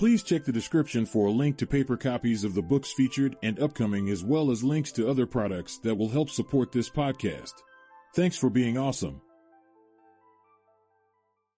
Please check the description for a link to paper copies of the books featured and upcoming, as well as links to other products that will help support this podcast. Thanks for being awesome.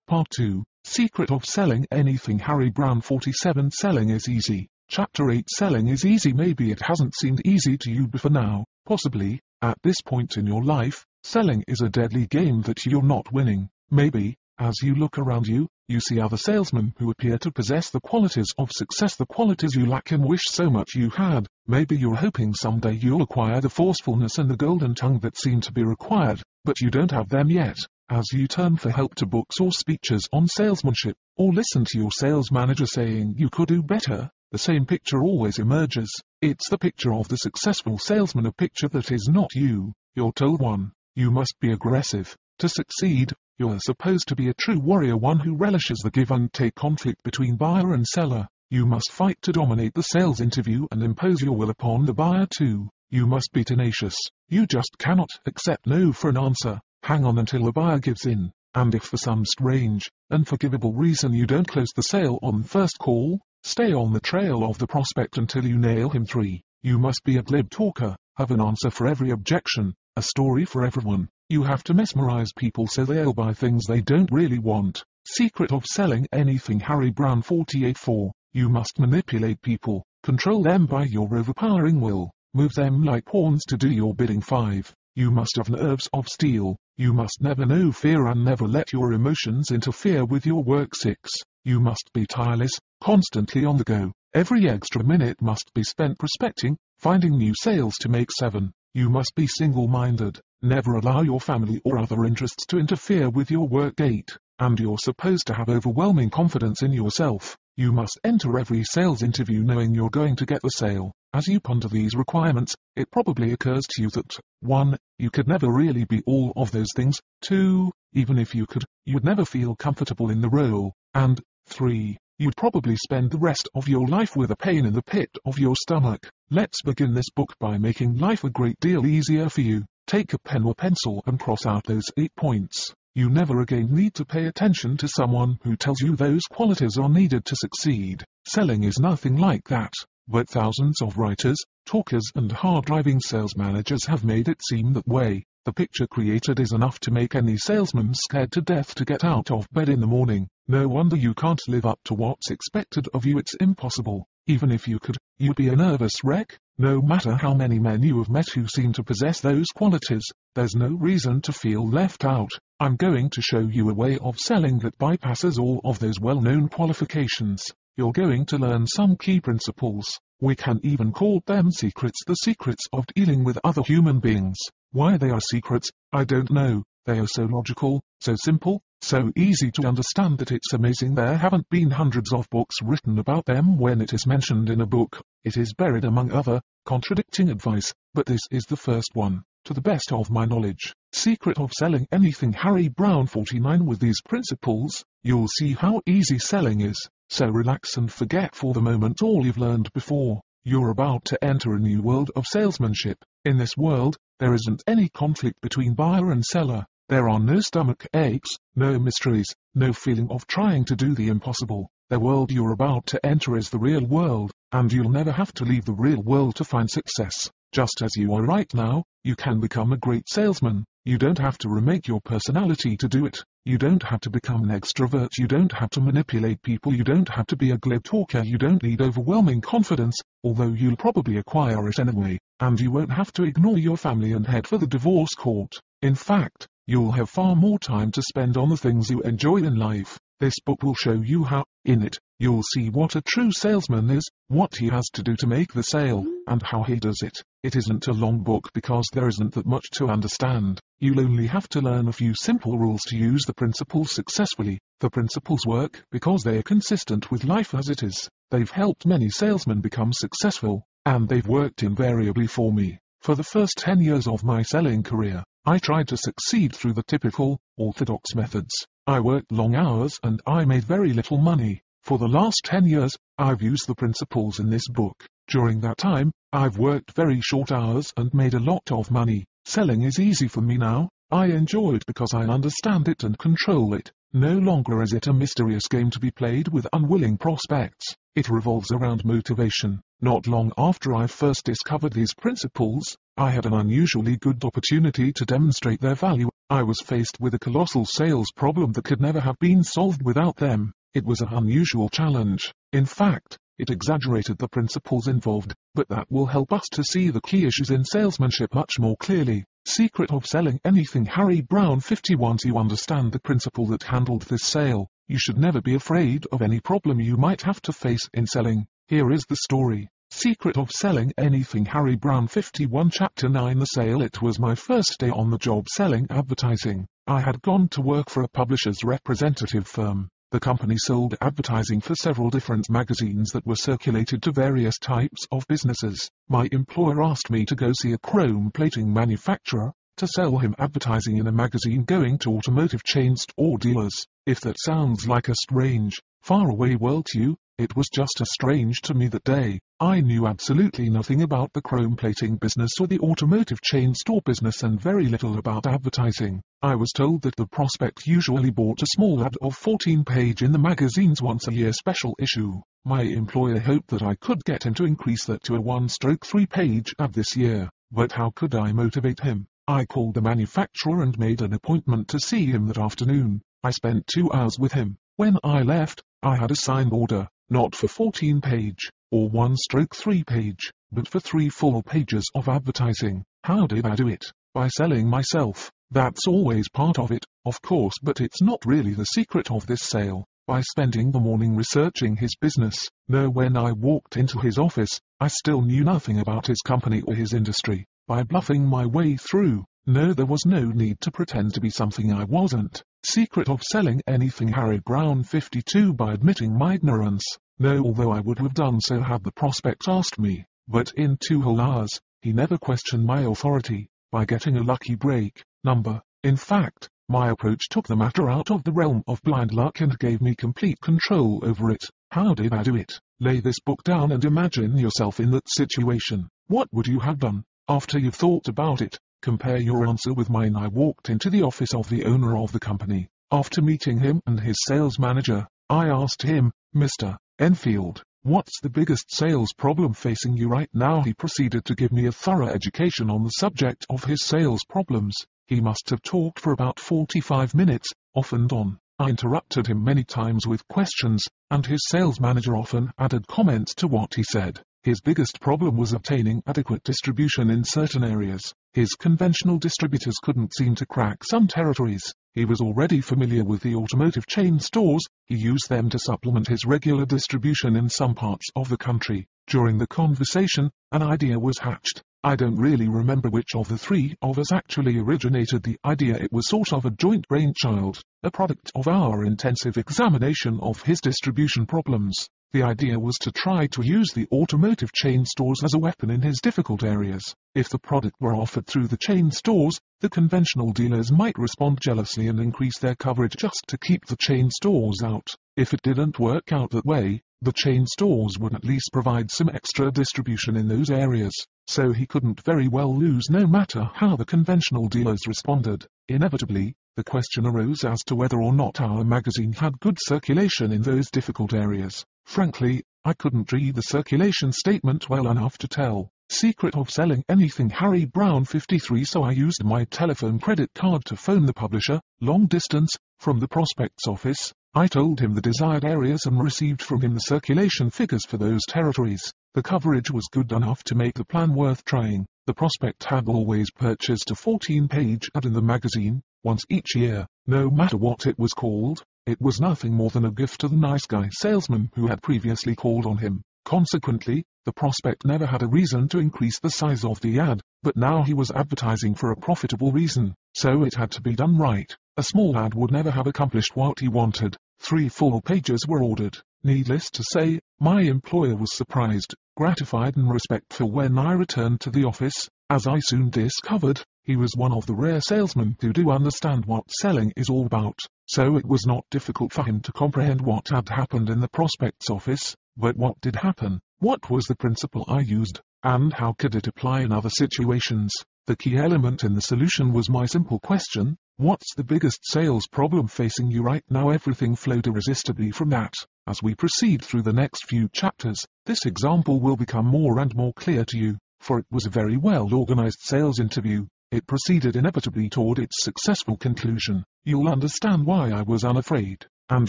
Part 2 Secret of Selling Anything Harry Browne 47 Selling is Easy. Chapter 8 Selling is easy. Maybe it hasn't seemed easy to you before now. Possibly, at this point in your life, selling is a deadly game that you're not winning. Maybe, as you look around you, you see other salesmen who appear to possess the qualities of success, the qualities you lack and wish so much you had. Maybe you're hoping someday you'll acquire the forcefulness and the golden tongue that seem to be required, but you don't have them yet. As you turn for help to books or speeches on salesmanship, or listen to your sales manager saying you could do better, the same picture always emerges. It's the picture of the successful salesman, a picture that is not you. You're told one. You must be aggressive. To succeed, you're supposed to be a true warrior, one who relishes the give and take conflict between buyer and seller. You must fight to dominate the sales interview and impose your will upon the buyer too. You must be tenacious. You just cannot accept no for an answer. Hang on until the buyer gives in. And if for some strange, unforgivable reason you don't close the sale on first call, Stay on the trail of the prospect until you nail him 3. You must be a glib talker, have an answer for every objection, a story for everyone. You have to mesmerize people so they'll buy things they don't really want. Secret of selling anything Harry Browne 48-4. You must manipulate people, control them by your overpowering will, move them like pawns to do your bidding 5. You must have nerves of steel. You must never know fear and never let your emotions interfere with your work 6. You must be tireless, constantly on the go. Every extra minute must be spent prospecting, finding new sales to make 7. You must be single-minded, never allow your family or other interests to interfere with your work date, And you're supposed to have overwhelming confidence in yourself. You must enter every sales interview knowing you're going to get the sale. As you ponder these requirements, it probably occurs to you that 1. You could never really be all of those things, 2. Even if you could, you'd never feel comfortable in the role, and 3. You'd probably spend the rest of your life with a pain in the pit of your stomach. Let's begin this book by making life a great deal easier for you. Take a pen or pencil and cross out those 8 points. You never again need to pay attention to someone who tells you those qualities are needed to succeed. Selling is nothing like that, but thousands of writers, talkers and hard-driving sales managers have made it seem that way. The picture created is enough to make any salesman scared to death to get out of bed in the morning. No wonder you can't live up to what's expected of you. It's impossible. Even if you could, you'd be a nervous wreck. No matter how many men you have met who seem to possess those qualities, there's no reason to feel left out. I'm going to show you a way of selling that bypasses all of those well-known qualifications. You're going to learn some key principles. We can even call them secrets, the secrets of dealing with other human beings. Why they are secrets, I don't know. They are so logical, so simple, so easy to understand that it's amazing there haven't been hundreds of books written about them when it is mentioned in a book. It is buried among other, contradicting advice, but this is the first one, to the best of my knowledge. Secret of selling anything Harry Browne 49 with these principles, you'll see how easy selling is. So relax and forget for the moment all you've learned before. You're about to enter a new world of salesmanship. In this world, there isn't any conflict between buyer and seller. There are no stomach aches, no mysteries, no feeling of trying to do the impossible. The world you're about to enter is the real world, and you'll never have to leave the real world to find success. Just as you are right now, you can become a great salesman. You don't have to remake your personality to do it. You don't have to become an extrovert. You don't have to manipulate people. You don't have to be a glib talker. You don't need overwhelming confidence, although you'll probably acquire it anyway. And you won't have to ignore your family and head for the divorce court. In fact, you'll have far more time to spend on the things you enjoy in life. This book will show you how, in it, you'll see what a true salesman is, what he has to do to make the sale, and how he does it. It isn't a long book because there isn't that much to understand. You'll only have to learn a few simple rules to use the principles successfully. The principles work because they are consistent with life as it is. They've helped many salesmen become successful, and they've worked invariably for me. For the first 10 years of my selling career, I tried to succeed through the typical, orthodox methods. I worked long hours and I made very little money. For the last 10 years, I've used the principles in this book. During that time, I've worked very short hours and made a lot of money. Selling is easy for me now. I enjoy it because I understand it and control it. No longer is it a mysterious game to be played with unwilling prospects. It revolves around motivation. Not long after I first discovered these principles, I had an unusually good opportunity to demonstrate their value. I was faced with a colossal sales problem that could never have been solved without them. It was an unusual challenge. In fact, it exaggerated the principles involved, but that will help us to see the key issues in salesmanship much more clearly. Secret of Selling Anything Harry Browne 51 To understand the principle that handled this sale, you should never be afraid of any problem you might have to face in selling. Here is the story. Secret of Selling Anything Harry Browne 51 Chapter 9 The sale It was my first day on the job selling advertising. I had gone to work for a publisher's representative firm. The company sold advertising for several different magazines that were circulated to various types of businesses. My employer asked me to go see a chrome plating manufacturer to sell him advertising in a magazine going to automotive chain store dealers. If that sounds like a strange, faraway world to you, it was just as strange to me that day. I knew absolutely nothing about the chrome plating business or the automotive chain store business and very little about advertising. I was told that the prospect usually bought a small ad of 14 page in the magazine's once a year special issue. My employer hoped that I could get him to increase that to a one stroke three page ad this year. But how could I motivate him? I called the manufacturer and made an appointment to see him that afternoon. I spent two hours with him. When I left, I had a signed order, not for 14 page, or 1 stroke 3 page, but for 3 full pages of advertising. How did I do it? By selling myself. That's always part of it, of course, but it's not really the secret of this sale. By spending the morning researching his business, no, when I walked into his office, I still knew nothing about his company or his industry. By bluffing my way through, no, there was no need to pretend to be something I wasn't. Secret of selling anything Harry Browne 52 by admitting my ignorance. No, although I would have done so had the prospect asked me. But in two whole hours, he never questioned my authority, by getting a lucky break number. In fact, my approach took the matter out of the realm of blind luck and gave me complete control over it. How did I do it? Lay this book down and imagine yourself in that situation. What would you have done? After you've thought about it, Compare your answer with mine. I walked into the office of the owner of the company. After meeting him and his sales manager, I asked him, Mr. Enfield, what's the biggest sales problem facing you right now? He proceeded to give me a thorough education on the subject of his sales problems. He must have talked for about 45 minutes, off and on. I interrupted him many times with questions, and his sales manager often added comments to what he said. His biggest problem was obtaining adequate distribution in certain areas. His conventional distributors couldn't seem to crack some territories. He was already familiar with the automotive chain stores, he used them to supplement his regular distribution in some parts of the country. During the conversation, an idea was hatched. I don't really remember which of the three of us actually originated the idea. It was sort of a joint brainchild, a product of our intensive examination of his distribution problems. The idea was to try to use the automotive chain stores as a weapon in his difficult areas. If the product were offered through the chain stores, the conventional dealers might respond jealously and increase their coverage just to keep the chain stores out. If it didn't work out that way, the chain stores would at least provide some extra distribution in those areas, so he couldn't very well lose no matter how the conventional dealers responded. Inevitably, the question arose as to whether or not our magazine had good circulation in those difficult areas. Frankly, I couldn't read the circulation statement well enough to tell. Secret of selling anything Harry Browne 53 so I used my telephone credit card to phone the publisher, long distance, from the prospect's office. I told him the desired areas and received from him the circulation figures for those territories. The coverage was good enough to make the plan worth trying. The prospect had always purchased a 14-page ad in the magazine, once each year, no matter what it was called. It was nothing more than a gift to the nice guy salesman who had previously called on him. Consequently, the prospect never had a reason to increase the size of the ad, but now he was advertising for a profitable reason, so it had to be done right. A small ad would never have accomplished what he wanted. Three full pages were ordered. Needless to say, my employer was surprised, gratified and respectful when I returned to the office. As I soon discovered, he was one of the rare salesmen who do understand what selling is all about so it was not difficult for him to comprehend what had happened in the prospect's office. But what did happen? What was the principle I used? And how could it apply in other situations? The key element in the solution was my simple question, what's the biggest sales problem facing you right now? Everything flowed irresistibly from that. As we proceed through the next few chapters, this example will become more and more clear to you, for it was a very well organized sales interview. It proceeded inevitably toward its successful conclusion. You'll understand why I was unafraid, and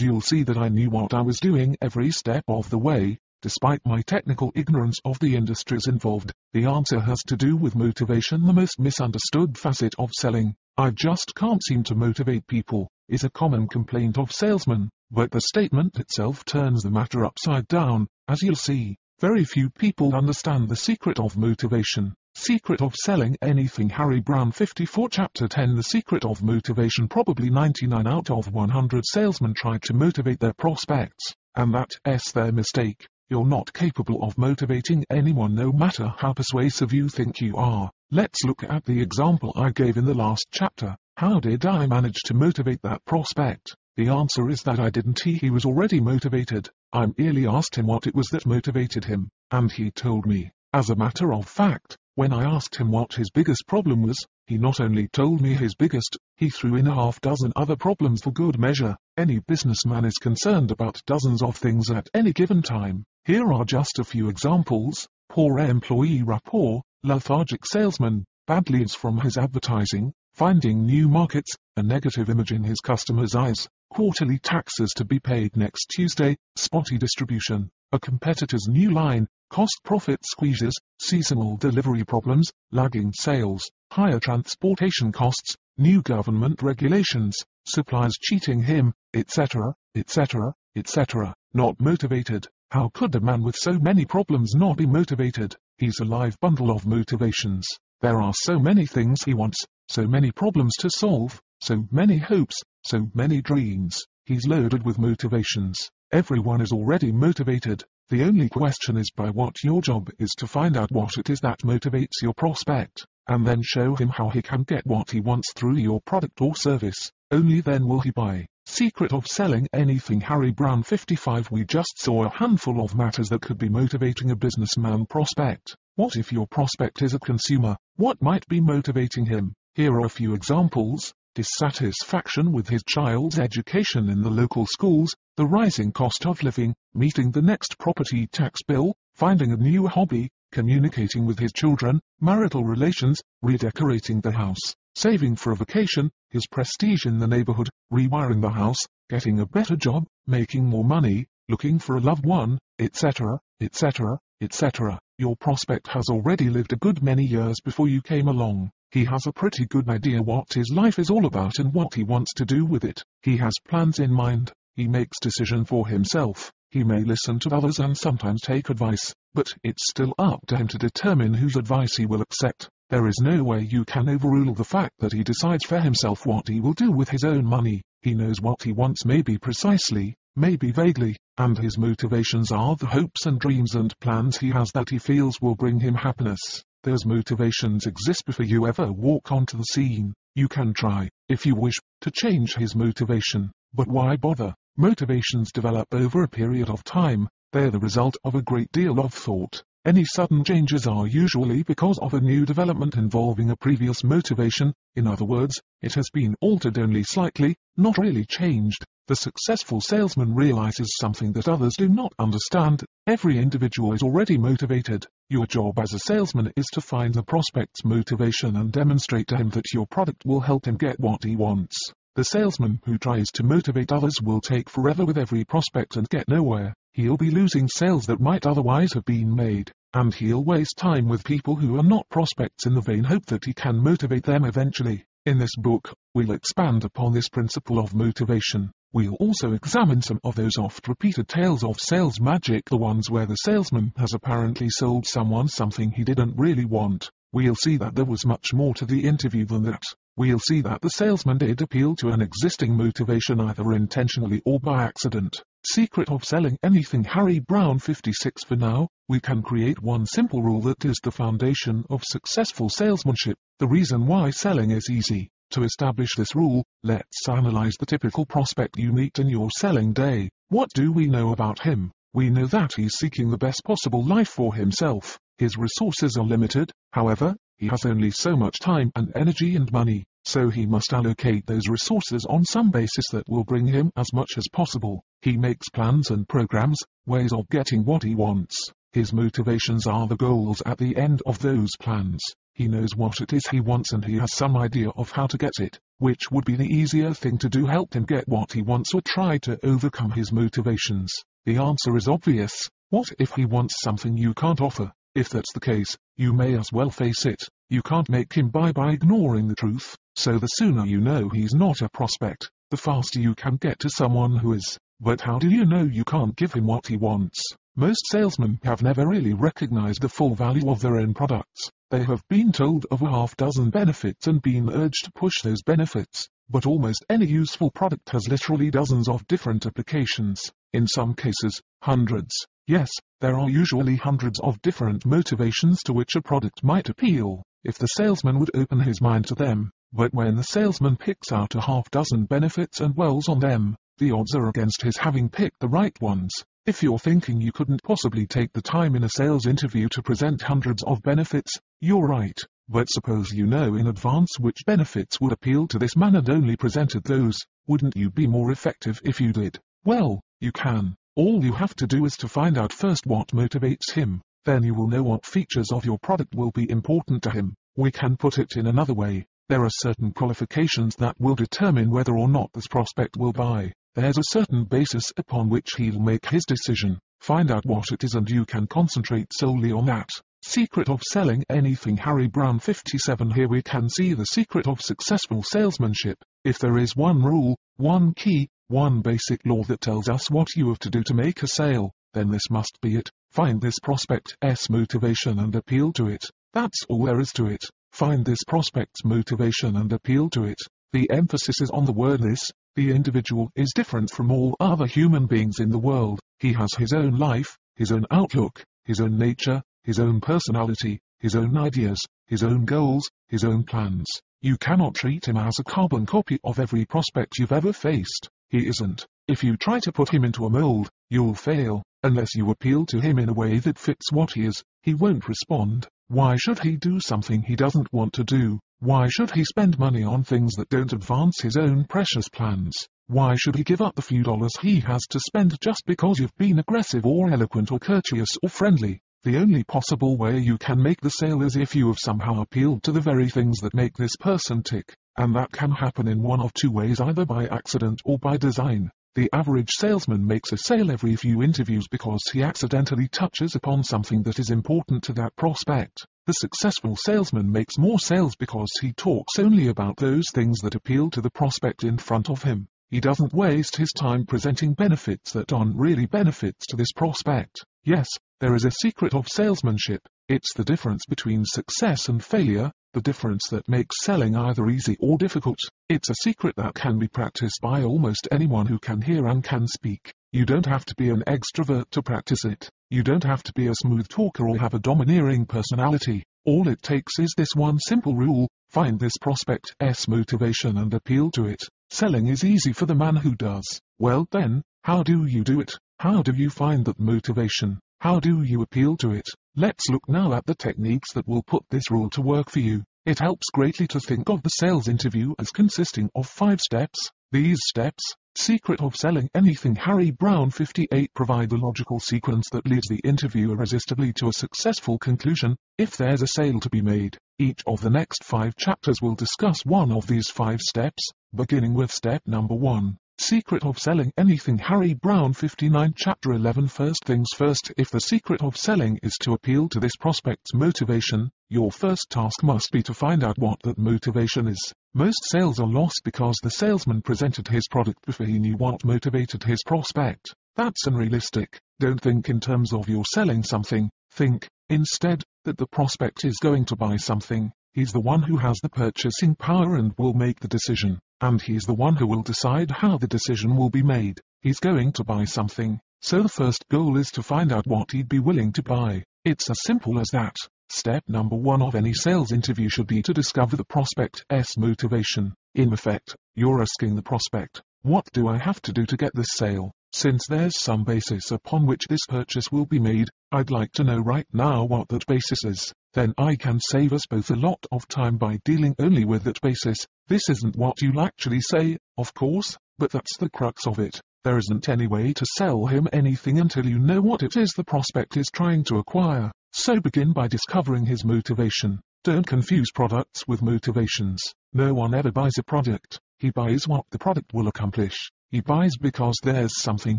you'll see that I knew what I was doing every step of the way, despite my technical ignorance of the industries involved. The answer has to do with motivation, the most misunderstood facet of selling. I just can't seem to motivate people, is a common complaint of salesmen, but the statement itself turns the matter upside down, as you'll see. Very few people understand the secret of motivation. Secret of Selling Anything Harry Browne 54 Chapter 10 The Secret of Motivation Probably 99 out of 100 salesmen try to motivate their prospects, and that's their mistake. You're not capable of motivating anyone no matter how persuasive you think you are. Let's look at the example I gave in the last chapter. How did I manage to motivate that prospect? The answer is that I didn't. He, he was already motivated. I merely asked him what it was that motivated him, and he told me. As a matter of fact, when I asked him what his biggest problem was, he not only told me his biggest, he threw in a half dozen other problems for good measure. Any businessman is concerned about dozens of things at any given time. Here are just a few examples. Poor employee rapport, lethargic salesman, bad leads from his advertising, finding new markets, a negative image in his customers' eyes, quarterly taxes to be paid next Tuesday, spotty distribution, a competitor's new line, cost profit squeezes, seasonal delivery problems, lagging sales, higher transportation costs, new government regulations, suppliers cheating him, etc., etc., etc. Not motivated. How could a man with so many problems not be motivated? He's a live bundle of motivations. There are so many things he wants, so many problems to solve, so many hopes, so many dreams. He's loaded with motivations. Everyone is already motivated. The only question is by what your job is to find out what it is that motivates your prospect, and then show him how he can get what he wants through your product or service. Only then will he buy. Secret of Selling Anything Harry Browne 55 We just saw a handful of matters that could be motivating a businessman prospect. What if your prospect is a consumer? What might be motivating him? Here are a few examples dissatisfaction with his child's education in the local schools, the rising cost of living, meeting the next property tax bill, finding a new hobby, communicating with his children, marital relations, redecorating the house, saving for a vacation, his prestige in the neighborhood, rewiring the house, getting a better job, making more money, looking for a loved one, etc., etc., etc. Your prospect has already lived a good many years before you came along. He has a pretty good idea what his life is all about and what he wants to do with it. He has plans in mind. He makes decision for himself. He may listen to others and sometimes take advice, but it's still up to him to determine whose advice he will accept. There is no way you can overrule the fact that he decides for himself what he will do with his own money. He knows what he wants maybe precisely, maybe vaguely, and his motivations are the hopes and dreams and plans he has that he feels will bring him happiness. Those motivations exist before you ever walk onto the scene. You can try, if you wish, to change his motivation, but why bother? Motivations develop over a period of time, they're the result of a great deal of thought. Any sudden changes are usually because of a new development involving a previous motivation, in other words, it has been altered only slightly, not really changed. The successful salesman realizes something that others do not understand. Every individual is already motivated. Your job as a salesman is to find the prospect's motivation and demonstrate to him that your product will help him get what he wants. The salesman who tries to motivate others will take forever with every prospect and get nowhere. He'll be losing sales that might otherwise have been made, and he'll waste time with people who are not prospects in the vain hope that he can motivate them eventually. In this book, we'll expand upon this principle of motivation. We'll also examine some of those oft-repeated tales of sales magic, the ones where the salesman has apparently sold someone something he didn't really want. We'll see that there was much more to the interview than that. We'll see that the salesman did appeal to an existing motivation either intentionally or by accident. Secret of Selling Anything Harry Browne 56 For now, we can create one simple rule that is the foundation of successful salesmanship. The reason why selling is easy. To establish this rule, let's analyze the typical prospect you meet in your selling day. What do we know about him? We know that he's seeking the best possible life for himself. His resources are limited, however, he has only so much time and energy and money. So he must allocate those resources on some basis that will bring him as much as possible. He makes plans and programs, ways of getting what he wants. His motivations are the goals at the end of those plans. He knows what it is he wants and he has some idea of how to get it, which would be the easier thing to do help him get what he wants or try to overcome his motivations. The answer is obvious. What if he wants something you can't offer? If that's the case, you may as well face it. You can't make him buy by ignoring the truth, so the sooner you know he's not a prospect, the faster you can get to someone who is. But how do you know you can't give him what he wants? Most salesmen have never really recognized the full value of their own products. They have been told of a half dozen benefits and been urged to push those benefits. But almost any useful product has literally dozens of different applications. In some cases, hundreds. Yes, there are usually hundreds of different motivations to which a product might appeal, if the salesman would open his mind to them. But when the salesman picks out a half dozen benefits and wells on them, the odds are against his having picked the right ones. If you're thinking you couldn't possibly take the time in a sales interview to present hundreds of benefits, you're right. But suppose you know in advance which benefits would appeal to this man and only presented those, wouldn't you be more effective if you did? Well, you can. All you have to do is to find out first what motivates him, then you will know what features of your product will be important to him. We can put it in another way. There are certain qualifications that will determine whether or not this prospect will buy. There's a certain basis upon which he'll make his decision. Find out what it is and you can concentrate solely on that. Secret of Selling Anything Harry Browne 57 Here we can see the secret of successful salesmanship. If there is one rule, one key, one basic law that tells us what you have to do to make a sale, then this must be it. Find this prospect's motivation and appeal to it. That's all there is to it. Find this prospect's motivation and appeal to it. The emphasis is on the word this, the individual is different from all other human beings in the world. He has his own life, his own outlook, his own nature, his own personality, his own ideas, his own goals, his own plans. You cannot treat him as a carbon copy of every prospect you've ever faced. He isn't. If you try to put him into a mold, you'll fail. Unless you appeal to him in a way that fits what he is, he won't respond. Why should he do something he doesn't want to do? Why should he spend money on things that don't advance his own precious plans? Why should he give up the few dollars he has to spend just because you've been aggressive or eloquent or courteous or friendly? The only possible way you can make the sale is if you have somehow appealed to the very things that make this person tick, and that can happen in one of two ways either by accident or by design. The average salesman makes a sale every few interviews because he accidentally touches upon something that is important to that prospect. The successful salesman makes more sales because he talks only about those things that appeal to the prospect in front of him. He doesn't waste his time presenting benefits that aren't really benefits to this prospect. Yes, there is a secret of salesmanship. It's the difference between success and failure, the difference that makes selling either easy or difficult. It's a secret that can be practiced by almost anyone who can hear and can speak. You don't have to be an extrovert to practice it. You don't have to be a smooth talker or have a domineering personality. All it takes is this one simple rule, find this prospect's motivation and appeal to it. Selling is easy for the man who does. Well then, how do you do it? How do you find that motivation? How do you appeal to it? Let's look now at the techniques that will put this rule to work for you. It helps greatly to think of the sales interview as consisting of five steps. These steps, Secret of Selling Anything Harry Browne 58 provide the logical sequence that leads the interview irresistibly to a successful conclusion, if there's a sale to be made. Each of the next five chapters will discuss one of these five steps, beginning with step number one. Secret of Selling Anything Harry Browne 59 Chapter 11 First things first if the secret of selling is to appeal to this prospect's motivation, your first task must be to find out what that motivation is. Most sales are lost because the salesman presented his product before he knew what motivated his prospect. That's unrealistic. Don't think in terms of you're selling something, think, instead, that the prospect is going to buy something. He's the one who has the purchasing power and will make the decision, and he's the one who will decide how the decision will be made. He's going to buy something, so the first goal is to find out what he'd be willing to buy. It's as simple as that. Step number one of any sales interview should be to discover the prospect's motivation. In effect, you're asking the prospect, what do I have to do to get this sale? Since there's some basis upon which this purchase will be made, I'd like to know right now what that basis is. Then I can save us both a lot of time by dealing only with that basis. This isn't what you'll actually say, of course, but that's the crux of it. There isn't any way to sell him anything until you know what it is the prospect is trying to acquire. So begin by discovering his motivation. Don't confuse products with motivations. No one ever buys a product. He buys what the product will accomplish. He buys because there's something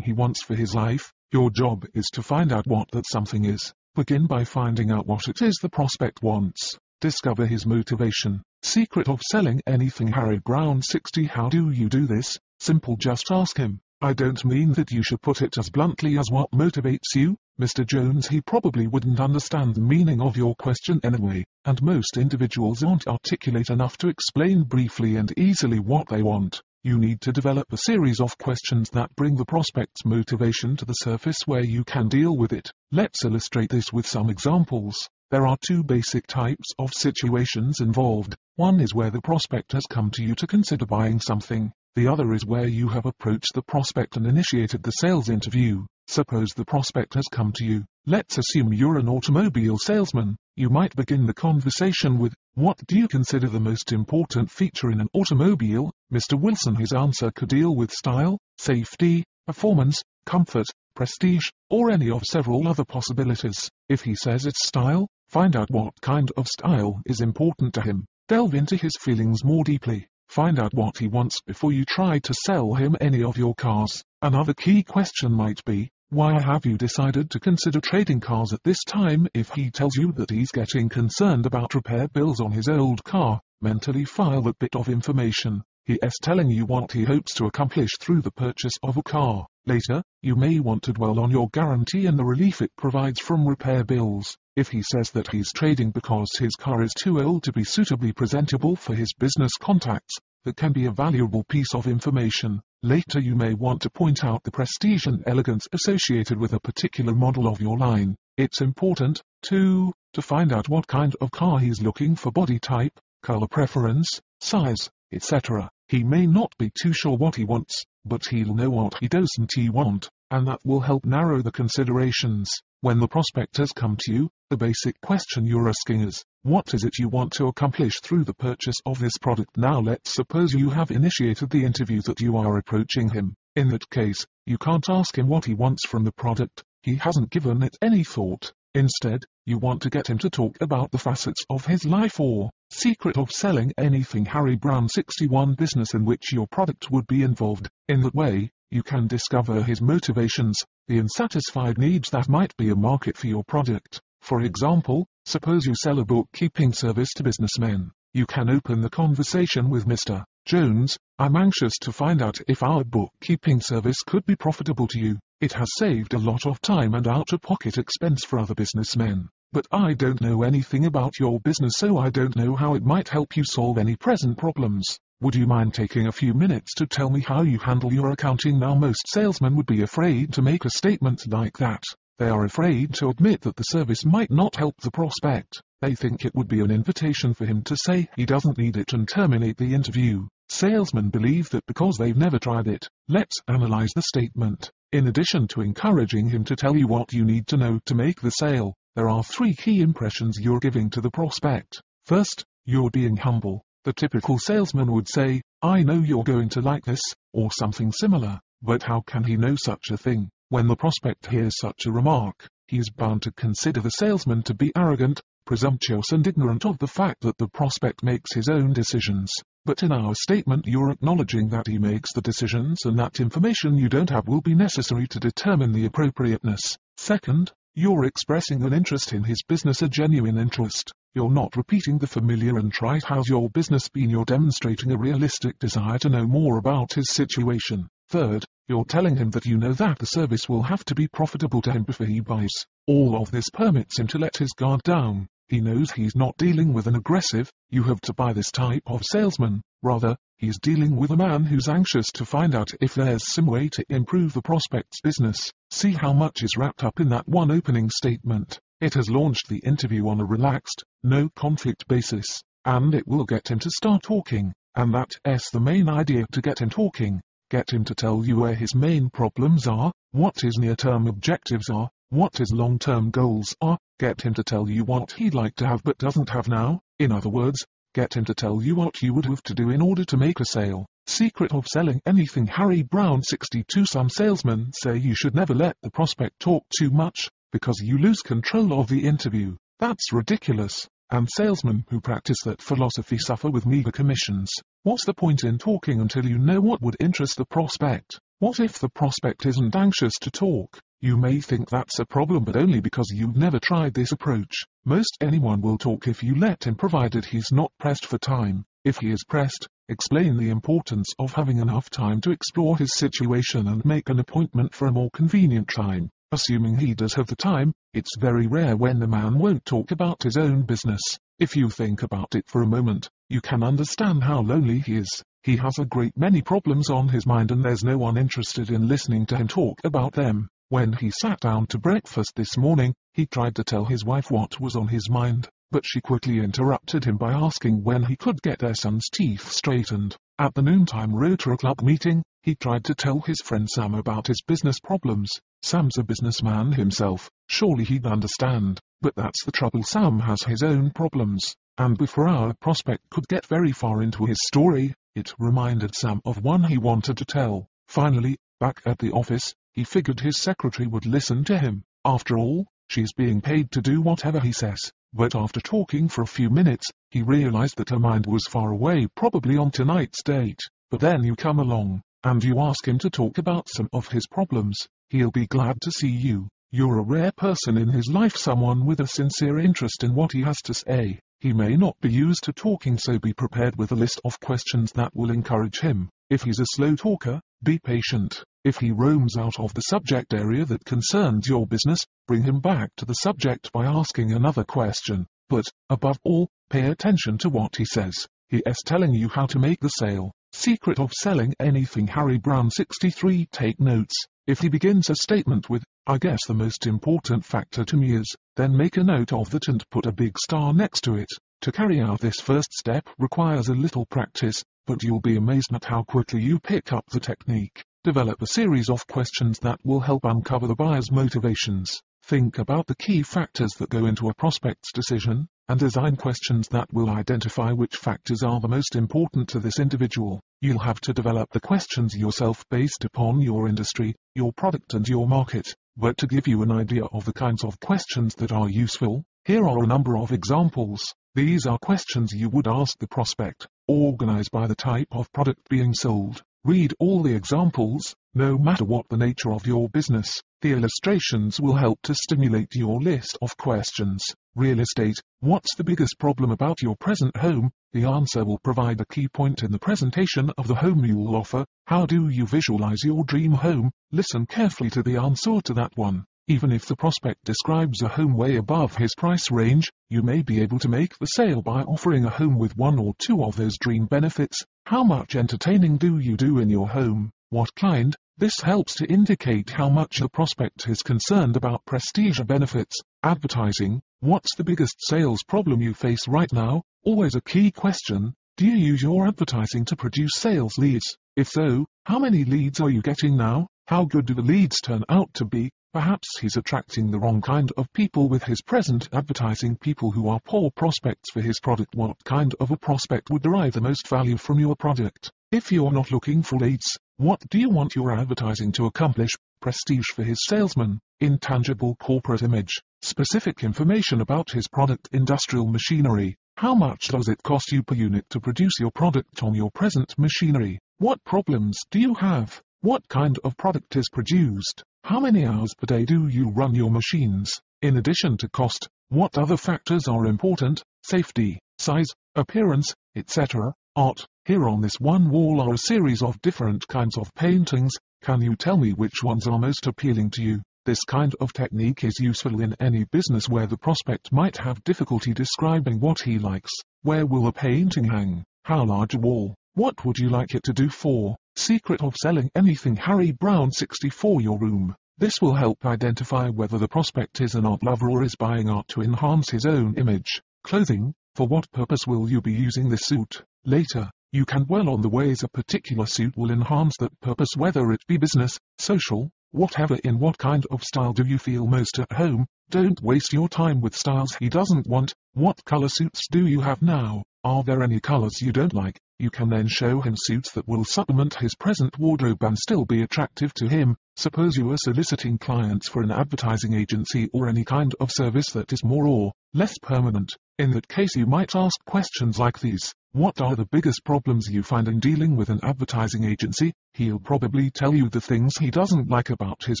he wants for his life. Your job is to find out what that something is. Begin by finding out what it is the prospect wants. Discover his motivation. Secret of selling anything Harry Browne 60 How do you do this? Simple just ask him. I don't mean that you should put it as bluntly as what motivates you, Mr. Jones. He probably wouldn't understand the meaning of your question anyway, and most individuals aren't articulate enough to explain briefly and easily what they want. You need to develop a series of questions that bring the prospect's motivation to the surface where you can deal with it. Let's illustrate this with some examples. There are two basic types of situations involved. One is where the prospect has come to you to consider buying something. The other is where you have approached the prospect and initiated the sales interview. Suppose the prospect has come to you. Let's assume you're an automobile salesman. You might begin the conversation with, What do you consider the most important feature in an automobile? Mr. Wilson, his answer could deal with style, safety, performance, comfort, prestige, or any of several other possibilities. If he says it's style, find out what kind of style is important to him. Delve into his feelings more deeply. Find out what he wants before you try to sell him any of your cars. Another key question might be, why have you decided to consider trading cars at this time if he tells you that he's getting concerned about repair bills on his old car? Mentally file that bit of information. He is telling you what he hopes to accomplish through the purchase of a car. Later, you may want to dwell on your guarantee and the relief it provides from repair bills. If he says that he's trading because his car is too old to be suitably presentable for his business contacts, that can be a valuable piece of information. Later you may want to point out the prestige and elegance associated with a particular model of your line. It's important, too, to find out what kind of car he's looking for body type, color preference, size, etc. He may not be too sure what he wants, but he'll know what he doesn't he want, and that will help narrow the considerations. When the prospect has come to you, the basic question you're asking is, what is it you want to accomplish through the purchase of this product? Now let's suppose you have initiated the interview that you are approaching him. In that case, you can't ask him what he wants from the product, he hasn't given it any thought. Instead, you want to get him to talk about the facets of his life or secret of selling anything Harry Browne 61 business in which your product would be involved. In that way, you can discover his motivations, the unsatisfied needs that might be a market for your product. For example, suppose you sell a bookkeeping service to businessmen. You can open the conversation with Mr. Jones, I'm anxious to find out if our bookkeeping service could be profitable to you. It has saved a lot of time and out-of-pocket expense for other businessmen. But I don't know anything about your business so I don't know how it might help you solve any present problems. Would you mind taking a few minutes to tell me how you handle your accounting now most salesmen would be afraid to make a statement like that. They are afraid to admit that the service might not help the prospect. They think it would be an invitation for him to say he doesn't need it and terminate the interview. Salesmen believe that because they've never tried it. Let's analyze the statement. In addition to encouraging him to tell you what you need to know to make the sale, there are three key impressions you're giving to the prospect. First, you're being humble. The typical salesman would say, I know you're going to like this, or something similar, but how can he know such a thing? When the prospect hears such a remark, he is bound to consider the salesman to be arrogant, presumptuous and ignorant of the fact that the prospect makes his own decisions. But in our statement you're acknowledging that he makes the decisions and that information you don't have will be necessary to determine the appropriateness. Second, you're expressing an interest in his business, a genuine interest. You're not repeating the familiar and trite how's your business been, you're demonstrating a realistic desire to know more about his situation. Third, you're telling him that you know that the service will have to be profitable to him before he buys. All of this permits him to let his guard down. He knows he's not dealing with an aggressive, you have to buy this type of salesman. Rather, he's dealing with a man who's anxious to find out if there's some way to improve the prospect's business. See how much is wrapped up in that one opening statement. It has launched the interview on a relaxed, no conflict basis, and it will get him to start talking. And that's the main idea to get him talking. Get him to tell you where his main problems are, what his near-term objectives are, what his long-term goals are. Get him to tell you what he'd like to have but doesn't have now. In other words, get him to tell you what you would have to do in order to make a sale. Secret of selling anything Harry Browne 62 Some salesmen say you should never let the prospect talk too much, because you lose control of the interview. That's ridiculous. And salesmen who practice that philosophy suffer with meager commissions. What's the point in talking until you know what would interest the prospect? What if the prospect isn't anxious to talk? You may think that's a problem but only because you've never tried this approach. Most anyone will talk if you let him provided he's not pressed for time. If he is pressed, explain the importance of having enough time to explore his situation and make an appointment for a more convenient time. Assuming he does have the time, it's very rare when the man won't talk about his own business. If you think about it for a moment, you can understand how lonely he is. He has a great many problems on his mind and there's no one interested in listening to him talk about them. When he sat down to breakfast this morning, he tried to tell his wife what was on his mind, but she quickly interrupted him by asking when he could get their son's teeth straightened. At the noontime Rotary Club meeting, he tried to tell his friend Sam about his business problems. Sam's a businessman himself, surely he'd understand. But that's the trouble Sam has his own problems. And before our prospect could get very far into his story, it reminded Sam of one he wanted to tell. Finally, back at the office, he figured his secretary would listen to him. After all, she's being paid to do whatever he says. But after talking for a few minutes, he realized that her mind was far away probably on tonight's date. But then you come along, and you ask him to talk about some of his problems, he'll be glad to see you. You're a rare person in his life someone with a sincere interest in what he has to say. He may not be used to talking so be prepared with a list of questions that will encourage him. If he's a slow talker, be patient. If he roams out of the subject area that concerns your business, bring him back to the subject by asking another question. But, above all, pay attention to what he says. He is telling you how to make the sale. Secret of selling anything Harry Browne 63 Take notes. If he begins a statement with, I guess the most important factor to me is, then make a note of that and put a big star next to it. To carry out this first step requires a little practice, but you'll be amazed at how quickly you pick up the technique. Develop a series of questions that will help uncover the buyer's motivations. Think about the key factors that go into a prospect's decision, and design questions that will identify which factors are the most important to this individual. You'll have to develop the questions yourself based upon your industry, your product and your market. But to give you an idea of the kinds of questions that are useful, here are a number of examples. These are questions you would ask the prospect, organized by the type of product being sold. Read all the examples, no matter what the nature of your business. The illustrations will help to stimulate your list of questions. Real estate, what's the biggest problem about your present home? The answer will provide a key point in the presentation of the home you'll offer. How do you visualize your dream home? Listen carefully to the answer to that one. Even if the prospect describes a home way above his price range, you may be able to make the sale by offering a home with one or two of those dream benefits. How much entertaining do you do in your home? What kind? This helps to indicate how much the prospect is concerned about prestige benefits. Advertising, what's the biggest sales problem you face right now? Always a key question. Do you use your advertising to produce sales leads? If so, how many leads are you getting now? How good do the leads turn out to be? Perhaps he's attracting the wrong kind of people with his present advertising people who are poor prospects for his product. What kind of a prospect would derive the most value from your product? If you're not looking for leads, what do you want your advertising to accomplish? Prestige for his salesman, intangible corporate image, specific information about his product industrial machinery. How much does it cost you per unit to produce your product on your present machinery? What problems do you have? What kind of product is produced? How many hours per day do you run your machines? In addition to cost, what other factors are important? Safety, size, appearance, etc. Art. Here on this one wall are a series of different kinds of paintings. Can you tell me which ones are most appealing to you? This kind of technique is useful in any business where the prospect might have difficulty describing what he likes. Where will a painting hang? How large a wall? What would you like it to do for? Secret of selling anything Harry Browne 64 Your room. This will help identify whether the prospect is an art lover or is buying art to enhance his own image. Clothing, for what purpose will you be using this suit? Later, You can dwell on the ways a particular suit will enhance that purpose whether it be business, social, whatever in what kind of style do you feel most at home, don't waste your time with styles he doesn't want, what color suits do you have now, are there any colors you don't like, you can then show him suits that will supplement his present wardrobe and still be attractive to him. Suppose you are soliciting clients for an advertising agency or any kind of service that is more or less permanent. In that case you might ask questions like these. What are the biggest problems you find in dealing with an advertising agency? He'll probably tell you the things he doesn't like about his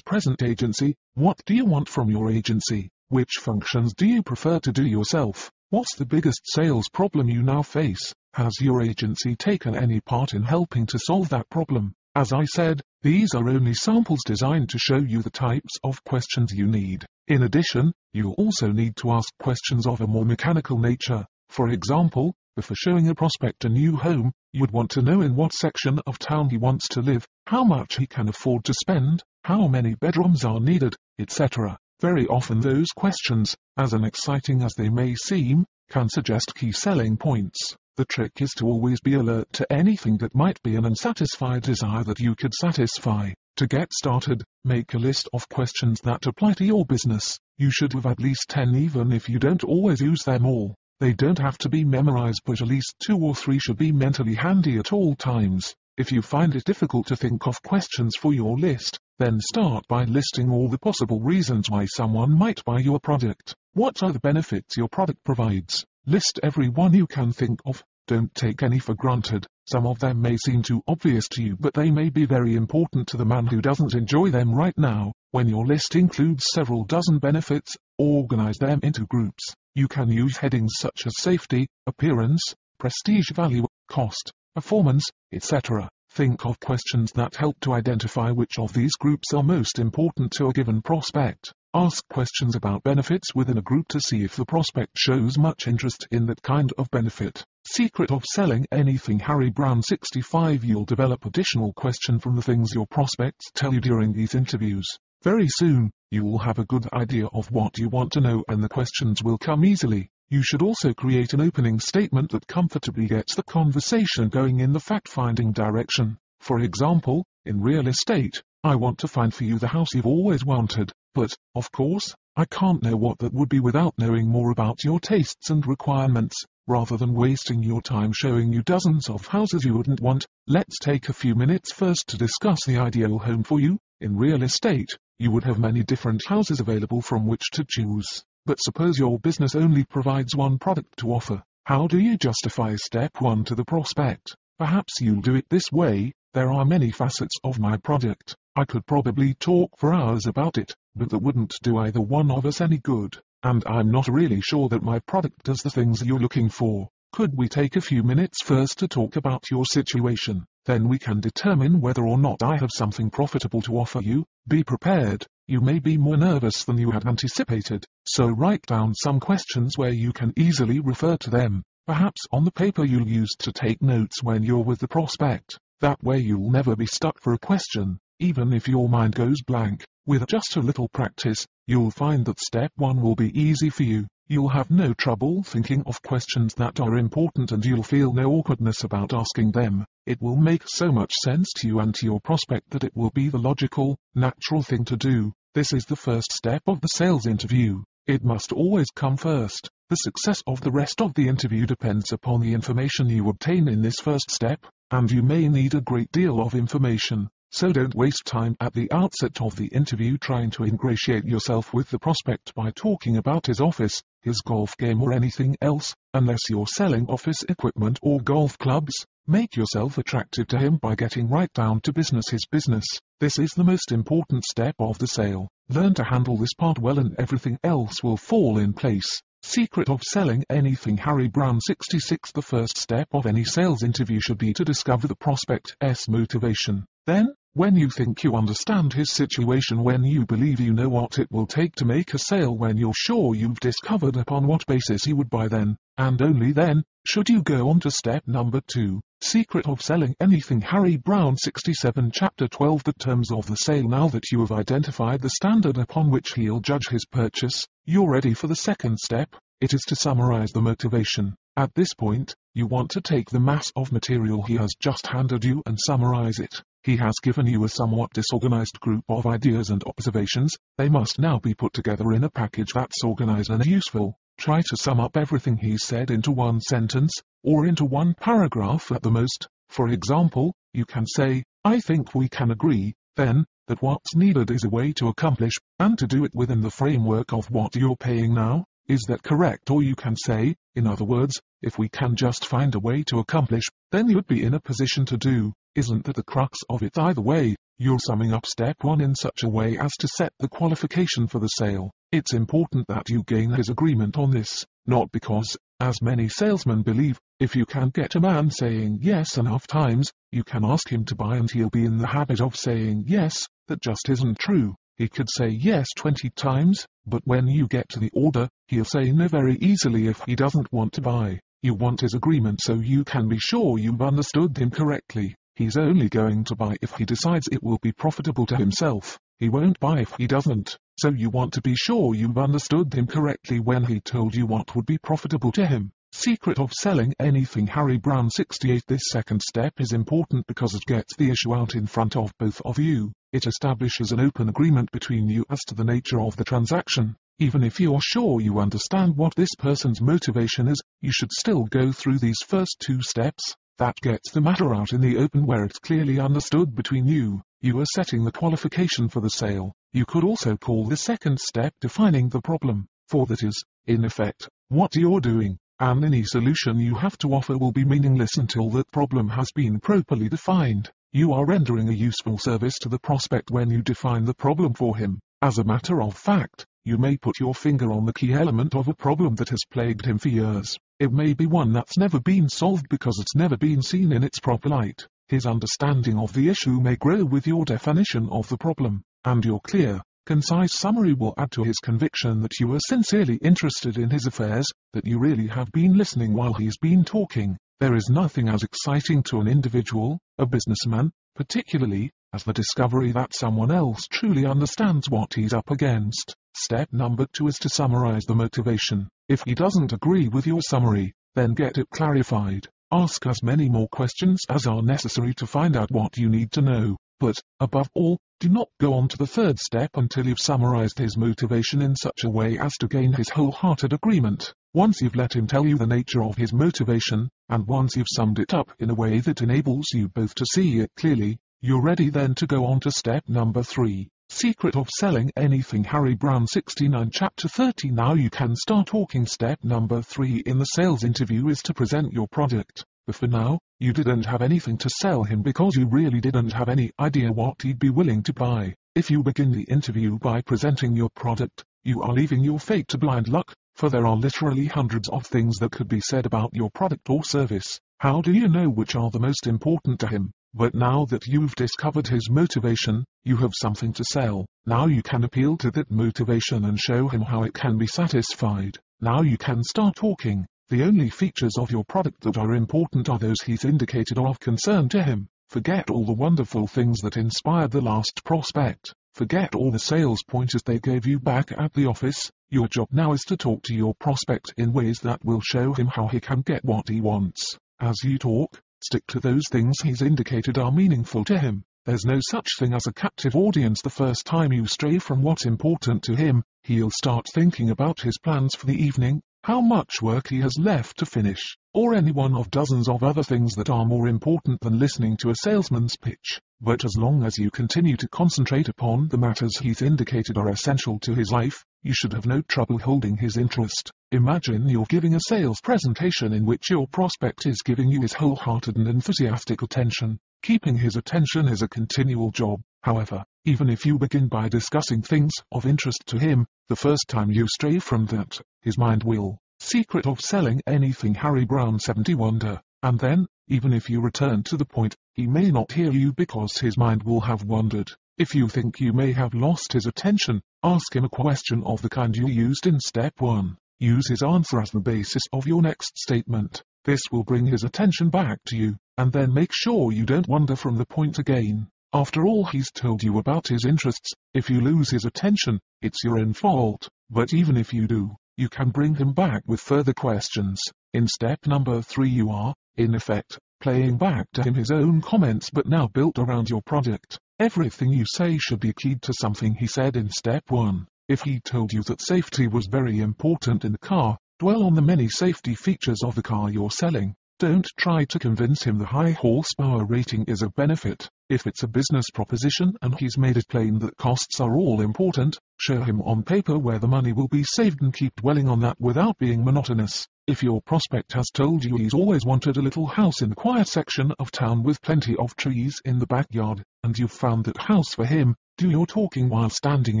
present agency. What do you want from your agency? Which functions do you prefer to do yourself? What's the biggest sales problem you now face? Has your agency taken any part in helping to solve that problem? As I said, these are only samples designed to show you the types of questions you need. In addition, you also need to ask questions of a more mechanical nature. For example, before showing a prospect a new home, you'd want to know in what section of town he wants to live, how much he can afford to spend, how many bedrooms are needed, etc. Very often those questions, as unexciting as they may seem, can suggest key selling points. The trick is to always be alert to anything that might be an unsatisfied desire that you could satisfy. To get started, make a list of questions that apply to your business. You should have at least 10 even if you don't always use them all. They don't have to be memorized but at least two or three should be mentally handy at all times. If you find it difficult to think of questions for your list, then start by listing all the possible reasons why someone might buy your product. What are the benefits your product provides? List every one you can think of. Don't take any for granted. Some of them may seem too obvious to you but they may be very important to the man who doesn't enjoy them right now. When your list includes several dozen benefits, organize them into groups. You can use headings such as safety, appearance, prestige value, cost, performance, etc. Think of questions that help to identify which of these groups are most important to a given prospect. Ask questions about benefits within a group to see if the prospect shows much interest in that kind of benefit. Secret of selling anything Harry Browne 65 You'll develop additional question from the things your prospects tell you during these interviews. Very soon, you will have a good idea of what you want to know and the questions will come easily. You should also create an opening statement that comfortably gets the conversation going in the fact-finding direction. For example, in real estate, I want to find for you the house you've always wanted. But, of course, I can't know what that would be without knowing more about your tastes and requirements. Rather than wasting your time showing you dozens of houses you wouldn't want, let's take a few minutes first to discuss the ideal home for you. In real estate, you would have many different houses available from which to choose. But suppose your business only provides one product to offer. How do you justify step 1 to the prospect? Perhaps you'll do it this way, there are many facets of my product. I could probably talk for hours about it, but that wouldn't do either one of us any good, and I'm not really sure that my product does the things you're looking for. Could we take a few minutes first to talk about your situation? Then we can determine whether or not I have something profitable to offer you. Be prepared. You may be more nervous than you had anticipated, so write down some questions where you can easily refer to them, perhaps on the paper you'll use to take notes when you're with the prospect. That way you'll never be stuck for a question, even if your mind goes blank. With just a little practice, you'll find that step 1 will be easy for you. You'll have no trouble thinking of questions that are important and you'll feel no awkwardness about asking them. It will make so much sense to you and to your prospect that it will be the logical, natural thing to do. This is the first step of the sales interview. It must always come first. The success of the rest of the interview depends upon the information you obtain in this first step and you may need a great deal of information, so don't waste time at the outset of the interview trying to ingratiate yourself with the prospect by talking about his office, his golf game or anything else, unless you're selling office equipment or golf clubs. Make yourself attractive to him by getting right down to business his business. This is the most important step of the sale. Learn to handle this part well and everything else will fall in place. Secret of selling anything Harry Browne 66 The first step of any sales interview should be to discover the prospect's motivation. Then, when you think you understand his situation when you believe you know what it will take to make a sale when you're sure you've discovered upon what basis he would buy then, and only then, should you go on to step number 2. Secret of Selling Anything Harry Browne 67 Chapter 12 The terms of the sale Now that you have identified the standard upon which he'll judge his purchase, you're ready for the second step, it is to summarize the motivation. At this point, You want to take the mass of material he has just handed you and summarize it. He has given you a somewhat disorganized group of ideas and observations, they must now be put together in a package that's organized and useful. Try to sum up everything he said into one sentence, or into one paragraph at the most. For example, you can say, I think we can agree, then, that what's needed is a way to accomplish, and to do it within the framework of what you're paying now. Is that correct? Or you can say, in other words, if we can just find a way to accomplish, then you'd be in a position to do. Isn't that the crux of it either way? You're summing up step one in such a way as to set the qualification for the sale. It's important that you gain his agreement on this, not because, as many salesmen believe, if you can get a man saying yes enough times, you can ask him to buy and he'll be in the habit of saying yes, that just isn't true. He could say yes 20 times, but when you get to the order, he'll say no very easily if he doesn't want to buy. You want his agreement so you can be sure you've understood him correctly. He's only going to buy if he decides it will be profitable to himself. He won't buy if he doesn't. So you want to be sure you've understood him correctly when he told you what would be profitable to him. Secret of selling anything Harry Browne 68 This second step is important because it gets the issue out in front of both of you. It establishes an open agreement between you as to the nature of the transaction. Even if you're sure you understand what this person's motivation is, you should still go through these first two steps. That gets the matter out in the open where it's clearly understood between you. You are setting the qualification for the sale. You could also call the second step defining the problem, for that is, in effect, what you're doing and any solution you have to offer will be meaningless until that problem has been properly defined. You are rendering a useful service to the prospect when you define the problem for him. As a matter of fact, you may put your finger on the key element of a problem that has plagued him for years. It may be one that's never been solved because it's never been seen in its proper light. His understanding of the issue may grow with your definition of the problem, and your clear, concise summary will add to his conviction that you are sincerely interested in his affairs, that you really have been listening while he's been talking. There is nothing as exciting to an individual, a businessman, particularly, as the discovery that someone else truly understands what he's up against. Step number two is to summarize the motivation. If he doesn't agree with your summary, then get it clarified. Ask as many more questions as are necessary to find out what you need to know. But, above all, do not go on to the third step until you've summarized his motivation in such a way as to gain his wholehearted agreement. Once you've let him tell you the nature of his motivation, and once you've summed it up in a way that enables you both to see it clearly, you're ready then to go on to step number three. Secret of Selling Anything Harry Browne 69 Chapter 30 Now you can start talking Step number 3 in the sales interview is to present your product. But for now, you didn't have anything to sell him because you really didn't have any idea what he'd be willing to buy. If you begin the interview by presenting your product, you are leaving your fate to blind luck, for there are literally hundreds of things that could be said about your product or service. How do you know which are the most important to him? But now that you've discovered his motivation, you have something to sell. Now you can appeal to that motivation and show him how it can be satisfied. Now you can start talking. The only features of your product that are important are those he's indicated are of concern to him. Forget all the wonderful things that inspired the last prospect. Forget all the sales pointers they gave you back at the office. Your job now is to talk to your prospect in ways that will show him how he can get what he wants. As you talk, stick to those things he's indicated are meaningful to him. There's no such thing as a captive audience the first time you stray from what's important to him, he'll start thinking about his plans for the evening, how much work he has left to finish, or any one of dozens of other things that are more important than listening to a salesman's pitch. But as long as you continue to concentrate upon the matters he's indicated are essential to his life, you should have no trouble holding his interest. Imagine you're giving a sales presentation in which your prospect is giving you his wholehearted and enthusiastic attention. Keeping his attention is a continual job, however, even if you begin by discussing things of interest to him, the first time you stray from that, his mind will. Secret of selling anything Harry Browne 70 Wonder. And then, even if you return to the point, he may not hear you because his mind will have wandered. If you think you may have lost his attention, ask him a question of the kind you used in step 1. Use his answer as the basis of your next statement. This will bring his attention back to you, and then make sure you don't wander from the point again. After all he's told you about his interests, if you lose his attention, it's your own fault. But even if you do, you can bring him back with further questions. In step number 3 you are, in effect, playing back to him his own comments but now built around your product. Everything you say should be keyed to something he said in step 1. If he told you that safety was very important in the car, dwell on the many safety features of the car you're selling. Don't try to convince him the high horsepower rating is a benefit. If it's a business proposition and he's made it plain that costs are all important, show him on paper where the money will be saved and keep dwelling on that without being monotonous. If your prospect has told you he's always wanted a little house in the quiet section of town with plenty of trees in the backyard, and you've found that house for him, do your talking while standing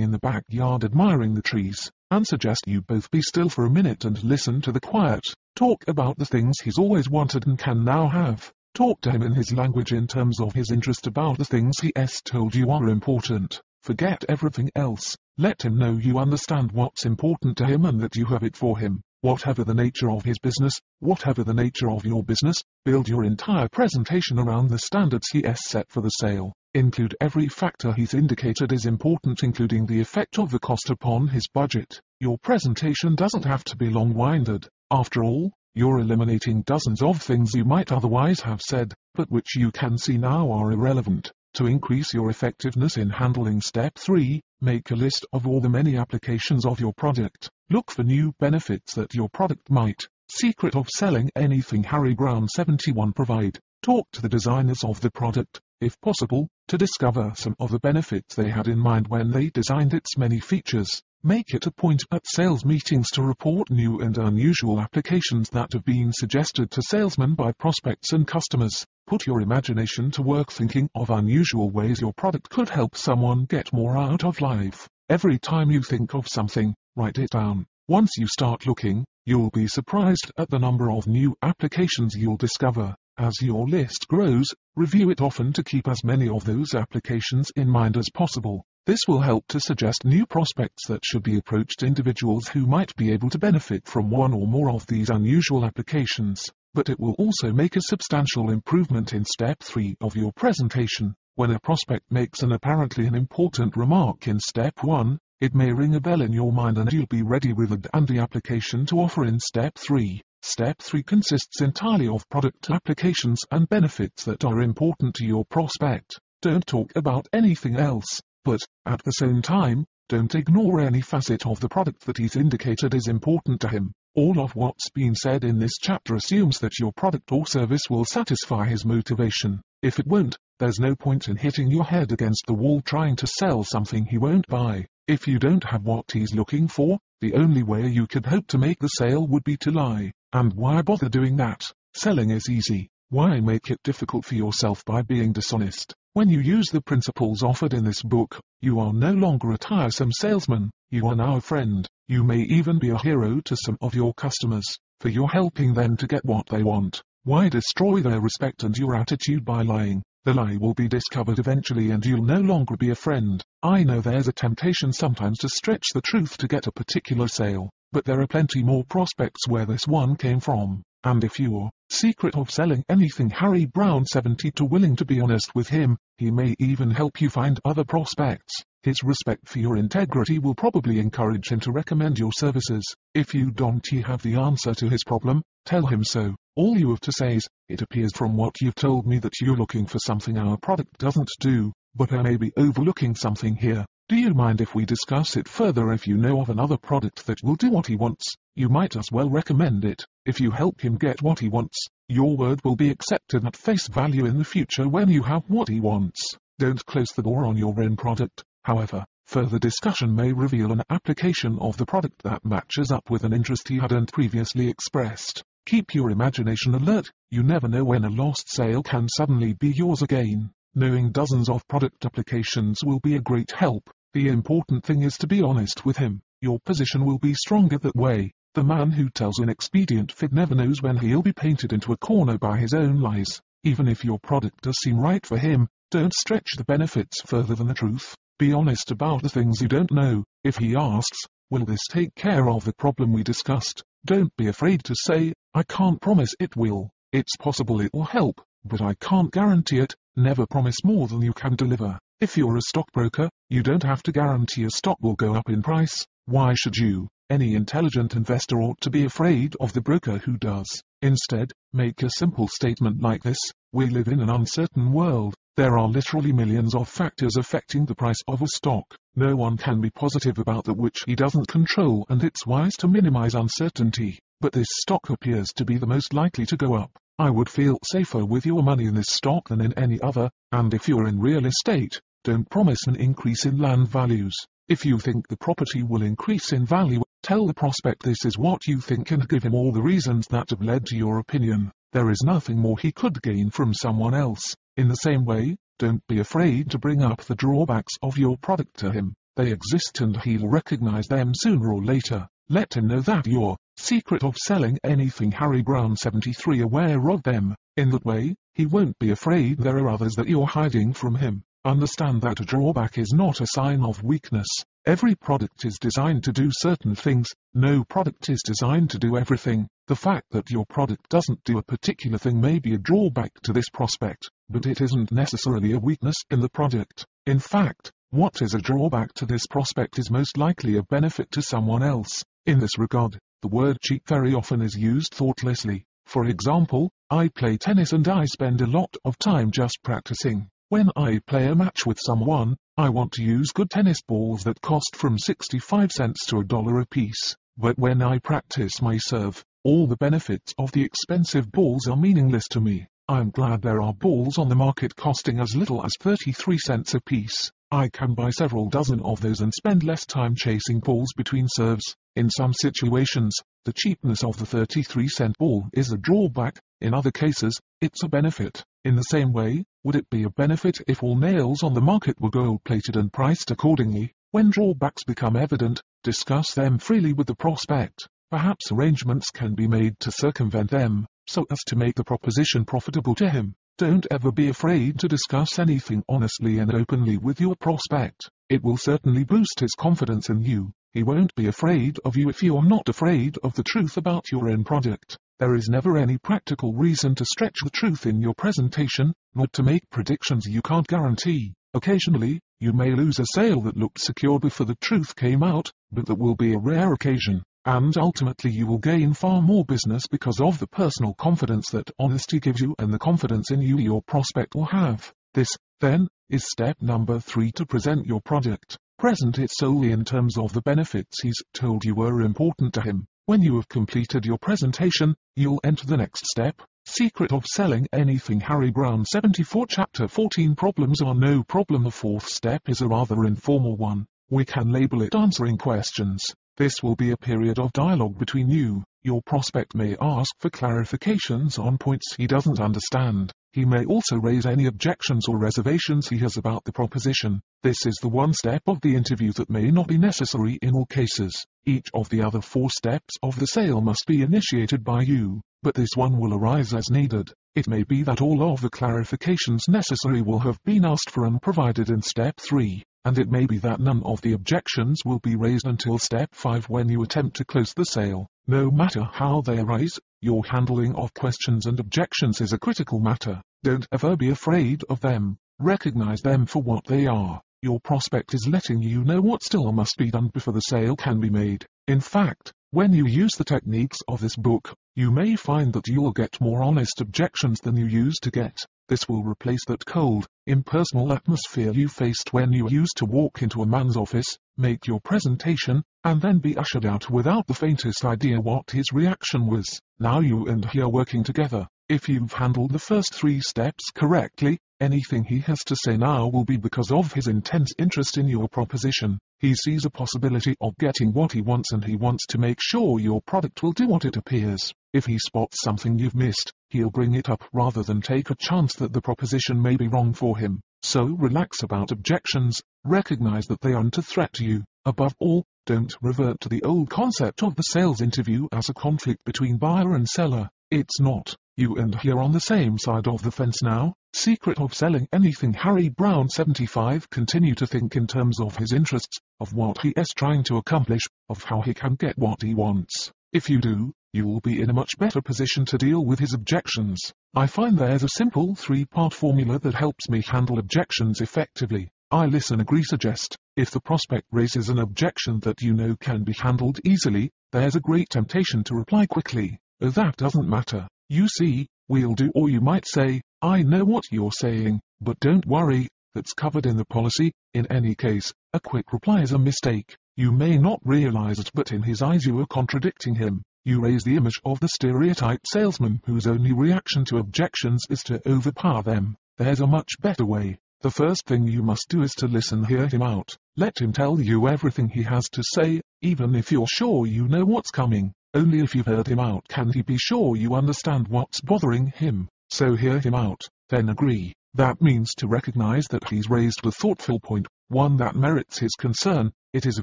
in the backyard admiring the trees, and suggest you both be still for a minute and listen to the quiet. Talk about the things he's always wanted and can now have. Talk to him in his language in terms of his interest about the things he has told you are important. Forget everything else. Let him know you understand what's important to him and that you have it for him. Whatever the nature of his business, whatever the nature of your business, build your entire presentation around the standards he has set for the sale. Include every factor he's indicated is important including the effect of the cost upon his budget. Your presentation doesn't have to be long-winded. After all, you're eliminating dozens of things you might otherwise have said, but which you can see now are irrelevant. To increase your effectiveness in handling step 3, make a list of all the many applications of your product. Look for new benefits that your product might. Secret of selling anything Harry Browne 71 provide. Talk to the designers of the product, if possible, to discover some of the benefits they had in mind when they designed its many features. Make it a point at sales meetings to report new and unusual applications that have been suggested to salesmen by prospects and customers. Put your imagination to work thinking of unusual ways your product could help someone get more out of life. Every time you think of something, write it down. Once you start looking, you'll be surprised at the number of new applications you'll discover. As your list grows, review it often to keep as many of those applications in mind as possible. This will help to suggest new prospects that should be approached individuals who might be able to benefit from one or more of these unusual applications, but it will also make a substantial improvement in step 3 of your presentation. When a prospect makes an apparently an important remark in step 1, it may ring a bell in your mind and you'll be ready with a dandy application to offer in step 3. Step 3 consists entirely of product applications and benefits that are important to your prospect. Don't talk about anything else, but, at the same time, don't ignore any facet of the product that he's indicated is important to him. All of what's been said in this chapter assumes that your product or service will satisfy his motivation. If it won't, there's no point in hitting your head against the wall trying to sell something he won't buy. If you don't have what he's looking for, the only way you could hope to make the sale would be to lie. And why bother doing that? Selling is easy. Why make it difficult for yourself by being dishonest? When you use the principles offered in this book, you are no longer a tiresome salesman, you are now a friend. You may even be a hero to some of your customers, for you're helping them to get what they want. Why destroy their respect and your attitude by lying? The lie will be discovered eventually and you'll no longer be a friend. I know there's a temptation sometimes to stretch the truth to get a particular sale, but there are plenty more prospects where this one came from. And if you're secret of selling anything Harry Browne 72 willing to be honest with him, he may even help you find other prospects. His respect for your integrity will probably encourage him to recommend your services. If you don't have the answer to his problem, tell him so. All you have to say is, it appears from what you've told me that you're looking for something our product doesn't do, but I may be overlooking something here. Do you mind if we discuss it further if you know of another product that will do what he wants? You might as well recommend it. If you help him get what he wants, your word will be accepted at face value in the future when you have what he wants. Don't close the door on your own product, however. Further discussion may reveal an application of the product that matches up with an interest he hadn't previously expressed. Keep your imagination alert, you never know when a lost sale can suddenly be yours again. Knowing dozens of product applications will be a great help. The important thing is to be honest with him. Your position will be stronger that way. The man who tells an expedient fib never knows when he'll be painted into a corner by his own lies. Even if your product does seem right for him, don't stretch the benefits further than the truth. Be honest about the things you don't know. If he asks, will this take care of the problem we discussed? Don't be afraid to say, I can't promise it will. It's possible it will help, but I can't guarantee it. Never promise more than you can deliver. If you're a stockbroker, you don't have to guarantee a stock will go up in price. Why should you? Any intelligent investor ought to be afraid of the broker who does. Instead, make a simple statement like this. We live in an uncertain world. There are literally millions of factors affecting the price of a stock. No one can be positive about that which he doesn't control and it's wise to minimize uncertainty. But this stock appears to be the most likely to go up. I would feel safer with your money in this stock than in any other, and if you're in real estate, don't promise an increase in land values. If you think the property will increase in value, tell the prospect this is what you think and give him all the reasons that have led to your opinion. There is nothing more he could gain from someone else. In the same way, don't be afraid to bring up the drawbacks of your product to him. They exist and he'll recognize them sooner or later. Let him know that you're secret of selling anything Harry Browne 73 aware of them. In that way, he won't be afraid there are others that you're hiding from him. Understand that a drawback is not a sign of weakness. Every product is designed to do certain things, no product is designed to do everything. The fact that your product doesn't do a particular thing may be a drawback to this prospect, but it isn't necessarily a weakness in the product. In fact, what is a drawback to this prospect is most likely a benefit to someone else. In this regard, the word cheap very often is used thoughtlessly. For example, I play tennis and I spend a lot of time just practicing. When I play a match with someone, I want to use good tennis balls that cost from 65 cents to a dollar a piece. But when I practice my serve, all the benefits of the expensive balls are meaningless to me. I'm glad there are balls on the market costing as little as 33 cents a piece. I can buy several dozen of those and spend less time chasing balls between serves. In some situations, the cheapness of the 33 cent ball is a drawback, in other cases, it's a benefit. In the same way, would it be a benefit if all nails on the market were gold-plated and priced accordingly? When drawbacks become evident, discuss them freely with the prospect. Perhaps arrangements can be made to circumvent them, so as to make the proposition profitable to him. Don't ever be afraid to discuss anything honestly and openly with your prospect. It will certainly boost his confidence in you. He won't be afraid of you if you are not afraid of the truth about your own product. There is never any practical reason to stretch the truth in your presentation, nor to make predictions you can't guarantee. Occasionally, you may lose a sale that looked secure before the truth came out, but that will be a rare occasion, and ultimately you will gain far more business because of the personal confidence that honesty gives you and the confidence in you your prospect will have. This, then, is step number three to present your product. Present it solely in terms of the benefits he's told you were important to him. When you have completed your presentation, you'll enter the next step. Secret of Selling Anything Harry Browne 74 Chapter 14 Problems are no problem The fourth step is a rather informal one. We can label it answering questions. This will be a period of dialogue between you. Your prospect may ask for clarifications on points he doesn't understand. He may also raise any objections or reservations he has about the proposition. This is the one step of the interview that may not be necessary in all cases. Each of the other four steps of the sale must be initiated by you, but this one will arise as needed. It may be that all of the clarifications necessary will have been asked for and provided in step 3, and it may be that none of the objections will be raised until step 5 when you attempt to close the sale. No matter how they arise, your handling of questions and objections is a critical matter. Don't ever be afraid of them. Recognize them for what they are. Your prospect is letting you know what still must be done before the sale can be made. In fact, when you use the techniques of this book, you may find that you'll get more honest objections than you used to get. This will replace that cold, impersonal atmosphere you faced when you used to walk into a man's office, make your presentation, and then be ushered out without the faintest idea what his reaction was. Now you and he are working together. If you've handled the first three steps correctly, anything he has to say now will be because of his intense interest in your proposition. He sees a possibility of getting what he wants and he wants to make sure your product will do what it appears. If he spots something you've missed, he'll bring it up rather than take a chance that the proposition may be wrong for him. So relax about objections, recognize that they aren't a threat to you. Above all, don't revert to the old concept of the sales interview as a conflict between buyer and seller. It's not. You and he are on the same side of the fence now. Secret of selling anything Harry Browne 75 continue to think in terms of his interests, of what he is trying to accomplish, of how he can get what he wants. If you do, you will be in a much better position to deal with his objections. I find there's a simple three-part formula that helps me handle objections effectively. I listen agree suggest. If the prospect raises an objection that you know can be handled easily, there's a great temptation to reply quickly. Oh that doesn't matter. You see, we'll do or you might say, I know what you're saying, but don't worry, that's covered in the policy. In any case, a quick reply is a mistake. You may not realize it but in his eyes you are contradicting him. You raise the image of the stereotype salesman whose only reaction to objections is to overpower them. There's a much better way. The first thing you must do is to listen hear him out. Let him tell you everything he has to say, even if you're sure you know what's coming. Only if you've heard him out can he be sure you understand what's bothering him. So hear him out, then agree. That means to recognize that he's raised a thoughtful point, one that merits his concern. It is a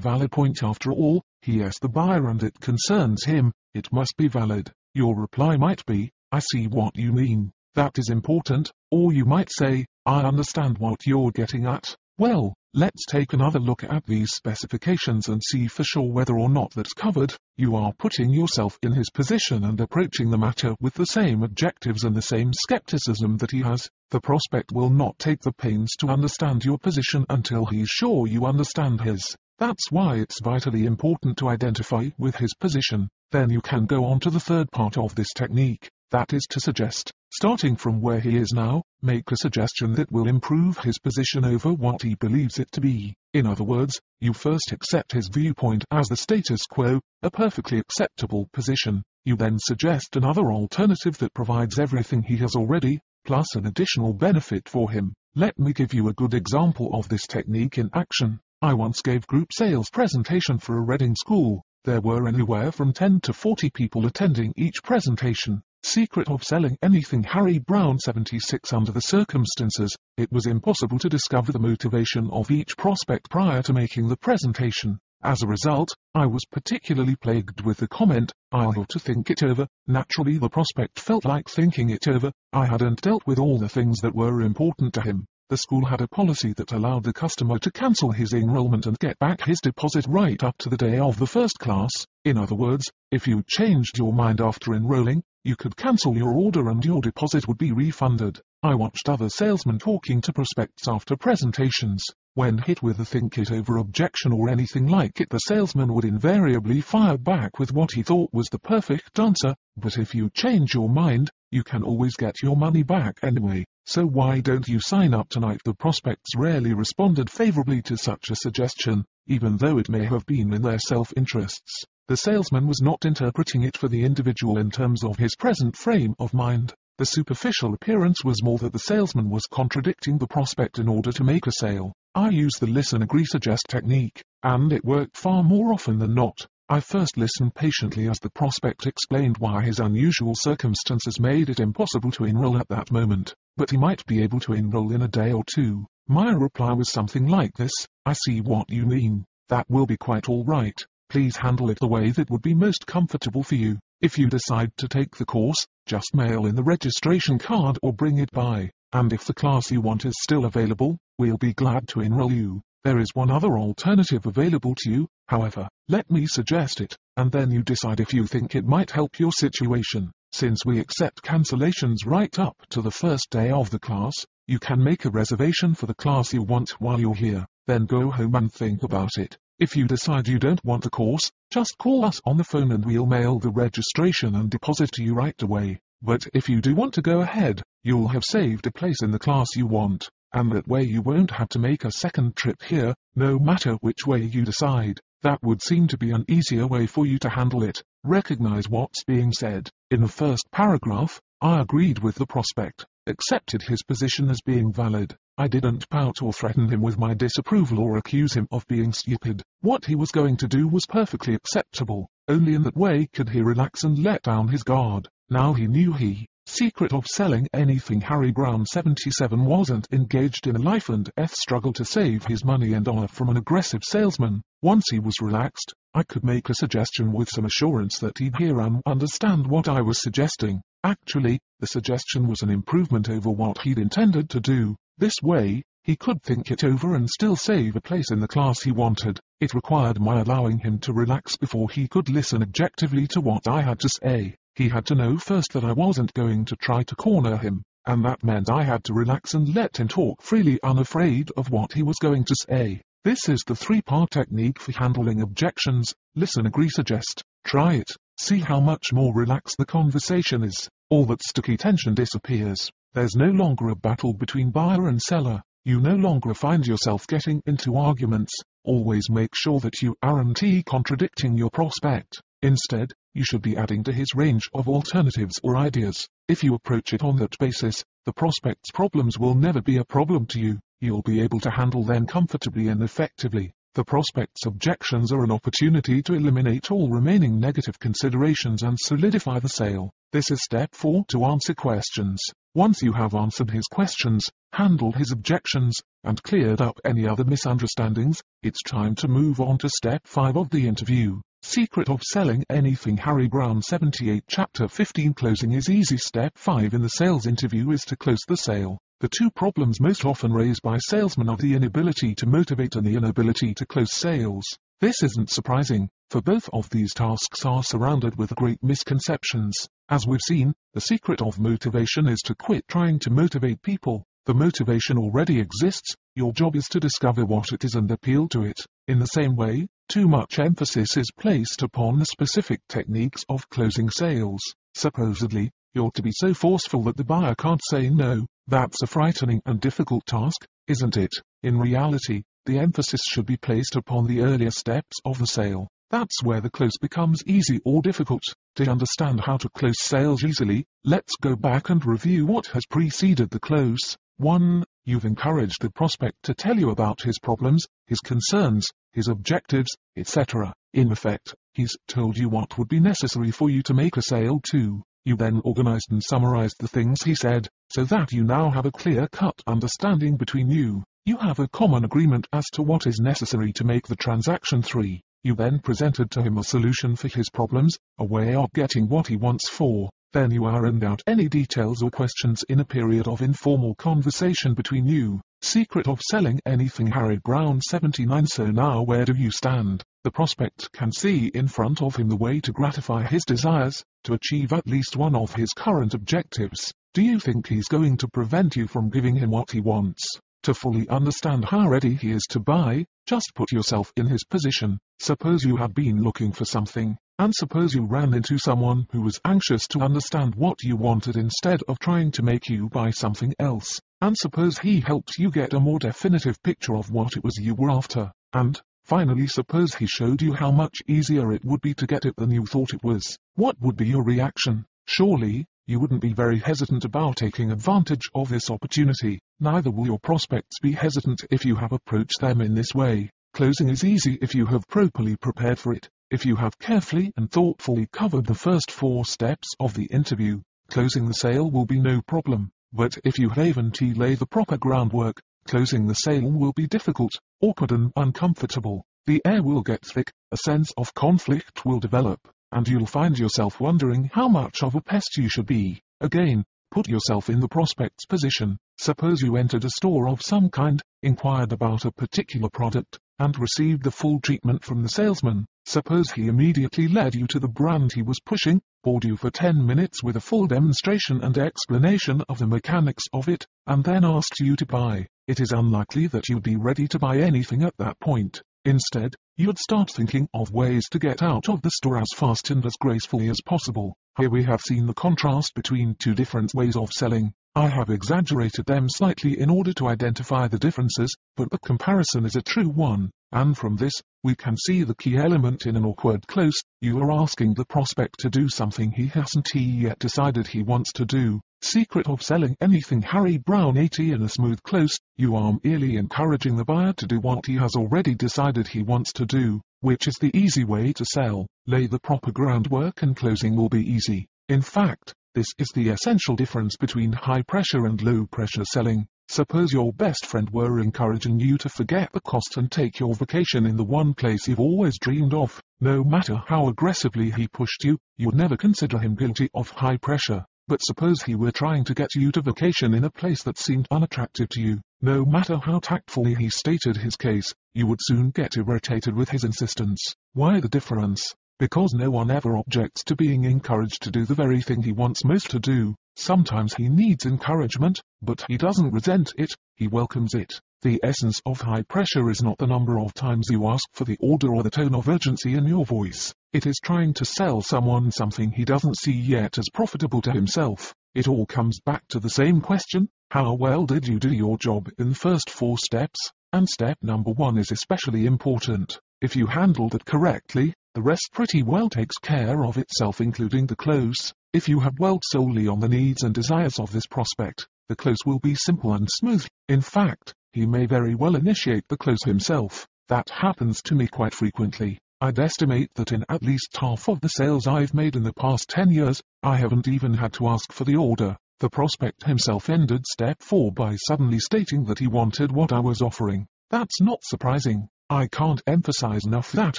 valid point after all, he asked the buyer and it concerns him, it must be valid. Your reply might be, I see what you mean. That is important, or you might say, I understand what you're getting at. Well, let's take another look at these specifications and see for sure whether or not that's covered. You are putting yourself in his position and approaching the matter with the same objectives and the same skepticism that he has. The prospect will not take the pains to understand your position until he's sure you understand his. That's why it's vitally important to identify with his position. Then you can go on to the third part of this technique. That is to suggest, starting from where he is now, make a suggestion that will improve his position over what he believes it to be. In other words, you first accept his viewpoint as the status quo, a perfectly acceptable position. You then suggest another alternative that provides everything he has already, plus an additional benefit for him. Let me give you a good example of this technique in action. I once gave group sales presentation for a Reading school. There were anywhere from 10 to 40 people attending each presentation. Secret of selling anything Harry Browne 76 Under the circumstances, it was impossible to discover the motivation of each prospect prior to making the presentation. As a result, I was particularly plagued with the comment, I'll have to think it over. Naturally the prospect felt like thinking it over. I hadn't dealt with all the things that were important to him. The school had a policy that allowed the customer to cancel his enrollment and get back his deposit right up to the day of the first class. In other words, if you changed your mind after enrolling, you could cancel your order and your deposit would be refunded. I watched other salesmen talking to prospects after presentations. When hit with a think it over objection or anything like it, the salesman would invariably fire back with what he thought was the perfect answer, but if you change your mind, you can always get your money back anyway. So why don't you sign up tonight? The prospects rarely responded favorably to such a suggestion, even though it may have been in their self-interests. The salesman was not interpreting it for the individual in terms of his present frame of mind. The superficial appearance was more that the salesman was contradicting the prospect in order to make a sale. I use the listen agree suggest technique, and it worked far more often than not. I first listened patiently as the prospect explained why his unusual circumstances made it impossible to enroll at that moment, but he might be able to enroll in a day or two. My reply was something like this, I see what you mean. That will be quite all right. Please handle it the way that would be most comfortable for you. If you decide to take the course, just mail in the registration card or bring it by, and if the class you want is still available, we'll be glad to enroll you. There is one other alternative available to you, however, let me suggest it, and then you decide if you think it might help your situation. Since we accept cancellations right up to the first day of the class, you can make a reservation for the class you want while you're here, then go home and think about it. If you decide you don't want the course, just call us on the phone and we'll mail the registration and deposit to you right away. But if you do want to go ahead, you'll have saved a place in the class you want, and that way you won't have to make a second trip here, no matter which way you decide. That would seem to be an easier way for you to handle it. Recognize what's being said. In the first paragraph, I agreed with the prospect, accepted his position as being valid, I didn't pout or threaten him with my disapproval or accuse him of being stupid. What he was going to do was perfectly acceptable. Only in that way could he relax and let down his guard. Now he knew he, secret of selling anything Harry Browne 77 wasn't engaged in a life and death struggle to save his money and honor from an aggressive salesman. Once he was relaxed, I could make a suggestion with some assurance that he'd hear and understand what I was suggesting. Actually, the suggestion was an improvement over what he'd intended to do. This way, he could think it over and still save a place in the class he wanted. It required my allowing him to relax before he could listen objectively to what I had to say. He had to know first that I wasn't going to try to corner him. and that meant I had to relax and let him talk freely unafraid of what he was going to say. This is the three-part technique for handling objections. Listen, agree, suggest. Try it. See how much more relaxed the conversation is. All that sticky tension disappears. There's no longer a battle between buyer and seller. You no longer find yourself getting into arguments. Always make sure that you aren't contradicting your prospect. Instead, you should be adding to his range of alternatives or ideas. If you approach it on that basis, the prospect's problems will never be a problem to you. You'll be able to handle them comfortably and effectively. The prospect's objections are an opportunity to eliminate all remaining negative considerations and solidify the sale. This is step 4 to answer questions. Once you have answered his questions, handled his objections, and cleared up any other misunderstandings, it's time to move on to step 5 of the interview. Secret of Selling Anything Harry Browne 78 Chapter 15 Closing is easy Step 5 in the sales interview is to close the sale. The two problems most often raised by salesmen are the inability to motivate and the inability to close sales. This isn't surprising, for both of these tasks are surrounded with great misconceptions. As we've seen, the secret of motivation is to quit trying to motivate people. The motivation already exists, your job is to discover what it is and appeal to it. In the same way, too much emphasis is placed upon the specific techniques of closing sales. Supposedly, you're to be so forceful that the buyer can't say no. That's a frightening and difficult task, isn't it? In reality, the emphasis should be placed upon the earlier steps of the sale. That's where the close becomes easy or difficult. To understand how to close sales easily, let's go back and review what has preceded the close. 1. You've encouraged the prospect to tell you about his problems, his concerns, his objectives, etc. In effect, he's told you what would be necessary for you to make a sale 2. You then organized and summarized the things he said, so that you now have a clear-cut understanding between you. You have a common agreement as to what is necessary to make the transaction 3. You then presented to him a solution for his problems, a way of getting what he wants for. Then you ironed out any details or questions in a period of informal conversation between you. Secret of selling anything Harry Browne 79 So now where do you stand? The prospect can see in front of him the way to gratify his desires, to achieve at least one of his current objectives. Do you think he's going to prevent you from giving him what he wants? To fully understand how ready he is to buy, just put yourself in his position. Suppose you had been looking for something, and suppose you ran into someone who was anxious to understand what you wanted instead of trying to make you buy something else. And suppose he helped you get a more definitive picture of what it was you were after. And, finally suppose he showed you how much easier it would be to get it than you thought it was. What would be your reaction? Surely, you wouldn't be very hesitant about taking advantage of this opportunity. Neither will your prospects be hesitant if you have approached them in this way. Closing is easy if you have properly prepared for it. If you have carefully and thoughtfully covered the first four steps of the interview, closing the sale will be no problem. But if you haven't laid the proper groundwork, closing the sale will be difficult, awkward and uncomfortable. The air will get thick, a sense of conflict will develop, and you'll find yourself wondering how much of a pest you should be. Again, put yourself in the prospect's position. Suppose you entered a store of some kind, inquired about a particular product, and received the full treatment from the salesman. Suppose he immediately led you to the brand he was pushing, bored you for 10 minutes with a full demonstration and explanation of the mechanics of it, and then asked you to buy. It is unlikely that you'd be ready to buy anything at that point. Instead, you'd start thinking of ways to get out of the store as fast and as gracefully as possible. Here we have seen the contrast between two different ways of selling. I have exaggerated them slightly in order to identify the differences, but the comparison is a true one, and from this, we can see the key element in an awkward close. You are asking the prospect to do something he hasn't yet decided he wants to do. Secret of selling anything Harry Browne 80 in a smooth close, you are merely encouraging the buyer to do what he has already decided he wants to do, which is the easy way to sell. Lay the proper groundwork and closing will be easy. In fact, this is the essential difference between high pressure and low pressure selling. Suppose your best friend were encouraging you to forget the cost and take your vacation in the one place you've always dreamed of. No matter how aggressively he pushed you, you would never consider him guilty of high pressure. But suppose he were trying to get you to vacation in a place that seemed unattractive to you. No matter how tactfully he stated his case, you would soon get irritated with his insistence. Why the difference? Because no one ever objects to being encouraged to do the very thing he wants most to do. Sometimes he needs encouragement, but he doesn't resent it, he welcomes it. The essence of high pressure is not the number of times you ask for the order or the tone of urgency in your voice. It is trying to sell someone something he doesn't see yet as profitable to himself. It all comes back to the same question, how well did you do your job in the first four steps? And step number one is especially important. If you handled it correctly, the rest pretty well takes care of itself including the close. If you have dwelt solely on the needs and desires of this prospect, the close will be simple and smooth. In fact, he may very well initiate the close himself. That happens to me quite frequently. I'd estimate that in at least half of the sales I've made in the past 10 years, I haven't even had to ask for the order. The prospect himself ended step 4 by suddenly stating that he wanted what I was offering. That's not surprising. I can't emphasize enough that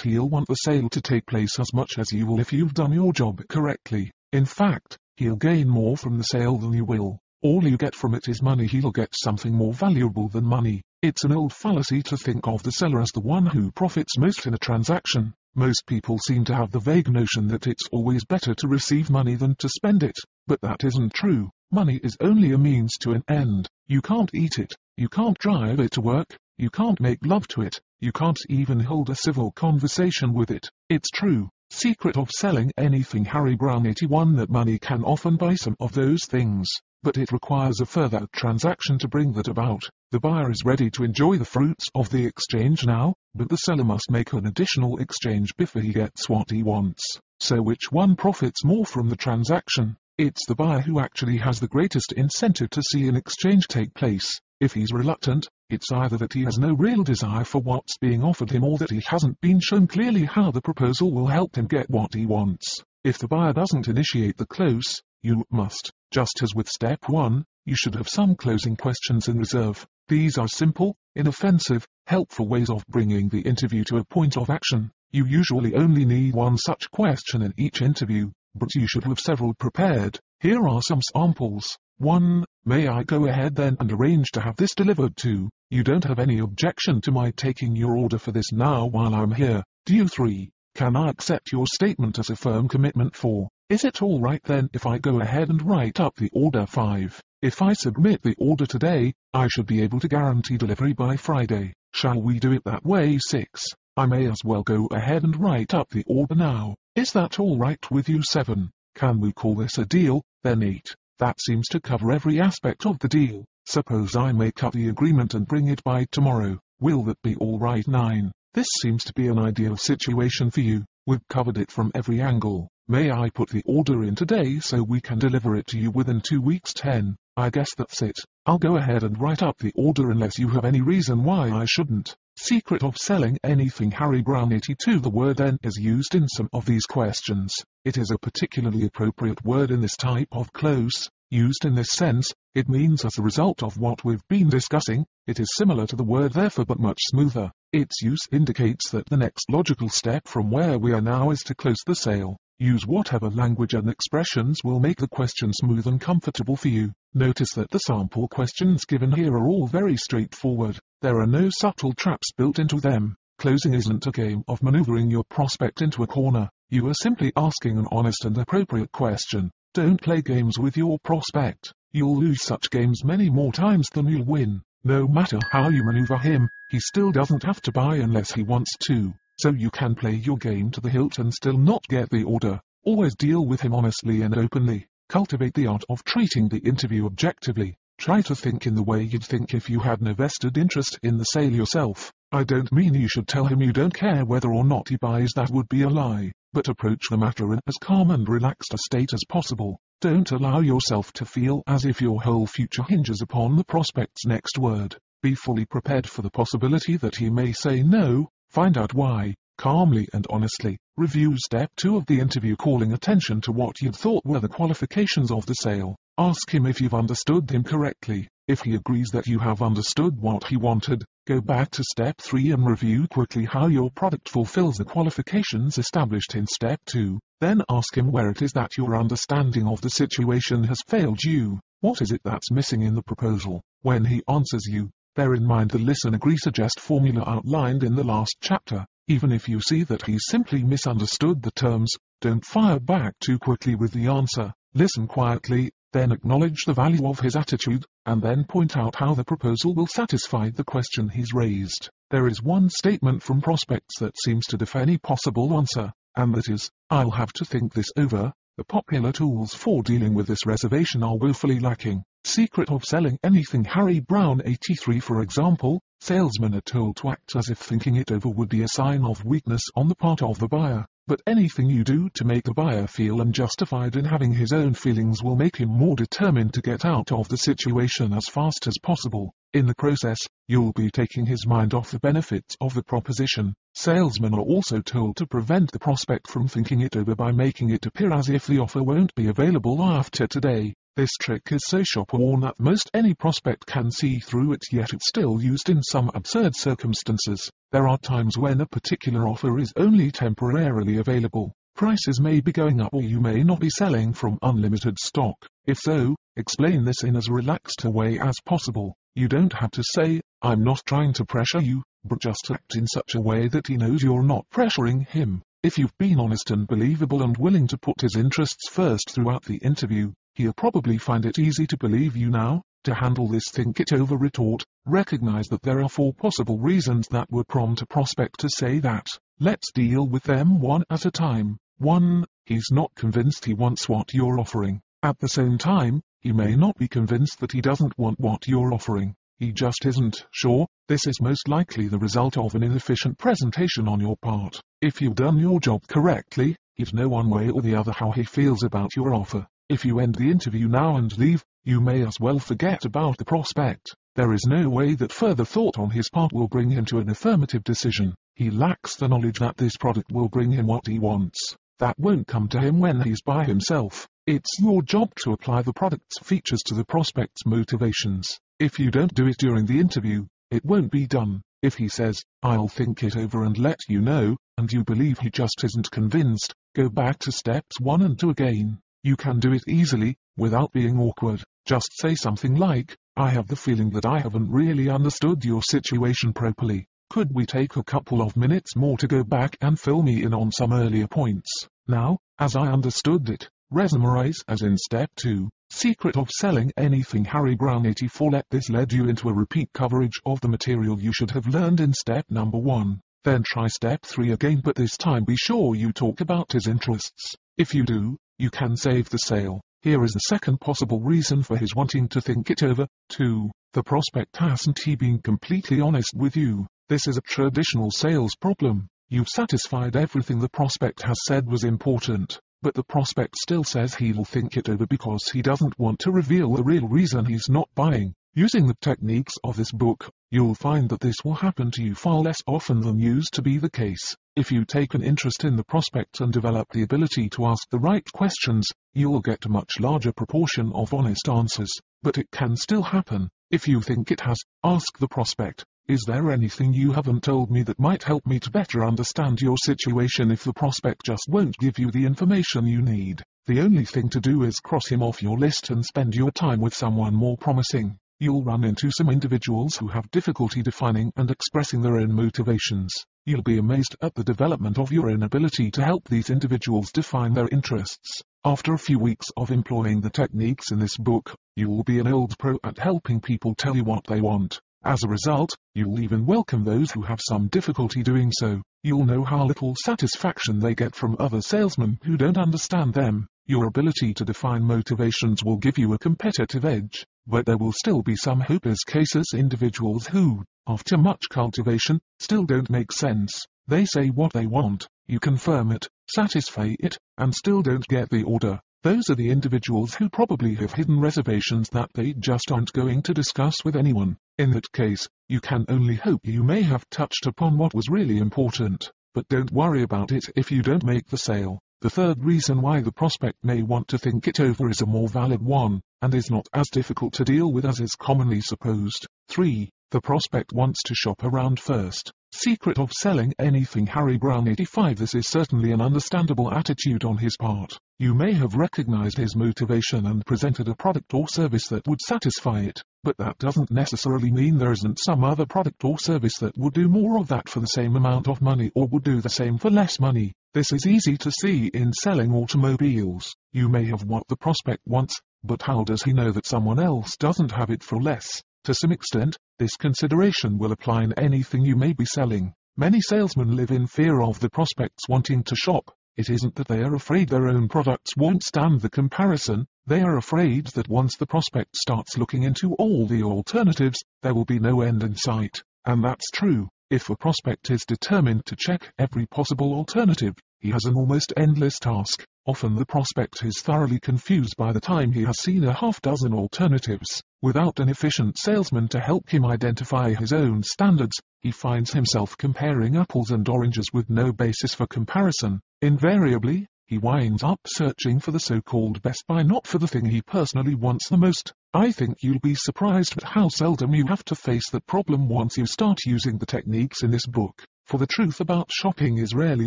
he'll want the sale to take place as much as you will if you've done your job correctly. In fact, he'll gain more from the sale than you will. All you get from it is money he'll get something more valuable than money. It's an old fallacy to think of the seller as the one who profits most in a transaction. Most people seem to have the vague notion that it's always better to receive money than to spend it, but that isn't true. Money is only a means to an end. You can't eat it, you can't drive it to work, you can't make love to it, you can't even hold a civil conversation with it. It's true. Secret of selling anything Harry Browne 81 that money can often buy some of those things but it requires a further transaction to bring that about. The buyer is ready to enjoy the fruits of the exchange now, but the seller must make an additional exchange before he gets what he wants. So which one profits more from the transaction? It's the buyer who actually has the greatest incentive to see an exchange take place. If he's reluctant, it's either that he has no real desire for what's being offered him or that he hasn't been shown clearly how the proposal will help him get what he wants. If the buyer doesn't initiate the close, you must. Just as with step 1, you should have some closing questions in reserve. These are simple, inoffensive, helpful ways of bringing the interview to a point of action. You usually only need one such question in each interview, but you should have several prepared. Here are some samples. 1. May I go ahead then and arrange to have this delivered to? You don't have any objection to my taking your order for this now while I'm here, do you? 3. Can I accept your statement as a firm commitment for? Is it all right then if I go ahead and write up the order 5? If I submit the order today, I should be able to guarantee delivery by Friday. Shall we do it that way 6? I may as well go ahead and write up the order now. Is that all right with you 7? Can we call this a deal? Then 8. That seems to cover every aspect of the deal. Suppose I make up the agreement and bring it by tomorrow. Will that be all right 9? This seems to be an ideal situation for you. We've covered it from every angle. May I put the order in today so we can deliver it to you within two weeks 10? I guess that's it. I'll go ahead and write up the order unless you have any reason why I shouldn't. Secret of selling anything Harry Browne 82 The word then is used in some of these questions. It is a particularly appropriate word in this type of close. Used in this sense, it means as a result of what we've been discussing, it is similar to the word therefore but much smoother. Its use indicates that the next logical step from where we are now is to close the sale. Use whatever language and expressions will make the question smooth and comfortable for you. Notice that the sample questions given here are all very straightforward. There are no subtle traps built into them. Closing isn't a game of maneuvering your prospect into a corner. You are simply asking an honest and appropriate question. Don't play games with your prospect. You'll lose such games many more times than you'll win. No matter how you maneuver him, he still doesn't have to buy unless he wants to. So you can play your game to the hilt and still not get the order. Always deal with him honestly and openly. Cultivate the art of treating the interview objectively. Try to think in the way you'd think if you had no vested interest in the sale yourself. I don't mean you should tell him you don't care whether or not he buys that would be a lie, but approach the matter in as calm and relaxed a state as possible. Don't allow yourself to feel as if your whole future hinges upon the prospect's next word. Be fully prepared for the possibility that he may say no, Find out why, calmly and honestly. Review step 2 of the interview calling attention to what you thought were the qualifications of the sale. Ask him if you've understood him correctly. If he agrees that you have understood what he wanted, go back to step 3 and review quickly how your product fulfills the qualifications established in step 2. Then ask him where it is that your understanding of the situation has failed you. What is it that's missing in the proposal? When he answers you, Bear in mind the listen agree suggest formula outlined in the last chapter. Even if you see that he simply misunderstood the terms, don't fire back too quickly with the answer. Listen quietly, then acknowledge the value of his attitude, and then point out how the proposal will satisfy the question he's raised. There is one statement from prospects that seems to defy any possible answer, and that is, I'll have to think this over. The popular tools for dealing with this reservation are woefully lacking. Secret of selling anything Harry Browne 83 for example, salesmen are told to act as if thinking it over would be a sign of weakness on the part of the buyer. But anything you do to make the buyer feel unjustified in having his own feelings will make him more determined to get out of the situation as fast as possible. In the process, you'll be taking his mind off the benefits of the proposition. Salesmen are also told to prevent the prospect from thinking it over by making it appear as if the offer won't be available after today. This trick is so shop-worn that most any prospect can see through it yet it's still used in some absurd circumstances. There are times when a particular offer is only temporarily available. Prices may be going up or you may not be selling from unlimited stock. If so, explain this in as relaxed a way as possible. You don't have to say, I'm not trying to pressure you, but just act in such a way that he knows you're not pressuring him. If you've been honest and believable and willing to put his interests first throughout the interview, He'll probably find it easy to believe you now. To handle this think it over retort, recognize that there are four possible reasons that would prompt a prospect to say that. Let's deal with them one at a time. 1. He's not convinced he wants what you're offering. At the same time, he may not be convinced that he doesn't want what you're offering. He just isn't sure. This is most likely the result of an inefficient presentation on your part. If you've done your job correctly, he'd know one way or the other how he feels about your offer. If you end the interview now and leave, you may as well forget about the prospect. There is no way that further thought on his part will bring him to an affirmative decision. He lacks the knowledge that this product will bring him what he wants. That won't come to him when he's by himself. It's your job to apply the product's features to the prospect's motivations. If you don't do it during the interview, it won't be done. If he says, I'll think it over and let you know, and you believe he just isn't convinced, go back to steps 1 and 2 again. You can do it easily, without being awkward. Just say something like, I have the feeling that I haven't really understood your situation properly. Could we take a couple of minutes more to go back and fill me in on some earlier points? Now, as I understood it, resummarize as in step 2. Secret of selling anything Harry Browne 84 let this lead you into a repeat coverage of the material you should have learned in step number 1. Then try step 3 again but this time be sure you talk about his interests. If you do, you can save the sale. Here is the second possible reason for his wanting to think it over. 2. The prospect hasn't he been completely honest with you. This is a traditional sales problem. You've satisfied everything the prospect has said was important, but the prospect still says he'll think it over because he doesn't want to reveal the real reason he's not buying. Using the techniques of this book, you'll find that this will happen to you far less often than used to be the case. If you take an interest in the prospect and develop the ability to ask the right questions, you'll get a much larger proportion of honest answers. But it can still happen. If you think it has, ask the prospect, is there anything you haven't told me that might help me to better understand your situation if the prospect just won't give you the information you need? The only thing to do is cross him off your list and spend your time with someone more promising. You'll run into some individuals who have difficulty defining and expressing their own motivations. You'll be amazed at the development of your own ability to help these individuals define their interests. After a few weeks of employing the techniques in this book, you'll be an old pro at helping people tell you what they want. As a result, you'll even welcome those who have some difficulty doing so. You'll know how little satisfaction they get from other salesmen who don't understand them. Your ability to define motivations will give you a competitive edge, but there will still be some hopeless cases individuals who, after much cultivation, still don't make sense. They say what they want, you confirm it, satisfy it, and still don't get the order. Those are the individuals who probably have hidden reservations that they just aren't going to discuss with anyone. In that case, you can only hope you may have touched upon what was really important, but don't worry about it if you don't make the sale. The third reason why the prospect may want to think it over is a more valid one, and is not as difficult to deal with as is commonly supposed. 3. The prospect wants to shop around first. Secret of selling anything Harry Browne 85 This is certainly an understandable attitude on his part. You may have recognized his motivation and presented a product or service that would satisfy it, but that doesn't necessarily mean there isn't some other product or service that would do more of that for the same amount of money or would do the same for less money. This is easy to see in selling automobiles. You may have what the prospect wants, but how does he know that someone else doesn't have it for less? To some extent, this consideration will apply in anything you may be selling. Many salesmen live in fear of the prospects wanting to shop. It isn't that they are afraid their own products won't stand the comparison, they are afraid that once the prospect starts looking into all the alternatives, there will be no end in sight. And that's true. If a prospect is determined to check every possible alternative, he has an almost endless task. Often the prospect is thoroughly confused by the time he has seen a half dozen alternatives. Without an efficient salesman to help him identify his own standards, he finds himself comparing apples and oranges with no basis for comparison. Invariably, he winds up searching for the so-called best buy not for the thing he personally wants the most. I think you'll be surprised at how seldom you have to face that problem once you start using the techniques in this book. For the truth about shopping is rarely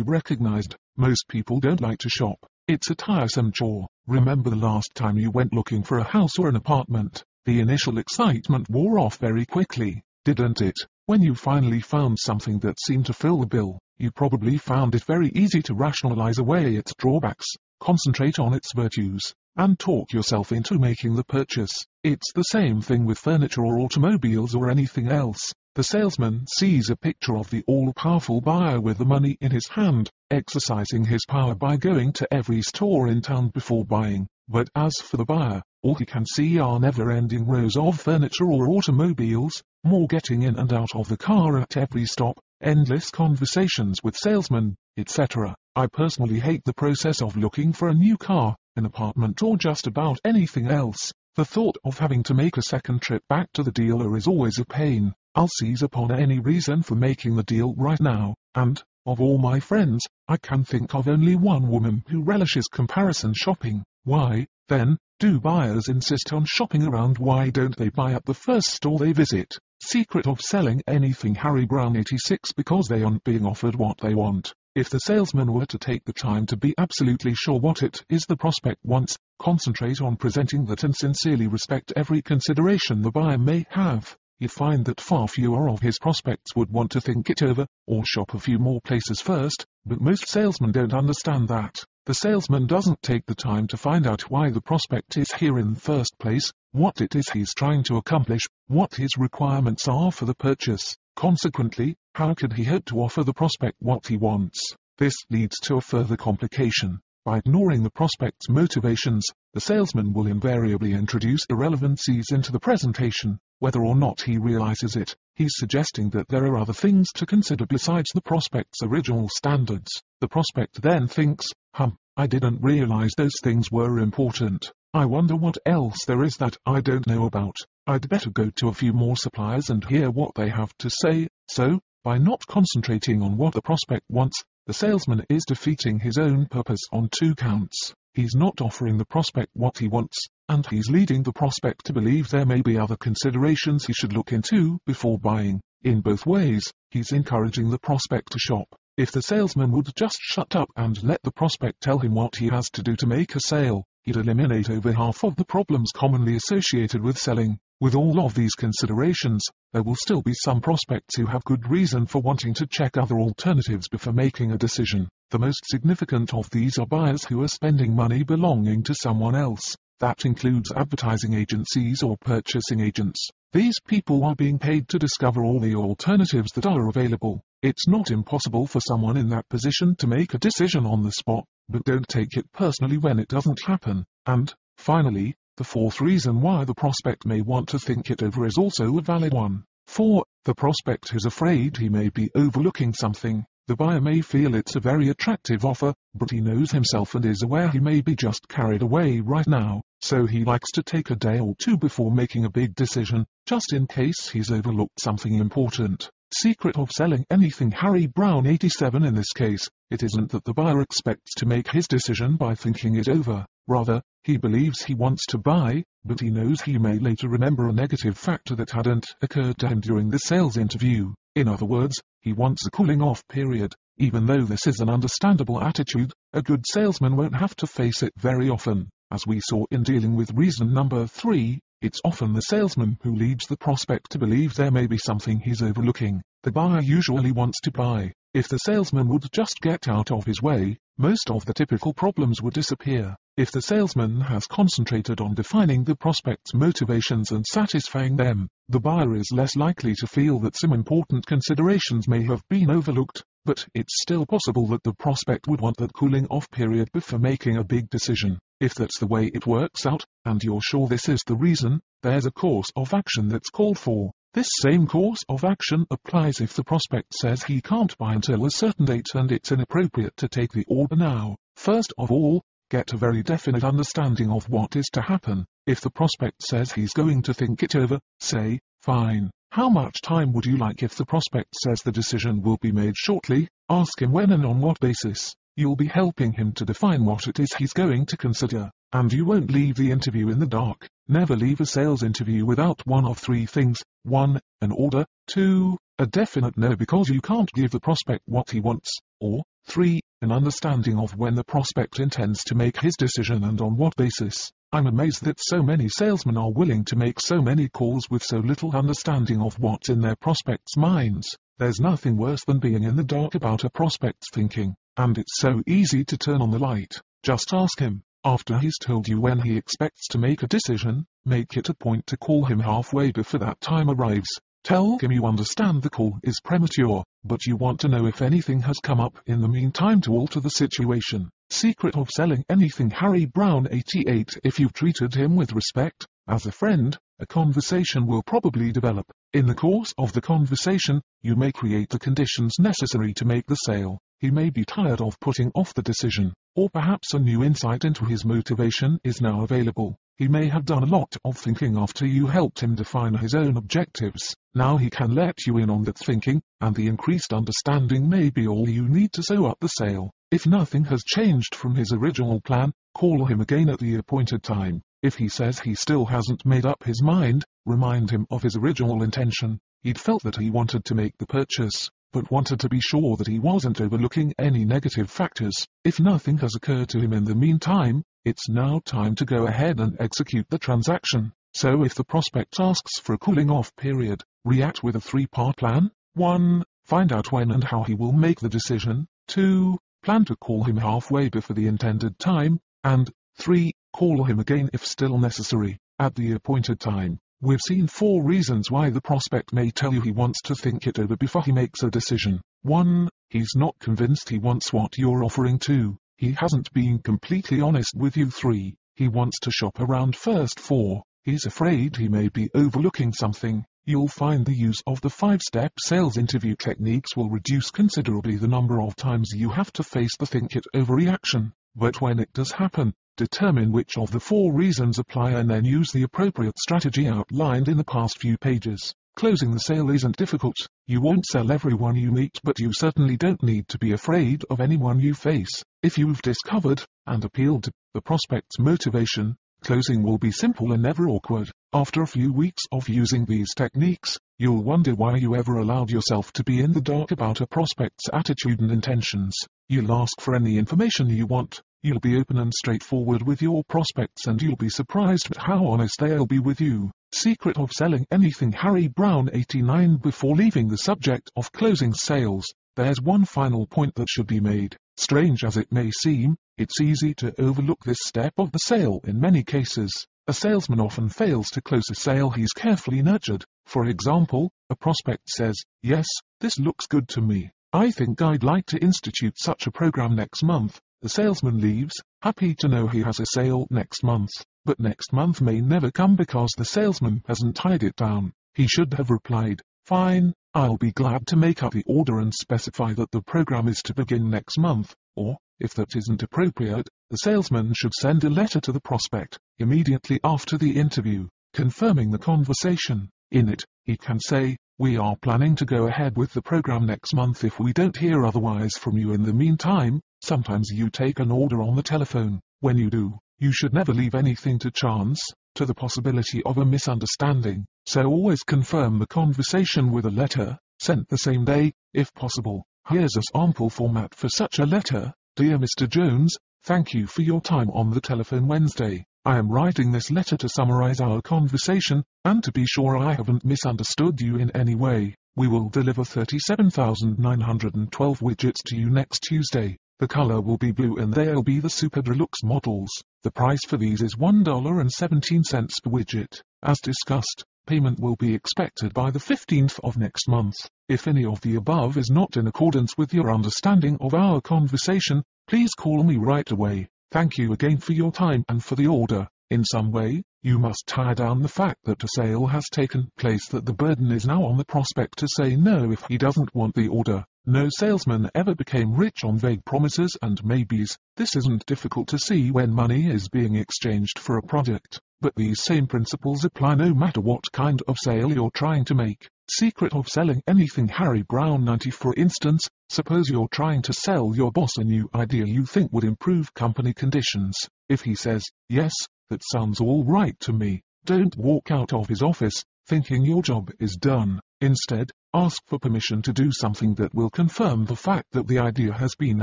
recognized. Most people don't like to shop. It's a tiresome chore. Remember the last time you went looking for a house or an apartment? The initial excitement wore off very quickly, didn't it? When you finally found something that seemed to fill the bill, you probably found it very easy to rationalize away its drawbacks, concentrate on its virtues, and talk yourself into making the purchase. It's the same thing with furniture or automobiles or anything else. The salesman sees a picture of the all-powerful buyer with the money in his hand, exercising his power by going to every store in town before buying. But as for the buyer, all he can see are never-ending rows of furniture or automobiles, more getting in and out of the car at every stop, endless conversations with salesmen, etc. I personally hate the process of looking for a new car, an apartment or just about anything else. The thought of having to make a second trip back to the dealer is always a pain. I'll seize upon any reason for making the deal right now, and, of all my friends, I can think of only one woman who relishes comparison shopping. Why, then, do buyers insist on shopping around? Why don't they buy at the first store they visit? Secret of selling anything Harry Browne 86 because they aren't being offered what they want. If the salesman were to take the time to be absolutely sure what it is the prospect wants, concentrate on presenting that and sincerely respect every consideration the buyer may have, you find that far fewer of his prospects would want to think it over, or shop a few more places first, but most salesmen don't understand that. The salesman doesn't take the time to find out why the prospect is here in the first place, what it is he's trying to accomplish, what his requirements are for the purchase. Consequently, how could he hope to offer the prospect what he wants? This leads to a further complication. By ignoring the prospect's motivations, the salesman will invariably introduce irrelevancies into the presentation, whether or not he realizes it. He's suggesting that there are other things to consider besides the prospect's original standards. The prospect then thinks, hum, I didn't realize those things were important. I wonder what else there is that I don't know about. I'd better go to a few more suppliers and hear what they have to say. So, by not concentrating on what the prospect wants, the salesman is defeating his own purpose on two counts. He's not offering the prospect what he wants, and he's leading the prospect to believe there may be other considerations he should look into before buying. In both ways, he's encouraging the prospect to shop. If the salesman would just shut up and let the prospect tell him what he has to do to make a sale, he'd eliminate over half of the problems commonly associated with selling. With all of these considerations, there will still be some prospects who have good reason for wanting to check other alternatives before making a decision. The most significant of these are buyers who are spending money belonging to someone else. That includes advertising agencies or purchasing agents. These people are being paid to discover all the alternatives that are available. It's not impossible for someone in that position to make a decision on the spot, but don't take it personally when it doesn't happen. And, finally, the fourth reason why the prospect may want to think it over is also a valid one. 4. The prospect is afraid he may be overlooking something. The buyer may feel it's a very attractive offer, but he knows himself and is aware he may be just carried away right now, so he likes to take a day or two before making a big decision, just in case he's overlooked something important. Secret of selling anything Harry Browne 87 in this case, it isn't that the buyer expects to make his decision by thinking it over. Rather, he believes he wants to buy, but he knows he may later remember a negative factor that hadn't occurred to him during the sales interview. In other words, he wants a cooling off period. Even though this is an understandable attitude, a good salesman won't have to face it very often. As we saw in dealing with reason number three, it's often the salesman who leads the prospect to believe there may be something he's overlooking. The buyer usually wants to buy, If the salesman would just get out of his way, most of the typical problems would disappear. If the salesman has concentrated on defining the prospect's motivations and satisfying them, the buyer is less likely to feel that some important considerations may have been overlooked, but it's still possible that the prospect would want that cooling off period before making a big decision. If that's the way it works out, and you're sure this is the reason, there's a course of action that's called for. This same course of action applies if the prospect says he can't buy until a certain date and it's inappropriate to take the order now. First of all, get a very definite understanding of what is to happen. If the prospect says he's going to think it over, say, fine. How much time would you like if the prospect says the decision will be made shortly? Ask him when and on what basis. You'll be helping him to define what it is he's going to consider, and you won't leave the interview in the dark. Never leave a sales interview without one of three things. 1. An order. 2. A definite no because you can't give the prospect what he wants. Or 3. An understanding of when the prospect intends to make his decision and on what basis. I'm amazed that so many salesmen are willing to make so many calls with so little understanding of what's in their prospects' minds. There's nothing worse than being in the dark about a prospect's thinking, and it's so easy to turn on the light. Just ask him. After he's told you when he expects to make a decision, make it a point to call him halfway before that time arrives. Tell him you understand the call is premature, but you want to know if anything has come up in the meantime to alter the situation. Secret of selling anything Harry Browne 88 If you've treated him with respect, as a friend, a conversation will probably develop. In the course of the conversation, you may create the conditions necessary to make the sale. He may be tired of putting off the decision, or perhaps a new insight into his motivation is now available. He may have done a lot of thinking after you helped him define his own objectives. Now he can let you in on that thinking, and the increased understanding may be all you need to sew up the sale. If nothing has changed from his original plan, call him again at the appointed time. If he says he still hasn't made up his mind, remind him of his original intention. He'd felt that he wanted to make the purchase, but wanted to be sure that he wasn't overlooking any negative factors. If nothing has occurred to him in the meantime, it's now time to go ahead and execute the transaction. So if the prospect asks for a cooling off period, react with a three-part plan. 1. Find out when and how he will make the decision. 2. Plan to call him halfway before the intended time. And 3. Call him again if still necessary, at the appointed time. We've seen four reasons why the prospect may tell you he wants to think it over before he makes a decision. 1. He's not convinced he wants what you're offering 2. He hasn't been completely honest with you 3. He wants to shop around first 4. He's afraid he may be overlooking something. You'll find the use of the five-step sales interview techniques will reduce considerably the number of times you have to face the think it over reaction. But when it does happen, Determine which of the four reasons apply and then use the appropriate strategy outlined in the past few pages. Closing the sale isn't difficult. You won't sell everyone you meet, but you certainly don't need to be afraid of anyone you face. If you've discovered and appealed to the prospect's motivation, closing will be simple and never awkward. After a few weeks of using these techniques, you'll wonder why you ever allowed yourself to be in the dark about a prospect's attitude and intentions. You'll ask for any information you want, You'll be open and straightforward with your prospects and you'll be surprised at how honest they'll be with you. Secret of selling anything Harry Browne 89 Before leaving the subject of closing sales, there's one final point that should be made. Strange as it may seem, it's easy to overlook this step of the sale in many cases. A salesman often fails to close a sale he's carefully nurtured. For example, a prospect says, Yes, this looks good to me. I think I'd like to institute such a program next month. The salesman leaves, happy to know he has a sale next month, but next month may never come because the salesman hasn't tied it down. He should have replied, Fine, I'll be glad to make up the order and specify that the program is to begin next month, or, if that isn't appropriate, the salesman should send a letter to the prospect, immediately after the interview, confirming the conversation. In it, he can say, we are planning to go ahead with the program next month if we don't hear otherwise from you in the meantime. Sometimes you take an order on the telephone. When you do, you should never leave anything to chance, to the possibility of a misunderstanding. So always confirm the conversation with a letter, sent the same day, if possible. Here's a sample format for such a letter. Dear Mr. Jones, thank you for your time on the telephone Wednesday. I am writing this letter to summarize our conversation, and to be sure I haven't misunderstood you in any way. We will deliver 37,912 widgets to you next Tuesday. The color will be blue and they'll be the Super Deluxe models. The price for these is $1.17 per widget. As discussed, payment will be expected by the 15th of next month. If any of the above is not in accordance with your understanding of our conversation, please call me right away. Thank you again for your time and for the order. In some way, you must tie down the fact that a sale has taken place that the burden is now on the prospect to say no if he doesn't want the order. No salesman ever became rich on vague promises and maybes. This isn't difficult to see when money is being exchanged for a product. But these same principles apply no matter what kind of sale you're trying to make. Secret of selling anything Harry Browne 90 for instance, suppose you're trying to sell your boss a new idea you think would improve company conditions. If he says, yes, that sounds all right to me. Don't walk out of his office, thinking your job is done. Instead, ask for permission to do something that will confirm the fact that the idea has been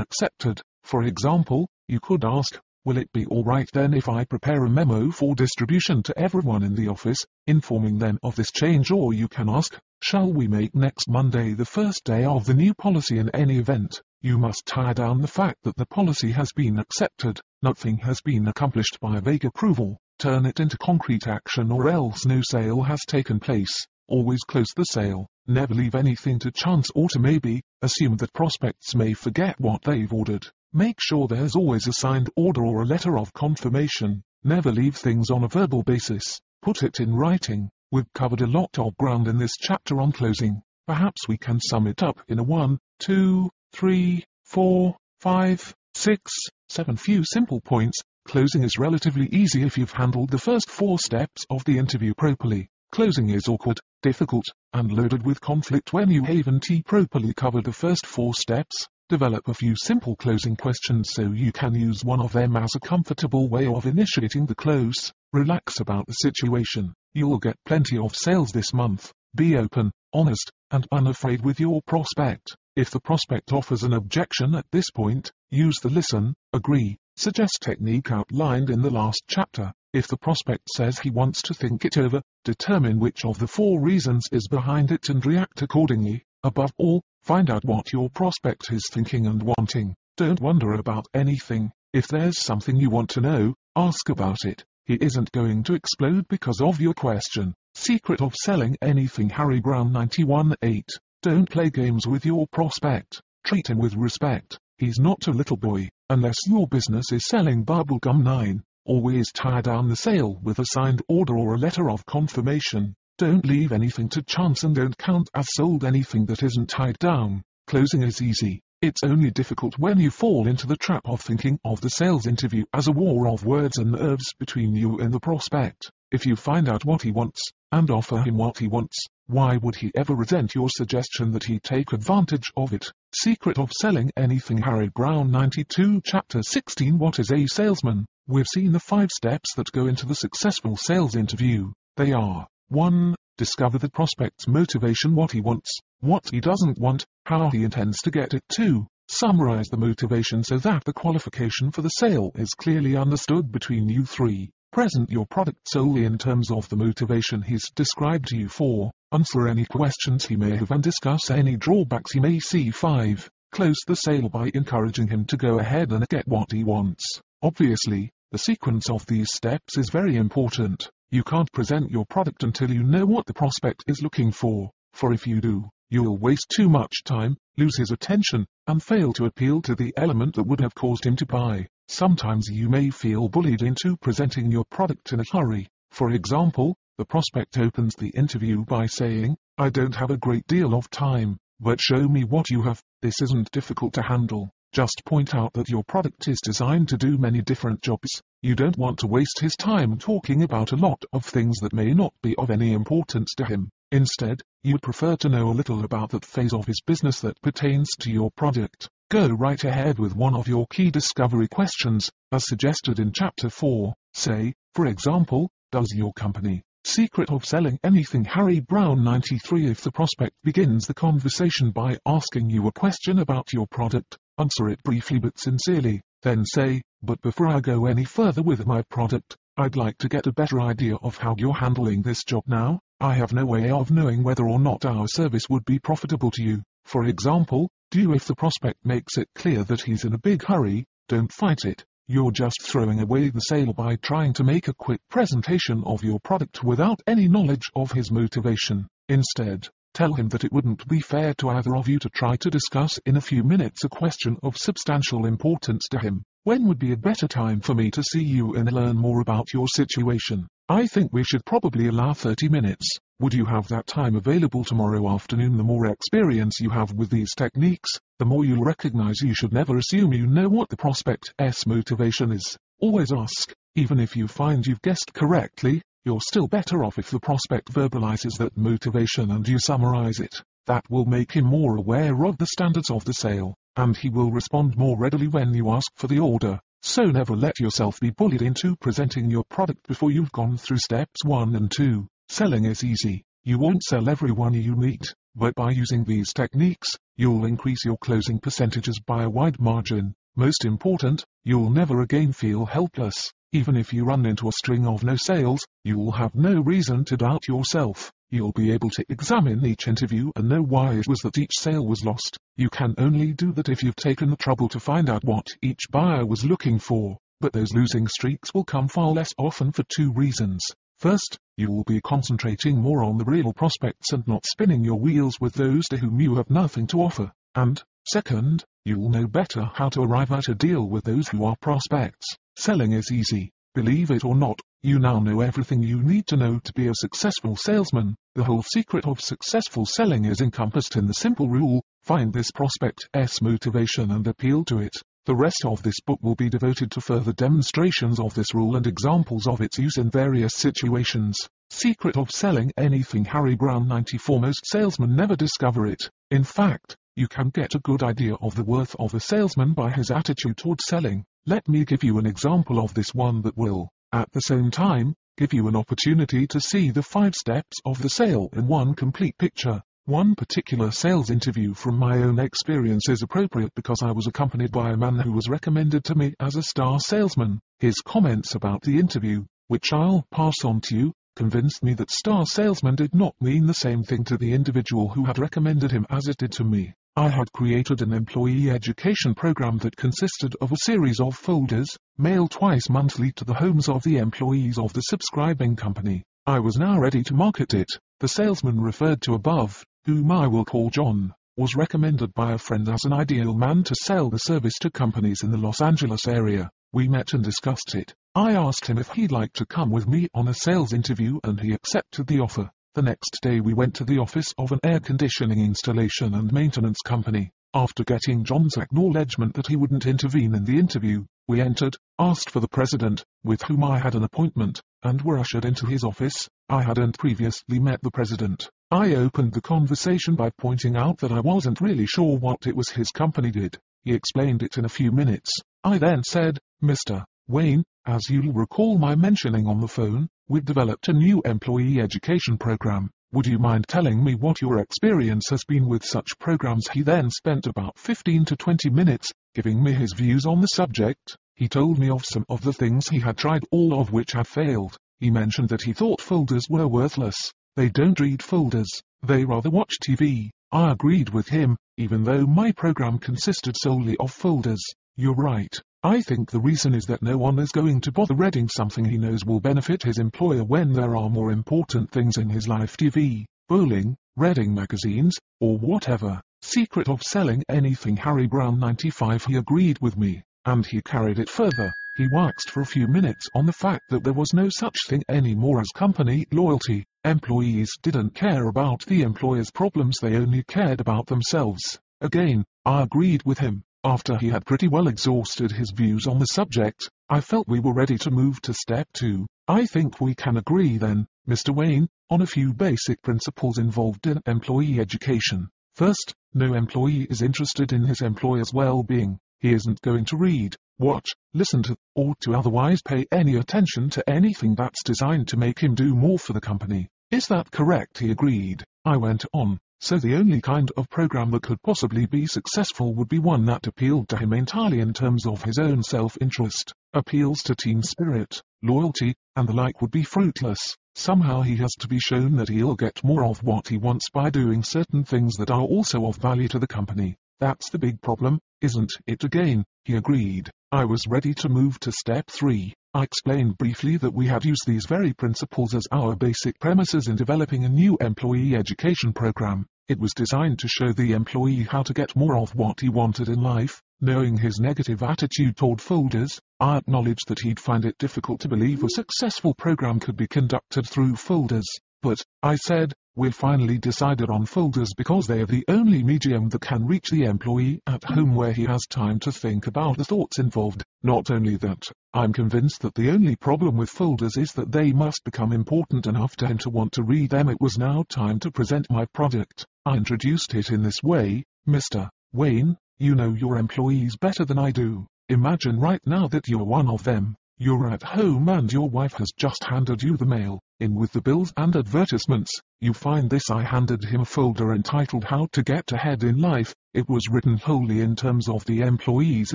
accepted. For example, you could ask, Will it be alright then if I prepare a memo for distribution to everyone in the office, informing them of this change or you can ask, Shall we make next Monday the first day of the new policy in any event? You must tie down the fact that the policy has been accepted, nothing has been accomplished by a vague approval, turn it into concrete action or else no sale has taken place. Always close the sale, never leave anything to chance or to maybe, assume that prospects may forget what they've ordered. Make sure there's always a signed order or a letter of confirmation. Never leave things on a verbal basis. Put it in writing. We've covered a lot of ground in this chapter on closing. Perhaps we can sum it up in a one, two, three, four, five, six, seven few simple points. Closing is relatively easy if you've handled the first four steps of the interview properly. Closing is awkward, difficult, and loaded with conflict when you haven't properly covered the first four steps. Develop a few simple closing questions so you can use one of them as a comfortable way of initiating the close. Relax about the situation. You'll get plenty of sales this month. Be open, honest, and unafraid with your prospect. If the prospect offers an objection at this point, use the listen, agree, suggest technique outlined in the last chapter. If the prospect says he wants to think it over, determine which of the four reasons is behind it and react accordingly. Above all, find out what your prospect is thinking and wanting. Don't wonder about anything. If there's something you want to know, ask about it. He isn't going to explode because of your question. Secret of selling anything Harry Browne 91.8. Don't play games with your prospect. Treat him with respect. He's not a little boy, unless your business is selling bubblegum 9. Always tie down the sale with a signed order or a letter of confirmation. Don't leave anything to chance and don't count as sold anything that isn't tied down. Closing is easy. It's only difficult when you fall into the trap of thinking of the sales interview as a war of words and nerves between you and the prospect. If you find out what he wants, and offer him what he wants, why would he ever resent your suggestion that he take advantage of it? Secret of Selling Anything Harry Browne 92 Chapter 16 What is a salesman? We've seen the five steps that go into the successful sales interview. They are 1. Discover the prospect's motivation what he wants, what he doesn't want, how he intends to get it 2. Summarize the motivation so that the qualification for the sale is clearly understood between you three. Present your product solely in terms of the motivation he's described you for. Answer any questions he may have and discuss any drawbacks he may see. 5. Close the sale by encouraging him to go ahead and get what he wants. Obviously, the sequence of these steps is very important. You can't present your product until you know what the prospect is looking for, for if you do, you'll waste too much time, lose his attention, and fail to appeal to the element that would have caused him to buy. Sometimes you may feel bullied into presenting your product in a hurry. For example, the prospect opens the interview by saying, I don't have a great deal of time, but show me what you have. This isn't difficult to handle. Just point out that your product is designed to do many different jobs. You don't want to waste his time talking about a lot of things that may not be of any importance to him. Instead, you'd prefer to know a little about that phase of his business that pertains to your product. Go right ahead with one of your key discovery questions, as suggested in Chapter 4. Say, for example, does your company Secret of Selling Anything Harry Browne 93 If the prospect begins the conversation by asking you a question about your product, answer it briefly but sincerely, then say, but before I go any further with my product, I'd like to get a better idea of how you're handling this job now. I have no way of knowing whether or not our service would be profitable to you. For example, do if the prospect makes it clear that he's in a big hurry, don't fight it. You're just throwing away the sale by trying to make a quick presentation of your product without any knowledge of his motivation. Instead, tell him that it wouldn't be fair to either of you to try to discuss in a few minutes a question of substantial importance to him. When would be a better time for me to see you and learn more about your situation? I think we should probably allow 30 minutes. Would you have that time available tomorrow afternoon? The more experience you have with these techniques, the more you'll recognize you should never assume you know what the prospect's motivation is. Always ask, even if you find you've guessed correctly, you're still better off if the prospect verbalizes that motivation and you summarize it. That will make him more aware of the standards of the sale, and he will respond more readily when you ask for the order. So never let yourself be bullied into presenting your product before you've gone through steps 1 and 2. Selling is easy. You won't sell everyone you meet, but by using these techniques, you'll increase your closing percentages by a wide margin. Most important, you'll never again feel helpless. Even if you run into a string of no sales, you'll have no reason to doubt yourself. You'll be able to examine each interview and know why it was that each sale was lost. You can only do that if you've taken the trouble to find out what each buyer was looking for. But those losing streaks will come far less often for two reasons. First, you will be concentrating more on the real prospects and not spinning your wheels with those to whom you have nothing to offer. And, second, you'll know better how to arrive at a deal with those who are prospects. Selling is easy. Believe it or not, you now know everything you need to know to be a successful salesman. The whole secret of successful selling is encompassed in the simple rule, find this prospect's motivation and appeal to it. The rest of this book will be devoted to further demonstrations of this rule and examples of its use in various situations. Secret of Selling Anything Harry Browne 94 Most salesmen never discover it. In fact, you can get a good idea of the worth of a salesman by his attitude toward selling. Let me give you an example of this one that will, at the same time, give you an opportunity to see the five steps of the sale in one complete picture. One particular sales interview from my own experience is appropriate because I was accompanied by a man who was recommended to me as a star salesman. His comments about the interview, which I'll pass on to you, convinced me that star salesman did not mean the same thing to the individual who had recommended him as it did to me. I had created an employee education program that consisted of a series of folders, mailed twice monthly to the homes of the employees of the subscribing company. I was now ready to market it. The salesman referred to above whom I will call John, was recommended by a friend as an ideal man to sell the service to companies in the Los Angeles area. We met and discussed it. I asked him if he'd like to come with me on a sales interview and he accepted the offer. The next day we went to the office of an air conditioning installation and maintenance company. After getting John's acknowledgement that he wouldn't intervene in the interview, we entered, asked for the president, with whom I had an appointment, and were ushered into his office. I hadn't previously met the president. I opened the conversation by pointing out that I wasn't really sure what it was his company did. He explained it in a few minutes. I then said, Mr. Wayne, as you'll recall my mentioning on the phone, we've developed a new employee education program. Would you mind telling me what your experience has been with such programs? He then spent about 15 to 20 minutes, giving me his views on the subject. He told me of some of the things he had tried, all of which had failed. He mentioned that he thought folders were worthless. They don't read folders, they rather watch TV. I agreed with him, even though my program consisted solely of folders. You're right. I think the reason is that no one is going to bother reading something he knows will benefit his employer when there are more important things in his life TV, bowling, reading magazines, or whatever. Secret of Selling Anything Harry Browne 95 He agreed with me, and he carried it further. He waxed for a few minutes on the fact that there was no such thing anymore as company loyalty. Employees didn't care about the employer's problems, they only cared about themselves. Again, I agreed with him. After he had pretty well exhausted his views on the subject, I felt we were ready to move to step two. I think we can agree then, Mr. Wayne, on a few basic principles involved in employee education. First, no employee is interested in his employer's well-being. He isn't going to read, watch, listen to, or to otherwise pay any attention to anything that's designed to make him do more for the company. Is that correct? He agreed. I went on. So the only kind of program that could possibly be successful would be one that appealed to him entirely in terms of his own self-interest, appeals to team spirit, loyalty, and the like would be fruitless. Somehow he has to be shown that he'll get more of what he wants by doing certain things that are also of value to the company. That's the big problem, isn't it again? He agreed. I was ready to move to step 3. I explained briefly that we had used these very principles as our basic premises in developing a new employee education program. It was designed to show the employee how to get more of what he wanted in life. Knowing his negative attitude toward folders, I acknowledged that he'd find it difficult to believe a successful program could be conducted through folders. But, I said, we finally decided on folders because they are the only medium that can reach the employee at home where he has time to think about the thoughts involved. Not only that, I'm convinced that the only problem with folders is that they must become important enough to him to want to read them. It was now time to present my product. I introduced it in this way, Mr. Wayne, you know your employees better than I do. Imagine right now that you're one of them. You're at home and your wife has just handed you the mail. In with the bills and advertisements, you find this I handed him a folder entitled How to Get Ahead in Life. It was written wholly in terms of the employee's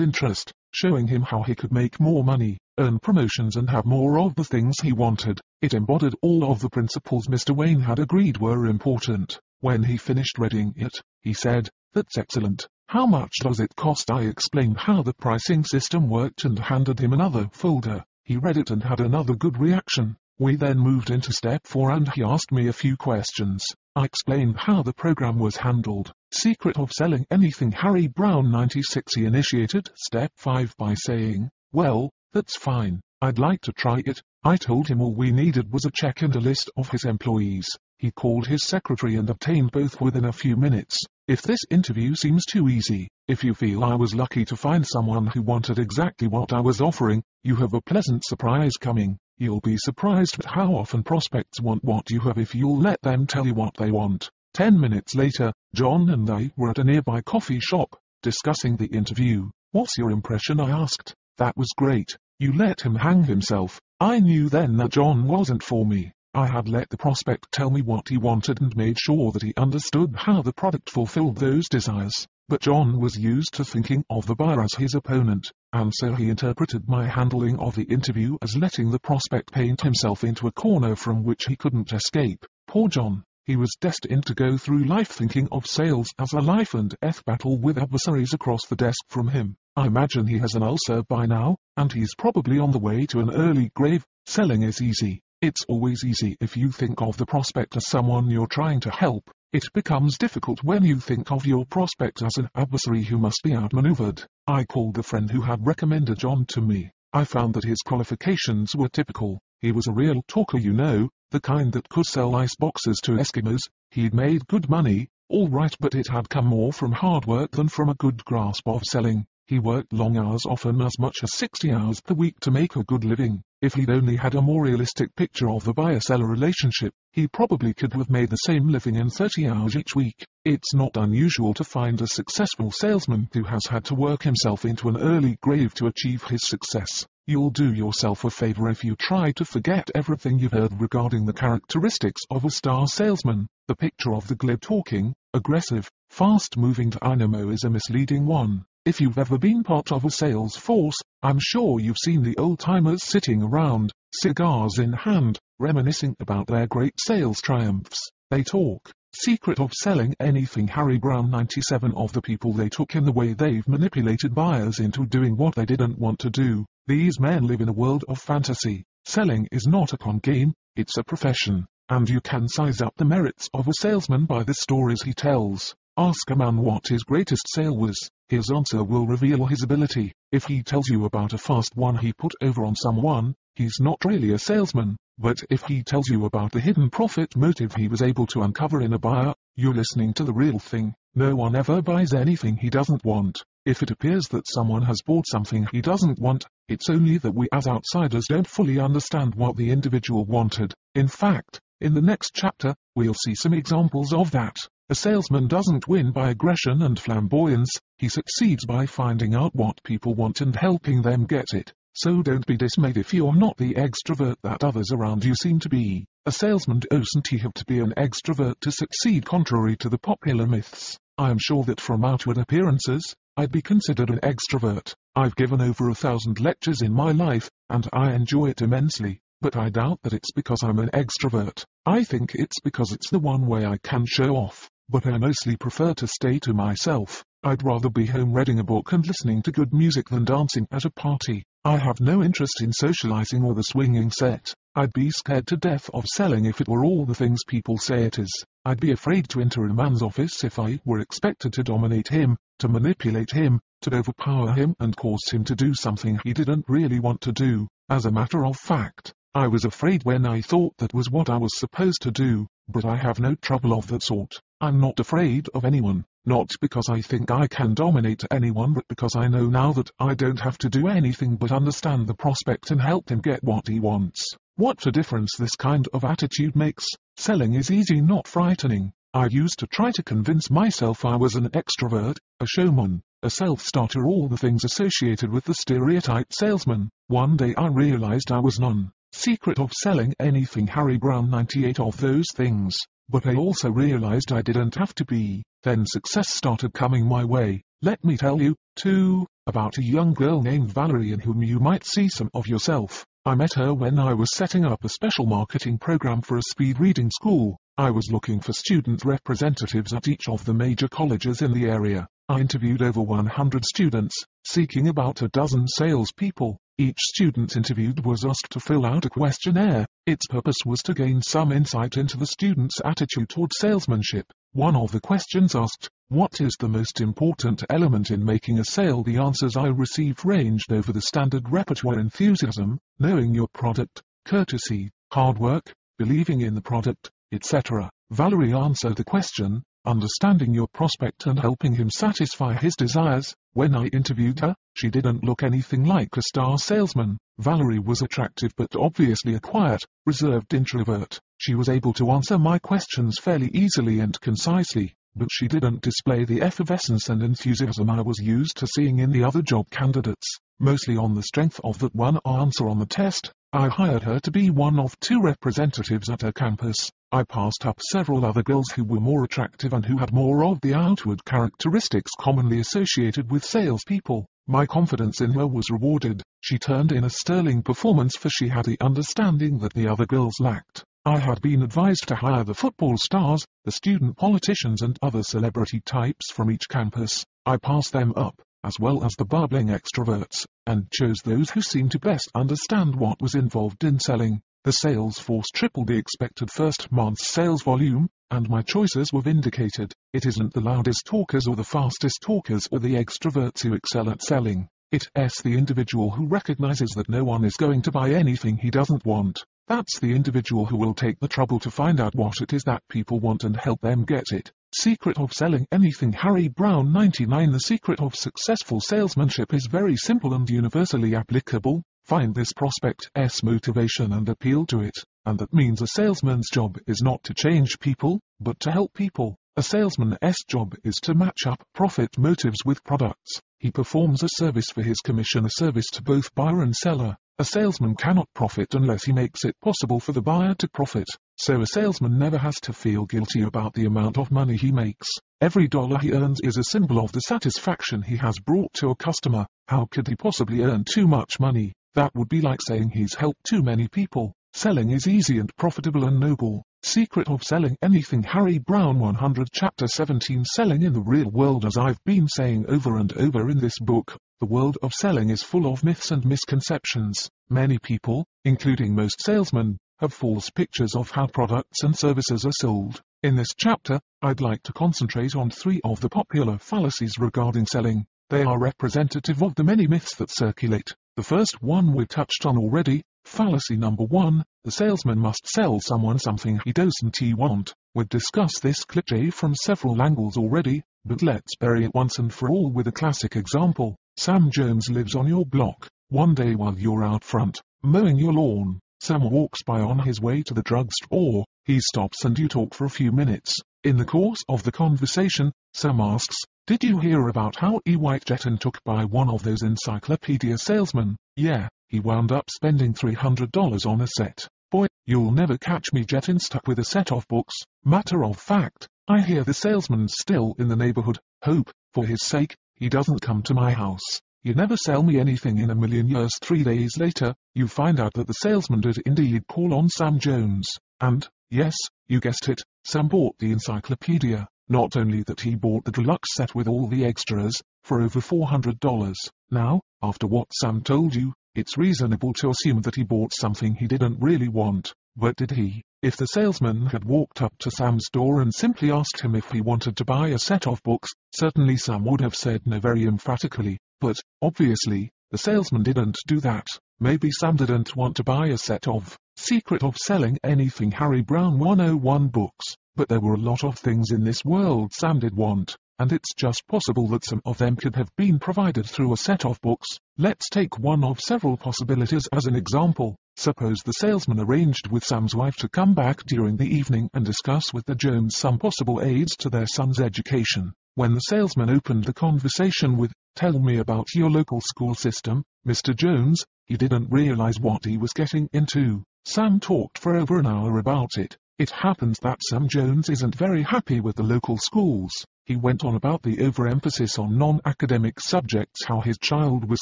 interest, showing him how he could make more money, earn promotions and have more of the things he wanted. It embodied all of the principles Mr. Wayne had agreed were important. When he finished reading it, he said, That's excellent. How much does it cost? I explained how the pricing system worked and handed him another folder. He read it and had another good reaction. We then moved into step 4 and he asked me a few questions. I explained how the program was handled. Secret of selling anything Harry Browne 96 he initiated step 5 by saying, well, that's fine. I'd like to try it. I told him all we needed was a check and a list of his employees. He called his secretary and obtained both within a few minutes. If this interview seems too easy, if you feel I was lucky to find someone who wanted exactly what I was offering, you have a pleasant surprise coming. You'll be surprised at how often prospects want what you have if you'll let them tell you what they want. Ten minutes later, John and I were at a nearby coffee shop, discussing the interview. What's your impression? I asked. That was great. You let him hang himself. I knew then that John wasn't for me. I had let the prospect tell me what he wanted and made sure that he understood how the product fulfilled those desires. But John was used to thinking of the buyer as his opponent, and so he interpreted my handling of the interview as letting the prospect paint himself into a corner from which he couldn't escape. Poor John. He was destined to go through life thinking of sales as a life and death battle with adversaries across the desk from him. I imagine he has an ulcer by now, and he's probably on the way to an early grave. Selling is easy. It's always easy if you think of the prospect as someone you're trying to help. It becomes difficult when you think of your prospect as an adversary who must be outmaneuvered. I called the friend who had recommended John to me. I found that his qualifications were typical. He was a real talker you know, the kind that could sell ice boxes to Eskimos. He'd made good money, all right but it had come more from hard work than from a good grasp of selling. He worked long hours often as much as 60 hours per week to make a good living. If he'd only had a more realistic picture of the buyer-seller relationship, he probably could have made the same living in 30 hours each week. It's not unusual to find a successful salesman who has had to work himself into an early grave to achieve his success. You'll do yourself a favor if you try to forget everything you've heard regarding the characteristics of a star salesman. The picture of the glib talking, aggressive, fast-moving dynamo is a misleading one. If you've ever been part of a sales force, I'm sure you've seen the old-timers sitting around, cigars in hand, reminiscing about their great sales triumphs. They talk. Secret of selling anything Harry Browne 97 of the people they took in the way they've manipulated buyers into doing what they didn't want to do. These men live in a world of fantasy. Selling is not a con game, it's a profession. And you can size up the merits of a salesman by the stories he tells. Ask a man what his greatest sale was. His answer will reveal his ability. If he tells you about a fast one he put over on someone, he's not really a salesman. But if he tells you about the hidden profit motive he was able to uncover in a buyer, you're listening to the real thing. No one ever buys anything he doesn't want. If it appears that someone has bought something he doesn't want, it's only that we as outsiders don't fully understand what the individual wanted. In fact, in the next chapter, we'll see some examples of that. A salesman doesn't win by aggression and flamboyance, he succeeds by finding out what people want and helping them get it. So don't be dismayed if you're not the extrovert that others around you seem to be. A salesman doesn't have to be an extrovert to succeed contrary to the popular myths. I am sure that from outward appearances, I'd be considered an extrovert. I've given over a thousand lectures in my life, and I enjoy it immensely. but I doubt that it's because I'm an extrovert. I think it's because it's the one way I can show off, but I mostly prefer to stay to myself. I'd rather be home reading a book and listening to good music than dancing at a party. I have no interest in socializing or the swinging set. I'd be scared to death of selling if it were all the things people say it is. I'd be afraid to enter a man's office if I were expected to dominate him, to manipulate him, to overpower him and cause him to do something he didn't really want to do. As a matter of fact, I was afraid when I thought that was what I was supposed to do, but I have no trouble of that sort. I'm not afraid of anyone, not because I think I can dominate anyone but because I know now that I don't have to do anything but understand the prospect and help him get what he wants. What a difference this kind of attitude makes. Selling is easy not frightening. I used to try to convince myself I was an extrovert, a showman, a self-starter all the things associated with the stereotype salesman. One day I realized I was none. Secret of selling anything Harry Browne 98 of those things. But I also realized I didn't have to be. Then success started coming my way. Let me tell you, too, about a young girl named Valerie in whom you might see some of yourself. I met her when I was setting up a special marketing program for a speed reading school. I was looking for student representatives at each of the major colleges in the area. I interviewed over 100 students, seeking about a dozen salespeople. Each student interviewed was asked to fill out a questionnaire. Its purpose was to gain some insight into the student's attitude toward salesmanship. One of the questions asked, What is the most important element in making a sale? The answers I received ranged over the standard repertoire enthusiasm, knowing your product, courtesy, hard work, believing in the product, etc. Valerie answered the question, understanding your prospect and helping him satisfy his desires. When I interviewed her, she didn't look anything like a star salesman. Valerie was attractive but obviously a quiet, reserved introvert. She was able to answer my questions fairly easily and concisely, but she didn't display the effervescence and enthusiasm I was used to seeing in the other job candidates. Mostly on the strength of that one answer on the test, I hired her to be one of two representatives at her campus. I passed up several other girls who were more attractive and who had more of the outward characteristics commonly associated with salespeople. My confidence in her was rewarded. She turned in a sterling performance for she had the understanding that the other girls lacked. I had been advised to hire the football stars, the student politicians and other celebrity types from each campus. I passed them up, as well as the bubbling extroverts, and chose those who seemed to best understand what was involved in selling. The sales force tripled the expected first month's sales volume, and my choices were vindicated. It isn't the loudest talkers or the fastest talkers or the extroverts who excel at selling. It's the individual who recognizes that no one is going to buy anything he doesn't want. That's the individual who will take the trouble to find out what it is that people want and help them get it. Secret of Selling Anything Harry Browne 99 The secret of successful salesmanship is very simple and universally applicable. Find this prospect's motivation and appeal to it, and that means a salesman's job is not to change people, but to help people. A salesman's job is to match up profit motives with products. He performs a service for his commission, a service to both buyer and seller. A salesman cannot profit unless he makes it possible for the buyer to profit. So a salesman never has to feel guilty about the amount of money he makes. Every dollar he earns is a symbol of the satisfaction he has brought to a customer. How could he possibly earn too much money? That would be like saying he's helped too many people. Selling is easy and profitable and noble. Secret of Selling Anything Harry Browne 100 Chapter 17 Selling in the Real World As I've been saying over and over in this book, the world of selling is full of myths and misconceptions. Many people, including most salesmen, have false pictures of how products and services are sold. In this chapter, I'd like to concentrate on three of the popular fallacies regarding selling. They are representative of the many myths that circulate. The first one we touched on already, fallacy number one, the salesman must sell someone something he doesn't want. We've discussed this cliché from several angles already, but let's bury it once and for all with a classic example. Sam Jones lives on your block. One day while you're out front, mowing your lawn, Sam walks by on his way to the drugstore. He stops and you talk for a few minutes. In the course of the conversation, Sam asks, did you hear about how E. White Jetton took by one of those encyclopedia salesmen? Yeah, he wound up spending $300 on a set. Boy, you'll never catch me getting stuck with a set of books. Matter of fact, I hear the salesman's still in the neighborhood. Hope, for his sake, he doesn't come to my house. You never sell me anything in a million years. Three days later, you find out that the salesman did indeed call on Sam Jones, and, yes, you guessed it, Sam bought the encyclopedia. Not only that he bought the deluxe set with all the extras, for over $400. Now, after what Sam told you, it's reasonable to assume that he bought something he didn't really want. But did he? If the salesman had walked up to Sam's door and simply asked him if he wanted to buy a set of books, certainly Sam would have said no very emphatically. But, obviously, the salesman didn't do that. Maybe Sam didn't want to buy a set of Secret of Selling Anything Harry Browne 101 books. But there were a lot of things in this world Sam did want, and it's just possible that some of them could have been provided through a set of books. Let's take one of several possibilities as an example. Suppose the salesman arranged with Sam's wife to come back during the evening and discuss with the Jones some possible aids to their son's education. When the salesman opened the conversation with, Tell me about your local school system, Mr. Jones, he didn't realize what he was getting into. Sam talked for over an hour about it. It happens that Sam Jones isn't very happy with the local schools. He went on about the overemphasis on non-academic subjects how his child was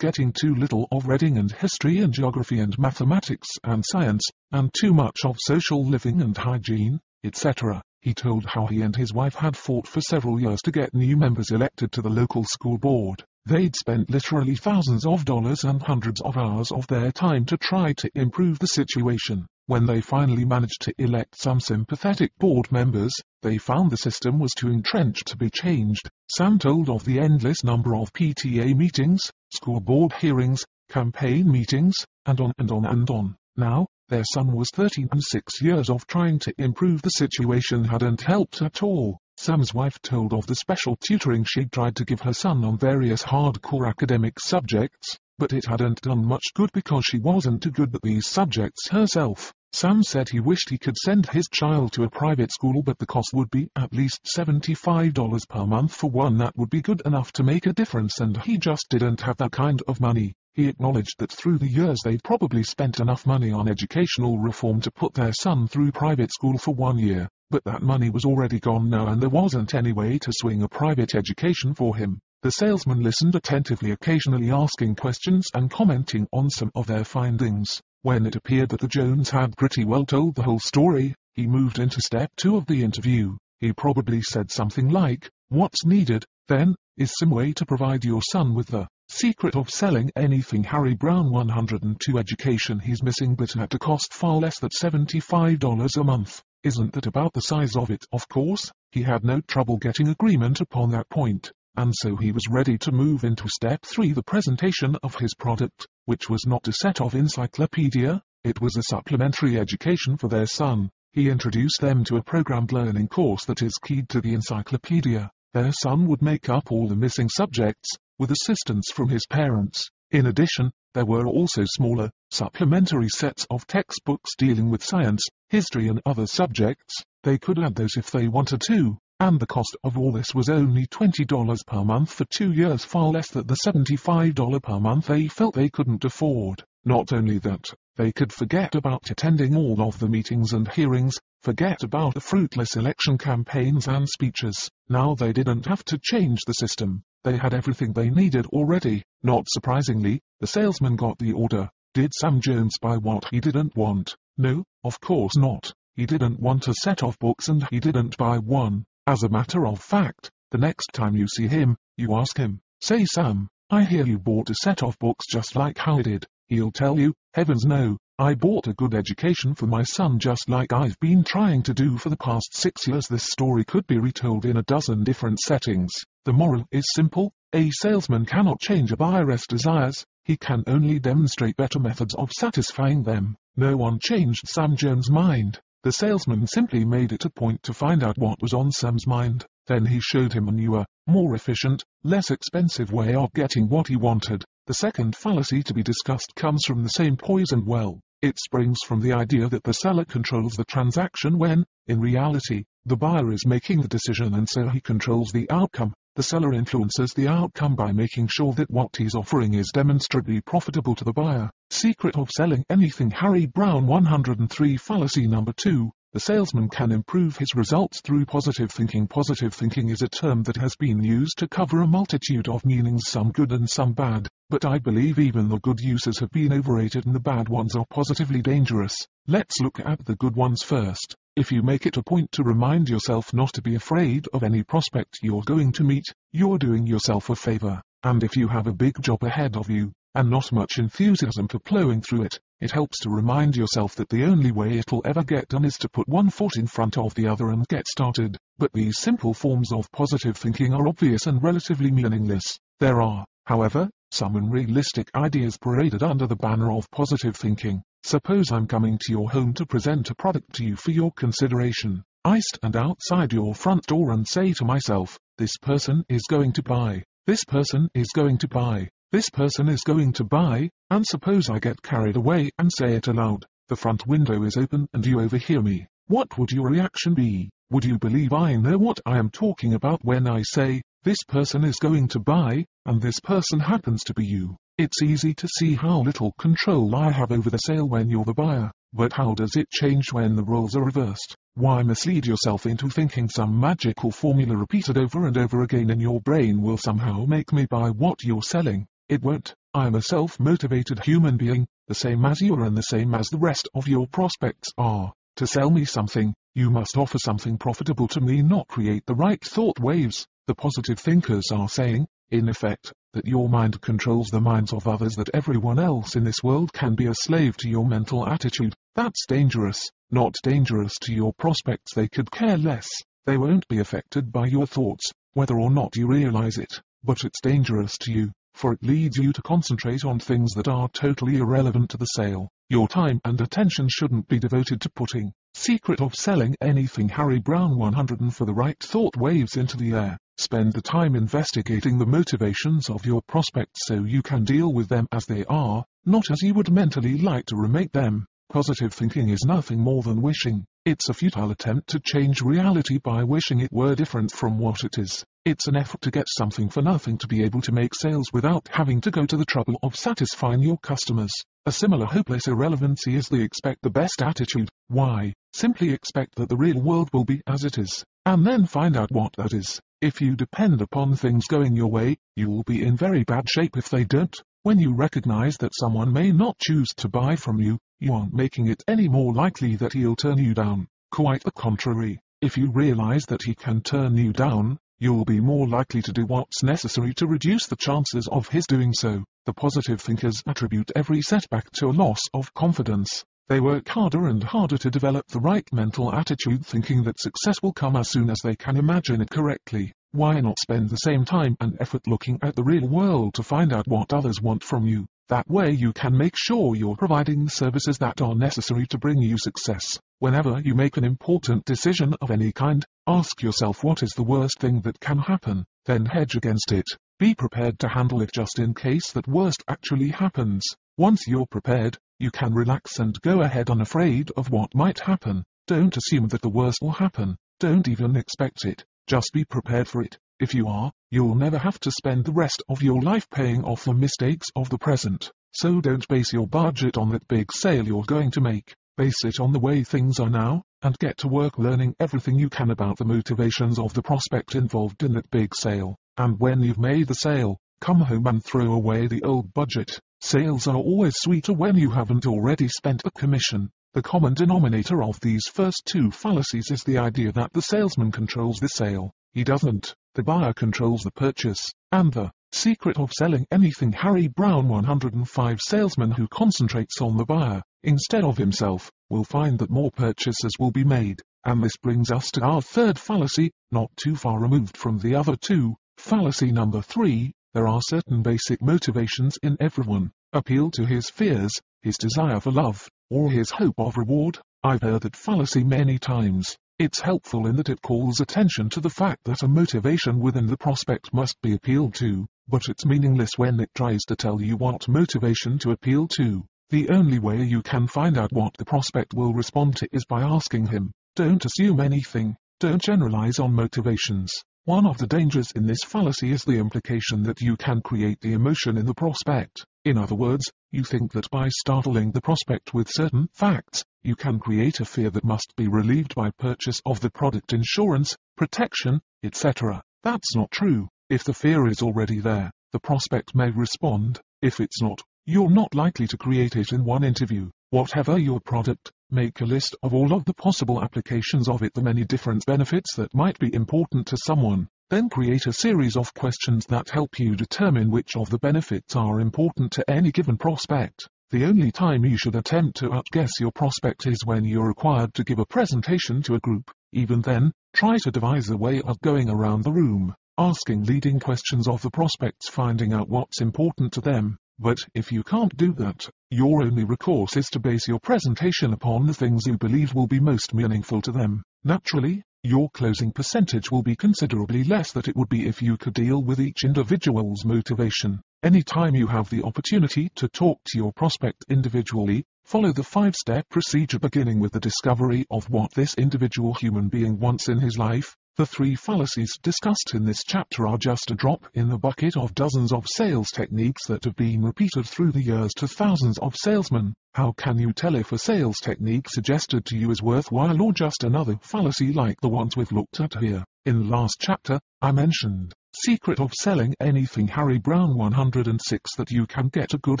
getting too little of reading and history and geography and mathematics and science, and too much of social living and hygiene, etc. He told how he and his wife had fought for several years to get new members elected to the local school board. They'd spent literally thousands of dollars and hundreds of hours of their time to try to improve the situation. When they finally managed to elect some sympathetic board members, they found the system was too entrenched to be changed. Sam told of the endless number of PTA meetings, school board hearings, campaign meetings, and on and on and on. Now, their son was 13 and six years of trying to improve the situation hadn't helped at all. Sam's wife told of the special tutoring she'd tried to give her son on various hardcore academic subjects, but it hadn't done much good because she wasn't too good at these subjects herself. Sam said he wished he could send his child to a private school but the cost would be at least $75 per month for one that would be good enough to make a difference and he just didn't have that kind of money. He acknowledged that through the years they'd probably spent enough money on educational reform to put their son through private school for one year, but that money was already gone now and there wasn't any way to swing a private education for him. The salesman listened attentively occasionally asking questions and commenting on some of their findings. When it appeared that the Jones had pretty well told the whole story, he moved into step two of the interview. He probably said something like, What's needed, then, is some way to provide your son with the secret of selling anything Harry Browne 102 education he's missing but at a cost far less than $75 a month. Isn't that about the size of it? Of course, he had no trouble getting agreement upon that point, and so he was ready to move into step 3 the presentation of his product, which was not a set of encyclopedia, it was a supplementary education for their son. He introduced them to a programmed learning course that is keyed to the encyclopedia. Their son would make up all the missing subjects, with assistance from his parents. In addition, there were also smaller, supplementary sets of textbooks dealing with science, history and other subjects. They could add those if they wanted to, and the cost of all this was only $20 per month for two years far less than the $75 per month they felt they couldn't afford. Not only that, they could forget about attending all of the meetings and hearings, forget about the fruitless election campaigns and speeches. Now they didn't have to change the system. They had everything they needed already. Not surprisingly, the salesman got the order. Did Sam Jones buy what he didn't want? No, of course not. He didn't want a set of books and he didn't buy one. As a matter of fact, the next time you see him, you ask him, Say Sam, I hear you bought a set of books just like how I did. He'll tell you, heavens no, I bought a good education for my son just like I've been trying to do for the past six years. This story could be retold in a dozen different settings. The moral is simple, a salesman cannot change a buyer's desires, he can only demonstrate better methods of satisfying them. No one changed Sam Jones' mind. The salesman simply made it a point to find out what was on Sam's mind. Then he showed him a newer, more efficient, less expensive way of getting what he wanted. The second fallacy to be discussed comes from the same poisoned well. It springs from the idea that the seller controls the transaction when, in reality, the buyer is making the decision and so he controls the outcome. The seller influences the outcome by making sure that what he's offering is demonstrably profitable to the buyer. Secret of selling anything Harry Browne 103 Fallacy number 2. The salesman can improve his results through positive thinking. Positive thinking is a term that has been used to cover a multitude of meanings, some good and some bad, but I believe even the good uses have been overrated and the bad ones are positively dangerous. Let's look at the good ones first. If you make it a point to remind yourself not to be afraid of any prospect you're going to meet, you're doing yourself a favor. And if you have a big job ahead of you, and not much enthusiasm for plowing through it, it helps to remind yourself that the only way it'll ever get done is to put one foot in front of the other and get started. But these simple forms of positive thinking are obvious and relatively meaningless. There are, however, some unrealistic ideas paraded under the banner of positive thinking. Suppose I'm coming to your home to present a product to you for your consideration. I stand outside your front door and say to myself, this person is going to buy. This person is going to buy. This person is going to buy, and suppose I get carried away and say it aloud. The front window is open and you overhear me. What would your reaction be? Would you believe I know what I am talking about when I say, this person is going to buy, and this person happens to be you? It's easy to see how little control I have over the sale when you're the buyer, but how does it change when the roles are reversed? Why mislead yourself into thinking some magical formula repeated over and over again in your brain will somehow make me buy what you're selling? It won't. I am a self-motivated human being, the same as you are and the same as the rest of your prospects are. To sell me something, you must offer something profitable to me not create the right thought waves. The positive thinkers are saying, in effect, that your mind controls the minds of others that everyone else in this world can be a slave to your mental attitude. That's dangerous. Not dangerous to your prospects they could care less. They won't be affected by your thoughts, whether or not you realize it. But it's dangerous to you for it leads you to concentrate on things that are totally irrelevant to the sale. Your time and attention shouldn't be devoted to putting Secret of Selling Anything Harry Browne 100 and for the right thought waves into the air. Spend the time investigating the motivations of your prospects so you can deal with them as they are, not as you would mentally like to remake them. Positive thinking is nothing more than wishing. It's a futile attempt to change reality by wishing it were different from what it is. It's an effort to get something for nothing to be able to make sales without having to go to the trouble of satisfying your customers. A similar hopeless irrelevancy is the expect the best attitude. Why? Simply expect that the real world will be as it is, and then find out what that is. If you depend upon things going your way, you will be in very bad shape if they don't. When you recognize that someone may not choose to buy from you, you aren't making it any more likely that he'll turn you down. Quite the contrary. If you realize that he can turn you down, you'll be more likely to do what's necessary to reduce the chances of his doing so. The positive thinkers attribute every setback to a loss of confidence. They work harder and harder to develop the right mental attitude thinking that success will come as soon as they can imagine it correctly. Why not spend the same time and effort looking at the real world to find out what others want from you? That way you can make sure you're providing the services that are necessary to bring you success. Whenever you make an important decision of any kind, ask yourself what is the worst thing that can happen, then hedge against it. Be prepared to handle it just in case that worst actually happens. Once you're prepared, you can relax and go ahead unafraid of what might happen. Don't assume that the worst will happen. Don't even expect it. Just be prepared for it. If you are, you'll never have to spend the rest of your life paying off the mistakes of the present. So don't base your budget on that big sale you're going to make. Base it on the way things are now, and get to work learning everything you can about the motivations of the prospect involved in that big sale. And when you've made the sale, come home and throw away the old budget. Sales are always sweeter when you haven't already spent a commission. The common denominator of these first two fallacies is the idea that the salesman controls the sale. He doesn't. The buyer controls the purchase. And the secret of selling anything Harry Browne 105 salesman who concentrates on the buyer, instead of himself, will find that more purchases will be made. And this brings us to our third fallacy, not too far removed from the other two. Fallacy number three, there are certain basic motivations in everyone. Appeal to his fears, his desire for love, or his hope of reward. I've heard that fallacy many times. It's helpful in that it calls attention to the fact that a motivation within the prospect must be appealed to, but it's meaningless when it tries to tell you what motivation to appeal to. The only way you can find out what the prospect will respond to is by asking him. Don't assume anything. Don't generalize on motivations. One of the dangers in this fallacy is the implication that you can create the emotion in the prospect. In other words, you think that by startling the prospect with certain facts, you can create a fear that must be relieved by purchase of the product insurance, protection, etc. That's not true. If the fear is already there, the prospect may respond. If it's not, you're not likely to create it in one interview. Whatever your product, make a list of all of the possible applications of it, the many different benefits that might be important to someone. Then create a series of questions that help you determine which of the benefits are important to any given prospect. The only time you should attempt to outguess your prospect is when you're required to give a presentation to a group. Even then, try to devise a way of going around the room, asking leading questions of the prospects finding out what's important to them. But if you can't do that, your only recourse is to base your presentation upon the things you believe will be most meaningful to them. Naturally, your closing percentage will be considerably less than it would be if you could deal with each individual's motivation. Anytime you have the opportunity to talk to your prospect individually, follow the five-step procedure beginning with the discovery of what this individual human being wants in his life, the three fallacies discussed in this chapter are just a drop in the bucket of dozens of sales techniques that have been repeated through the years to thousands of salesmen. How can you tell if a sales technique suggested to you is worthwhile or just another fallacy like the ones we've looked at here? In the last chapter, I mentioned Secret of Selling Anything Harry Browne 106 that you can get a good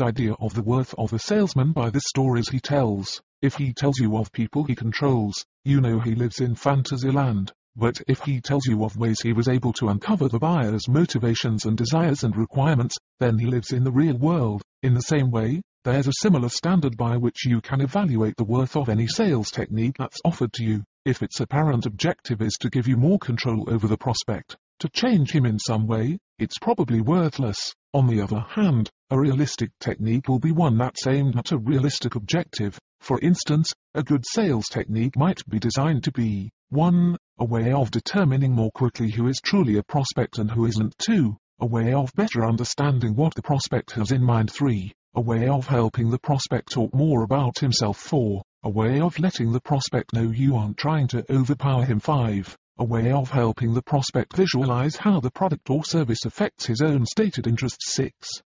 idea of the worth of a salesman by the stories he tells. If he tells you of people he controls, you know he lives in fantasyland. But if he tells you of ways he was able to uncover the buyer's motivations and desires and requirements, then he lives in the real world. In the same way, there's a similar standard by which you can evaluate the worth of any sales technique that's offered to you. If its apparent objective is to give you more control over the prospect, to change him in some way, it's probably worthless. On the other hand, a realistic technique will be one that's aimed at a realistic objective. For instance, a good sales technique might be designed to be 1. A way of determining more quickly who is truly a prospect and who isn't. 2. A way of better understanding what the prospect has in mind. 3. A way of helping the prospect talk more about himself. 4. A way of letting the prospect know you aren't trying to overpower him. 5. A way of helping the prospect visualize how the product or service affects his own stated interests. 6.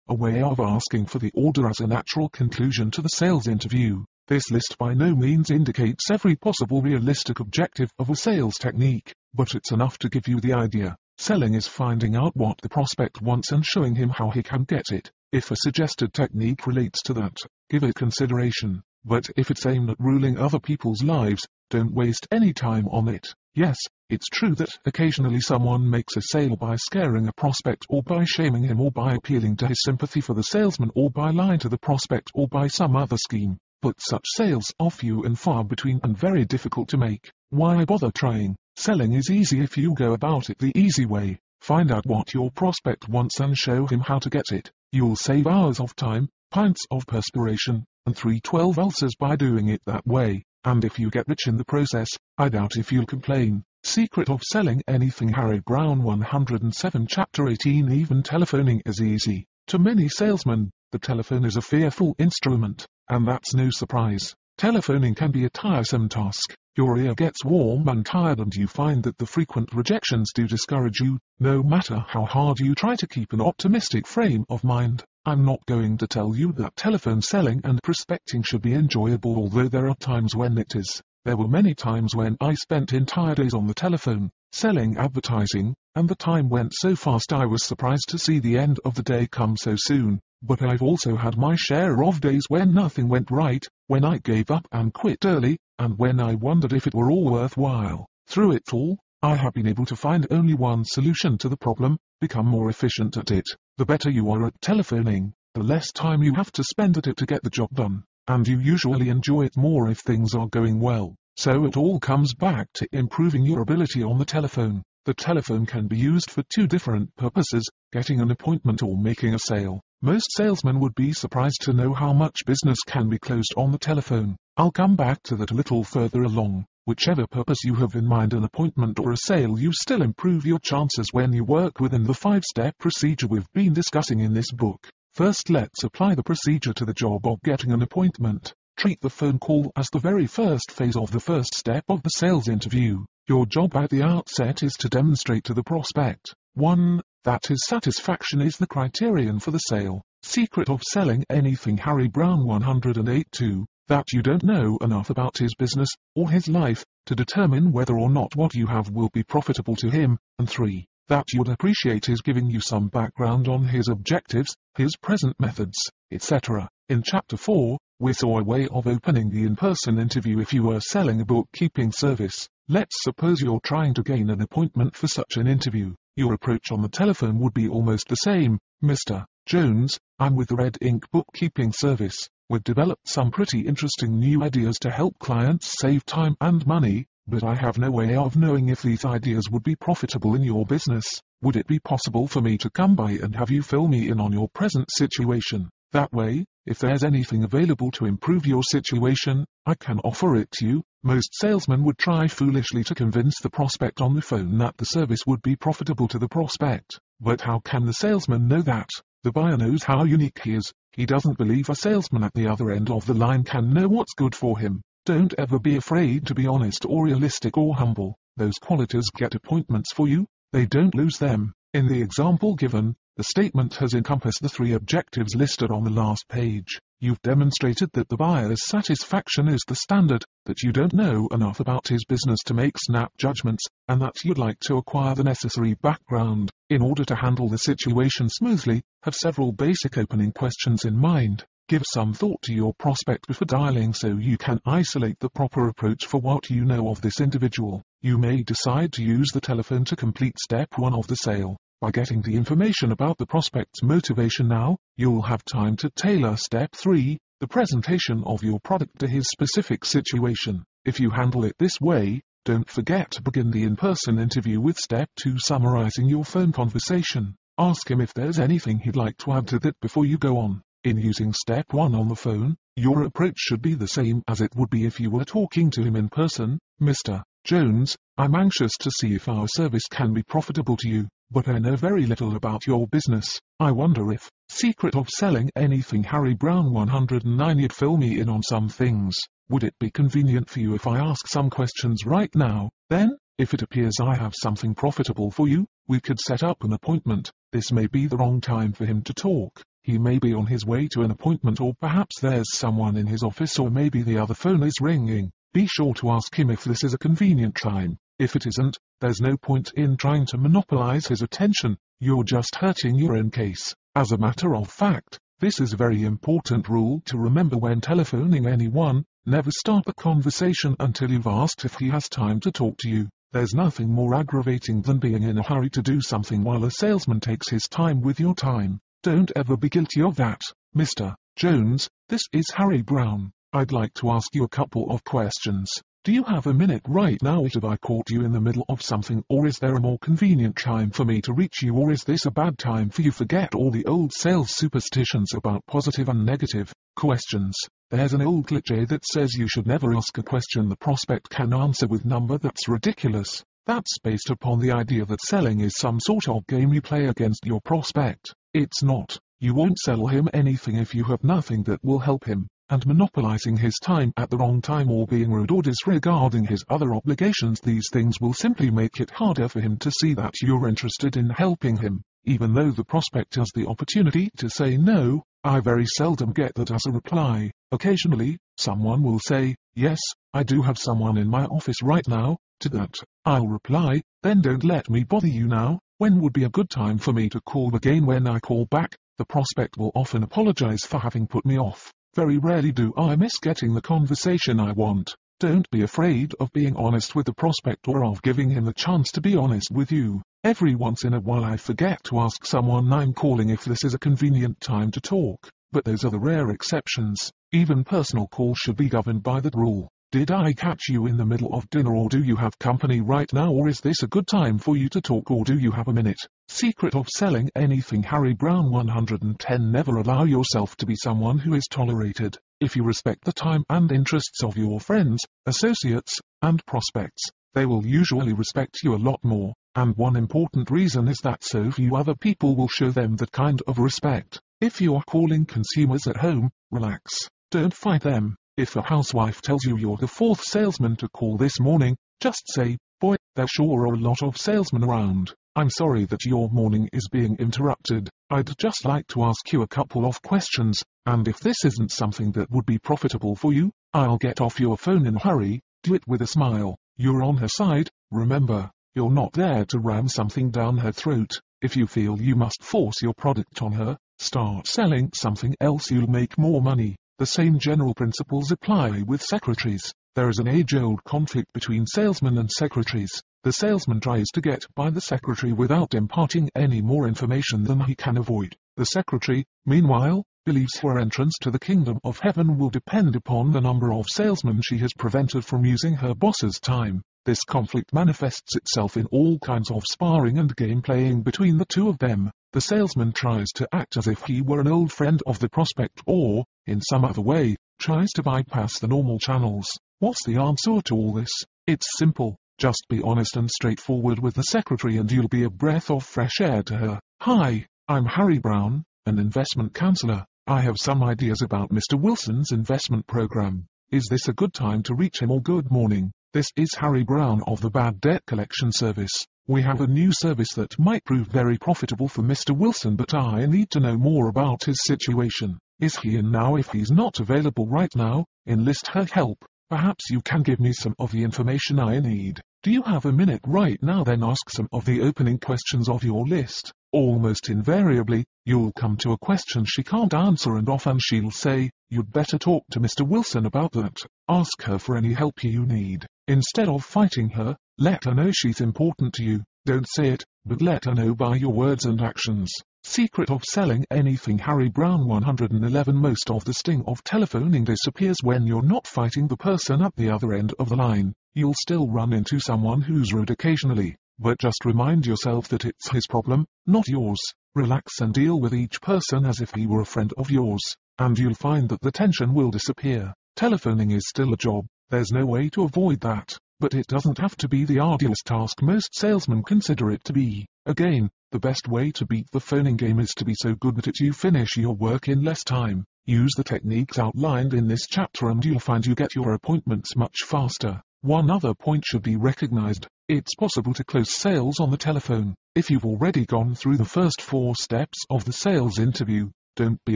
A way of asking for the order as a natural conclusion to the sales interview. This list by no means indicates every possible realistic objective of a sales technique, but it's enough to give you the idea. Selling is finding out what the prospect wants and showing him how he can get it. If a suggested technique relates to that, give it consideration. But if it's aimed at ruling other people's lives, don't waste any time on it. Yes, it's true that occasionally someone makes a sale by scaring a prospect or by shaming him or by appealing to his sympathy for the salesman or by lying to the prospect or by some other scheme but such sales are few and far between and very difficult to make. Why bother trying? Selling is easy if you go about it the easy way. Find out what your prospect wants and show him how to get it. You'll save hours of time, pints of perspiration, and 312 ulcers by doing it that way. And if you get rich in the process, I doubt if you'll complain. Secret of Selling Anything Harry Browne 107 Chapter 18 Even telephoning is easy. To many salesmen, the telephone is a fearful instrument. And that's no surprise. Telephoning can be a tiresome task. Your ear gets warm and tired and you find that the frequent rejections do discourage you, no matter how hard you try to keep an optimistic frame of mind. I'm not going to tell you that telephone selling and prospecting should be enjoyable although there are times when it is. There were many times when I spent entire days on the telephone, selling advertising, and the time went so fast I was surprised to see the end of the day come so soon. But I've also had my share of days when nothing went right, when I gave up and quit early, and when I wondered if it were all worthwhile. Through it all, I have been able to find only one solution to the problem, become more efficient at it. The better you are at telephoning, the less time you have to spend at it to get the job done, and you usually enjoy it more if things are going well. So it all comes back to improving your ability on the telephone. The telephone can be used for two different purposes, getting an appointment or making a sale. Most salesmen would be surprised to know how much business can be closed on the telephone. I'll come back to that a little further along. Whichever purpose you have in mind an appointment or a sale you still improve your chances when you work within the five-step procedure we've been discussing in this book. First let's apply the procedure to the job of getting an appointment. Treat the phone call as the very first phase of the first step of the sales interview. Your job at the outset is to demonstrate to the prospect 1. That his satisfaction is the criterion for the sale. Secret of Selling Anything Harry Browne 1082 that you don't know enough about his business or his life to determine whether or not what you have will be profitable to him, and 3. That you'd appreciate his giving you some background on his objectives, his present methods, etc. In Chapter 4, we saw a way of opening the in-person interview if you were selling a bookkeeping service. Let's suppose you're trying to gain an appointment for such an interview. Your approach on the telephone would be almost the same. Mr. Jones, I'm with the Red Ink Bookkeeping Service. We've developed some pretty interesting new ideas to help clients save time and money, but I have no way of knowing if these ideas would be profitable in your business. Would it be possible for me to come by and have you fill me in on your present situation? That way, if there's anything available to improve your situation, I can offer it to you. Most salesmen would try foolishly to convince the prospect on the phone that the service would be profitable to the prospect. But how can the salesman know that? The buyer knows how unique he is. He doesn't believe a salesman at the other end of the line can know what's good for him. Don't ever be afraid to be honest or realistic or humble. Those qualities get appointments for you, they don't lose them. In the example given, the statement has encompassed the three objectives listed on the last page. You've demonstrated that the buyer's satisfaction is the standard, that you don't know enough about his business to make snap judgments, and that you'd like to acquire the necessary background. In order to handle the situation smoothly, have several basic opening questions in mind. Give some thought to your prospect before dialing so you can isolate the proper approach for what you know of this individual. You may decide to use the telephone to complete step 1 of the sale. By getting the information about the prospect's motivation now, you'll have time to tailor step 3, the presentation of your product to his specific situation. If you handle it this way, don't forget to begin the in-person interview with step 2 summarizing your phone conversation. Ask him if there's anything he'd like to add to that before you go on. In using step 1 on the phone, your approach should be the same as it would be if you were talking to him in person. Mr. Jones, I'm anxious to see if our service can be profitable to you but I know very little about your business. I wonder if, secret of selling anything Harry Browne 109 you'd fill me in on some things. Would it be convenient for you if I ask some questions right now? Then, if it appears I have something profitable for you, we could set up an appointment. This may be the wrong time for him to talk. He may be on his way to an appointment or perhaps there's someone in his office or maybe the other phone is ringing. Be sure to ask him if this is a convenient time. If it isn't, there's no point in trying to monopolize his attention, you're just hurting your own case. As a matter of fact, this is a very important rule to remember when telephoning anyone, never start the conversation until you've asked if he has time to talk to you. There's nothing more aggravating than being in a hurry to do something while a salesman takes his time with your time. Don't ever be guilty of that. Mr. Jones, this is Harry Browne. I'd like to ask you a couple of questions. Do you have a minute right now if I caught you in the middle of something or is there a more convenient time for me to reach you or is this a bad time for you forget all the old sales superstitions about positive and negative questions. There's an old cliché that says you should never ask a question the prospect can answer with number that's ridiculous. That's based upon the idea that selling is some sort of game you play against your prospect. It's not. You won't sell him anything if you have nothing that will help him and monopolizing his time at the wrong time or being rude or disregarding his other obligations these things will simply make it harder for him to see that you're interested in helping him. Even though the prospect has the opportunity to say no, I very seldom get that as a reply. Occasionally, someone will say, yes, I do have someone in my office right now. To that, I'll reply, then don't let me bother you now. When would be a good time for me to call again when I call back? The prospect will often apologize for having put me off. Very rarely do I miss getting the conversation I want. Don't be afraid of being honest with the prospect or of giving him the chance to be honest with you. Every once in a while I forget to ask someone I'm calling if this is a convenient time to talk, but those are the rare exceptions. Even personal calls should be governed by that rule. Did I catch you in the middle of dinner or do you have company right now or is this a good time for you to talk or do you have a minute? Secret of selling anything Harry Browne 110 Never allow yourself to be someone who is tolerated. If you respect the time and interests of your friends, associates, and prospects, they will usually respect you a lot more. And one important reason is that so few other people will show them that kind of respect. If you are calling consumers at home, relax. Don't fight them. If a housewife tells you you're the fourth salesman to call this morning, just say, boy, there sure are a lot of salesmen around. I'm sorry that your morning is being interrupted. I'd just like to ask you a couple of questions, and if this isn't something that would be profitable for you, I'll get off your phone in a hurry. Do it with a smile. You're on her side, remember. You're not there to ram something down her throat. If you feel you must force your product on her, start selling something else you'll make more money. The same general principles apply with secretaries. There is an age-old conflict between salesmen and secretaries. The salesman tries to get by the secretary without imparting any more information than he can avoid. The secretary, meanwhile, believes her entrance to the kingdom of heaven will depend upon the number of salesmen she has prevented from using her boss's time. This conflict manifests itself in all kinds of sparring and game playing between the two of them. The salesman tries to act as if he were an old friend of the prospect or, in some other way, tries to bypass the normal channels. What's the answer to all this? It's simple. Just be honest and straightforward with the secretary and you'll be a breath of fresh air to her. Hi, I'm Harry Browne, an investment counselor. I have some ideas about Mr. Wilson's investment program. Is this a good time to reach him or good morning? This is Harry Browne of the Bad Debt Collection Service. We have a new service that might prove very profitable for Mr. Wilson but I need to know more about his situation. Is he in now if he's not available right now, enlist her help. Perhaps you can give me some of the information I need. Do you have a minute right now then ask some of the opening questions of your list? Almost invariably, you'll come to a question she can't answer and often she'll say, you'd better talk to Mr. Wilson about that. Ask her for any help you need. Instead of fighting her, let her know she's important to you. Don't say it, but let her know by your words and actions. Secret of selling anything Harry Browne 111 Most of the sting of telephoning disappears when you're not fighting the person at the other end of the line. You'll still run into someone who's rude occasionally, but just remind yourself that it's his problem, not yours. Relax and deal with each person as if he were a friend of yours, and you'll find that the tension will disappear. Telephoning is still a job, there's no way to avoid that, but it doesn't have to be the arduous task most salesmen consider it to be. Again, the best way to beat the phoning game is to be so good that you finish your work in less time. Use the techniques outlined in this chapter and you'll find you get your appointments much faster. One other point should be recognized. It's possible to close sales on the telephone. If you've already gone through the first four steps of the sales interview, don't be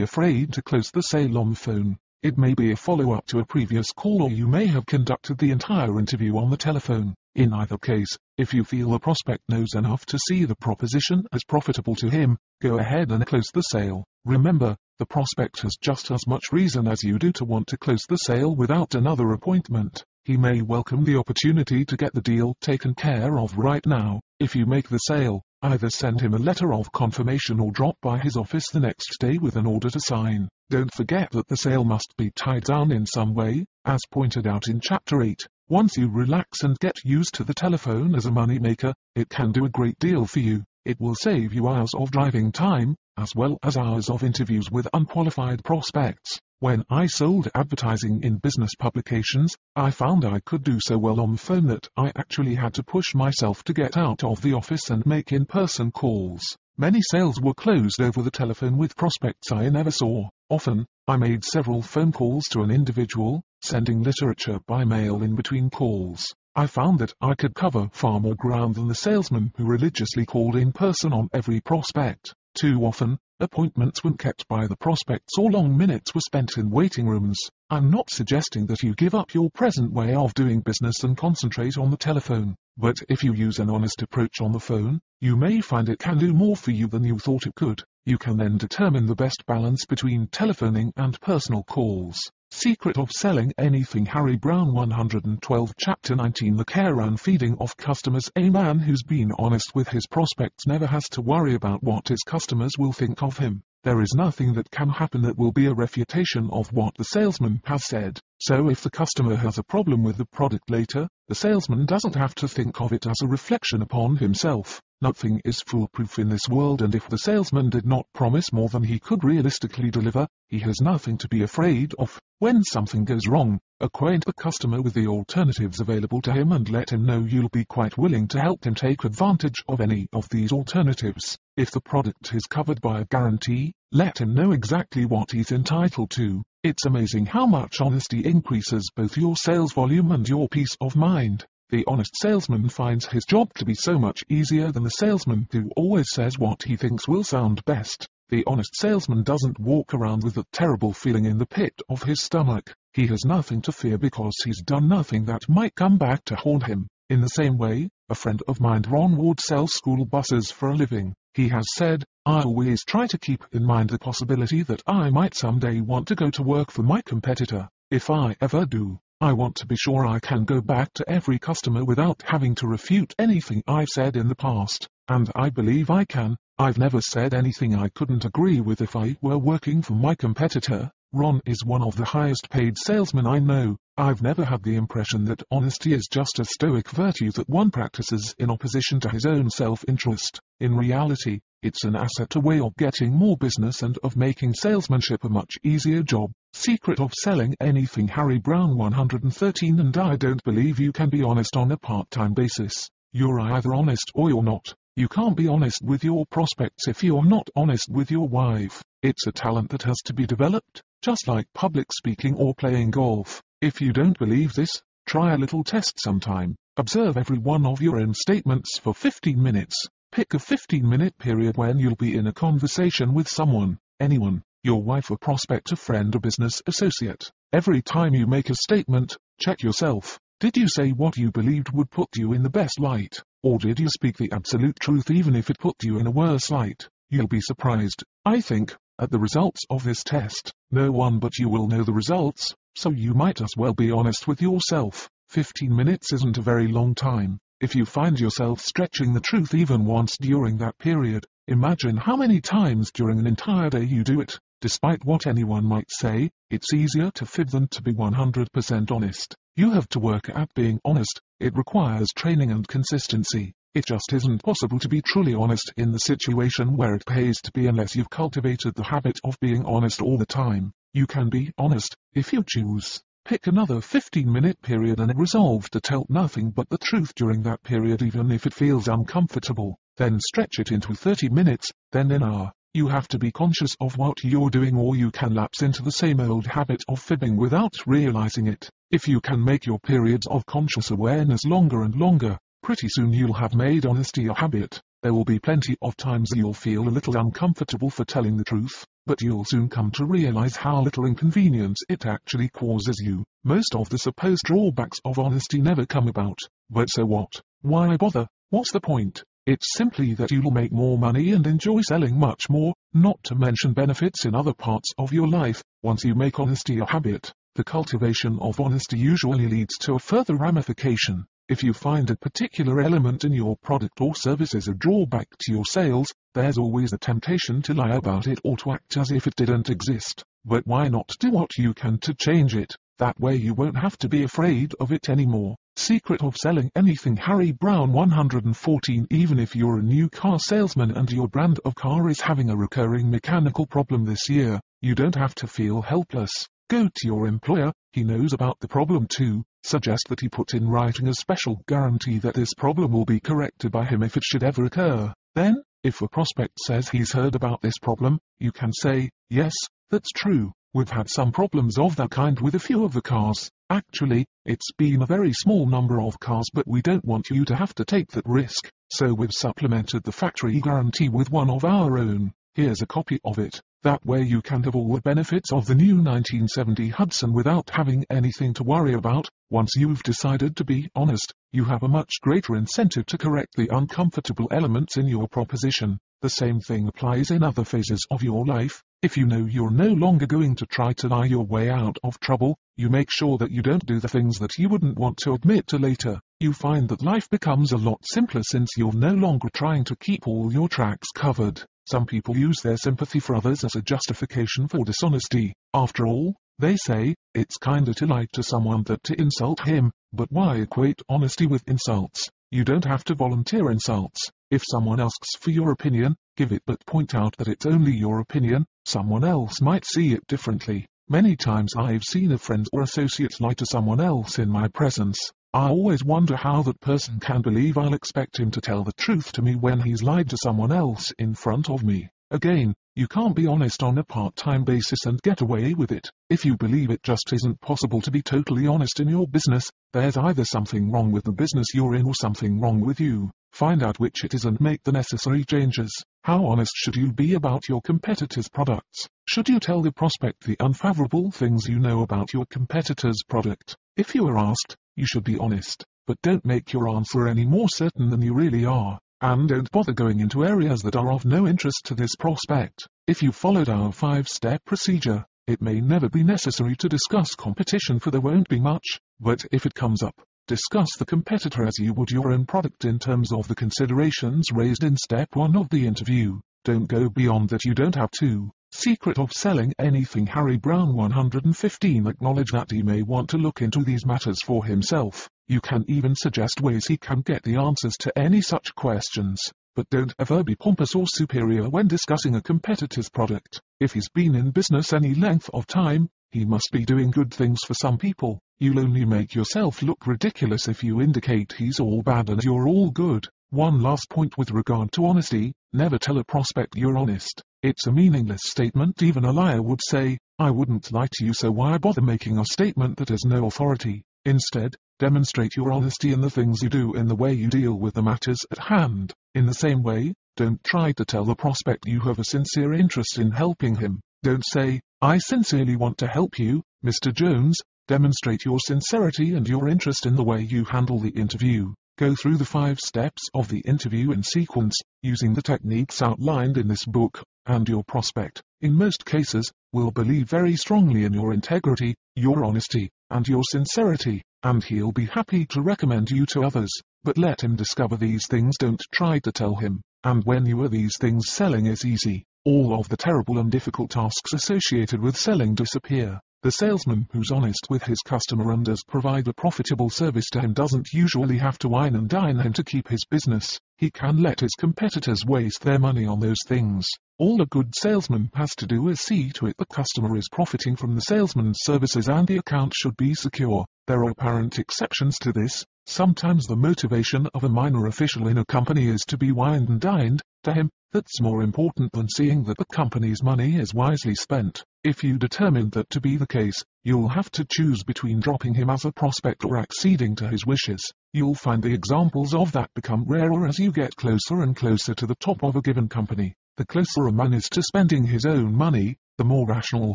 afraid to close the sale on the phone. It may be a follow-up to a previous call or you may have conducted the entire interview on the telephone. In either case, if you feel the prospect knows enough to see the proposition as profitable to him, go ahead and close the sale. Remember, the prospect has just as much reason as you do to want to close the sale without another appointment. He may welcome the opportunity to get the deal taken care of right now. If you make the sale, either send him a letter of confirmation or drop by his office the next day with an order to sign. Don't forget that the sale must be tied down in some way, as pointed out in Chapter 8. Once you relax and get used to the telephone as a money maker, it can do a great deal for you. It will save you hours of driving time, as well as hours of interviews with unqualified prospects. When I sold advertising in business publications, I found I could do so well on the phone that I actually had to push myself to get out of the office and make in-person calls. Many sales were closed over the telephone with prospects I never saw. Often, I made several phone calls to an individual, sending literature by mail in between calls. I found that I could cover far more ground than the salesman who religiously called in person on every prospect. Too often, appointments weren't kept by the prospects or long minutes were spent in waiting rooms. I'm not suggesting that you give up your present way of doing business and concentrate on the telephone, but if you use an honest approach on the phone, you may find it can do more for you than you thought it could. You can then determine the best balance between telephoning and personal calls. Secret of Selling Anything Harry Browne 112 Chapter 19 The Care and Feeding of Customers A man who's been honest with his prospects never has to worry about what his customers will think of him. There is nothing that can happen that will be a refutation of what the salesman has said. So if the customer has a problem with the product later, the salesman doesn't have to think of it as a reflection upon himself. Nothing is foolproof in this world and if the salesman did not promise more than he could realistically deliver, he has nothing to be afraid of. When something goes wrong, acquaint the customer with the alternatives available to him and let him know you'll be quite willing to help him take advantage of any of these alternatives. If the product is covered by a guarantee, let him know exactly what he's entitled to. It's amazing how much honesty increases both your sales volume and your peace of mind. The honest salesman finds his job to be so much easier than the salesman who always says what he thinks will sound best. The honest salesman doesn't walk around with a terrible feeling in the pit of his stomach. He has nothing to fear because he's done nothing that might come back to haunt him. In the same way, a friend of mine Ron Ward sells school buses for a living. He has said, I always try to keep in mind the possibility that I might someday want to go to work for my competitor. If I ever do, I want to be sure I can go back to every customer without having to refute anything I've said in the past, and I believe I can. I've never said anything I couldn't agree with if I were working for my competitor. Ron is one of the highest paid salesmen I know. I've never had the impression that honesty is just a stoic virtue that one practices in opposition to his own self-interest. In reality, it's an asset a way of getting more business and of making salesmanship a much easier job. Secret of selling anything Harry Browne 113 and I don't believe you can be honest on a part-time basis. You're either honest or you're not. You can't be honest with your prospects if you're not honest with your wife. It's a talent that has to be developed, just like public speaking or playing golf. If you don't believe this, try a little test sometime. Observe every one of your own statements for 15 minutes. Pick a 15 minute period when you'll be in a conversation with someone, anyone, your wife, a prospect, a friend, a business associate. Every time you make a statement, check yourself. Did you say what you believed would put you in the best light, or did you speak the absolute truth even if it put you in a worse light? You'll be surprised, I think, at the results of this test. No one but you will know the results, so you might as well be honest with yourself. 15 minutes isn't a very long time. If you find yourself stretching the truth even once during that period, imagine how many times during an entire day you do it. Despite what anyone might say, it's easier to fib than to be 100% honest. You have to work at being honest. It requires training and consistency. It just isn't possible to be truly honest in the situation where it pays to be unless you've cultivated the habit of being honest all the time. You can be honest, if you choose. Pick another 15 minute period and resolve to tell nothing but the truth during that period even if it feels uncomfortable. Then stretch it into 30 minutes, then an hour. You have to be conscious of what you're doing or you can lapse into the same old habit of fibbing without realizing it. If you can make your periods of conscious awareness longer and longer, pretty soon you'll have made honesty a habit. There will be plenty of times you'll feel a little uncomfortable for telling the truth, but you'll soon come to realize how little inconvenience it actually causes you. Most of the supposed drawbacks of honesty never come about. But so what? Why bother? What's the point? It's simply that you'll make more money and enjoy selling much more, not to mention benefits in other parts of your life. Once you make honesty a habit, the cultivation of honesty usually leads to a further ramification. If you find a particular element in your product or service is a drawback to your sales, there's always a temptation to lie about it or to act as if it didn't exist. But why not do what you can to change it? That way you won't have to be afraid of it anymore. Secret of selling anything Harry Browne 114 Even if you're a new car salesman and your brand of car is having a recurring mechanical problem this year, you don't have to feel helpless. Go to your employer, he knows about the problem too, suggest that he put in writing a special guarantee that this problem will be corrected by him if it should ever occur. Then, if a prospect says he's heard about this problem, you can say, yes, that's true. We've had some problems of that kind with a few of the cars. Actually, it's been a very small number of cars but we don't want you to have to take that risk, so we've supplemented the factory guarantee with one of our own. Here's a copy of it. That way you can have all the benefits of the new 1970 Hudson without having anything to worry about. Once you've decided to be honest, you have a much greater incentive to correct the uncomfortable elements in your proposition. The same thing applies in other phases of your life. If you know you're no longer going to try to lie your way out of trouble, you make sure that you don't do the things that you wouldn't want to admit to later. You find that life becomes a lot simpler since you're no longer trying to keep all your tracks covered. Some people use their sympathy for others as a justification for dishonesty. After all, they say, it's kinder to lie to someone than to insult him, but why equate honesty with insults? You don't have to volunteer insults. If someone asks for your opinion, give it but point out that it's only your opinion, someone else might see it differently. Many times I've seen a friend or associate lie to someone else in my presence. I always wonder how that person can believe I'll expect him to tell the truth to me when he's lied to someone else in front of me. Again, you can't be honest on a part-time basis and get away with it. If you believe it just isn't possible to be totally honest in your business, there's either something wrong with the business you're in or something wrong with you. Find out which it is and make the necessary changes. How honest should you be about your competitors' products? Should you tell the prospect the unfavorable things you know about your competitor's product? If you are asked, you should be honest, but don't make your answer any more certain than you really are. And don't bother going into areas that are of no interest to this prospect. If you followed our five-step procedure, it may never be necessary to discuss competition for there won't be much, but if it comes up, discuss the competitor as you would your own product in terms of the considerations raised in step 1 of the interview. Don't go beyond that you don't have to. Secret of selling anything Harry Browne 115 acknowledge that he may want to look into these matters for himself. You can even suggest ways he can get the answers to any such questions, but don't ever be pompous or superior when discussing a competitor's product. If he's been in business any length of time, he must be doing good things for some people. You'll only make yourself look ridiculous if you indicate he's all bad and you're all good. One last point with regard to honesty, never tell a prospect you're honest. It's a meaningless statement even a liar would say, I wouldn't lie to you so why bother making a statement that has no authority. Instead, demonstrate your honesty in the things you do in the way you deal with the matters at hand. In the same way, don't try to tell the prospect you have a sincere interest in helping him. Don't say, I sincerely want to help you, Mr. Jones. Demonstrate your sincerity and your interest in the way you handle the interview. Go through the five steps of the interview in sequence, using the techniques outlined in this book, and your prospect, in most cases, will believe very strongly in your integrity, your honesty, and your sincerity, and he'll be happy to recommend you to others, but let him discover these things don't try to tell him, and when you are these things selling is easy, all of the terrible and difficult tasks associated with selling disappear. The salesman who's honest with his customer and does provide a profitable service to him doesn't usually have to wine and dine him to keep his business. He can let his competitors waste their money on those things. All a good salesman has to do is see to it the customer is profiting from the salesman's services and the account should be secure. There are apparent exceptions to this. Sometimes the motivation of a minor official in a company is to be wined and dined. To him, that's more important than seeing that the company's money is wisely spent. If you determine that to be the case, you'll have to choose between dropping him as a prospect or acceding to his wishes. You'll find the examples of that become rarer as you get closer and closer to the top of a given company. The closer a man is to spending his own money, the more rational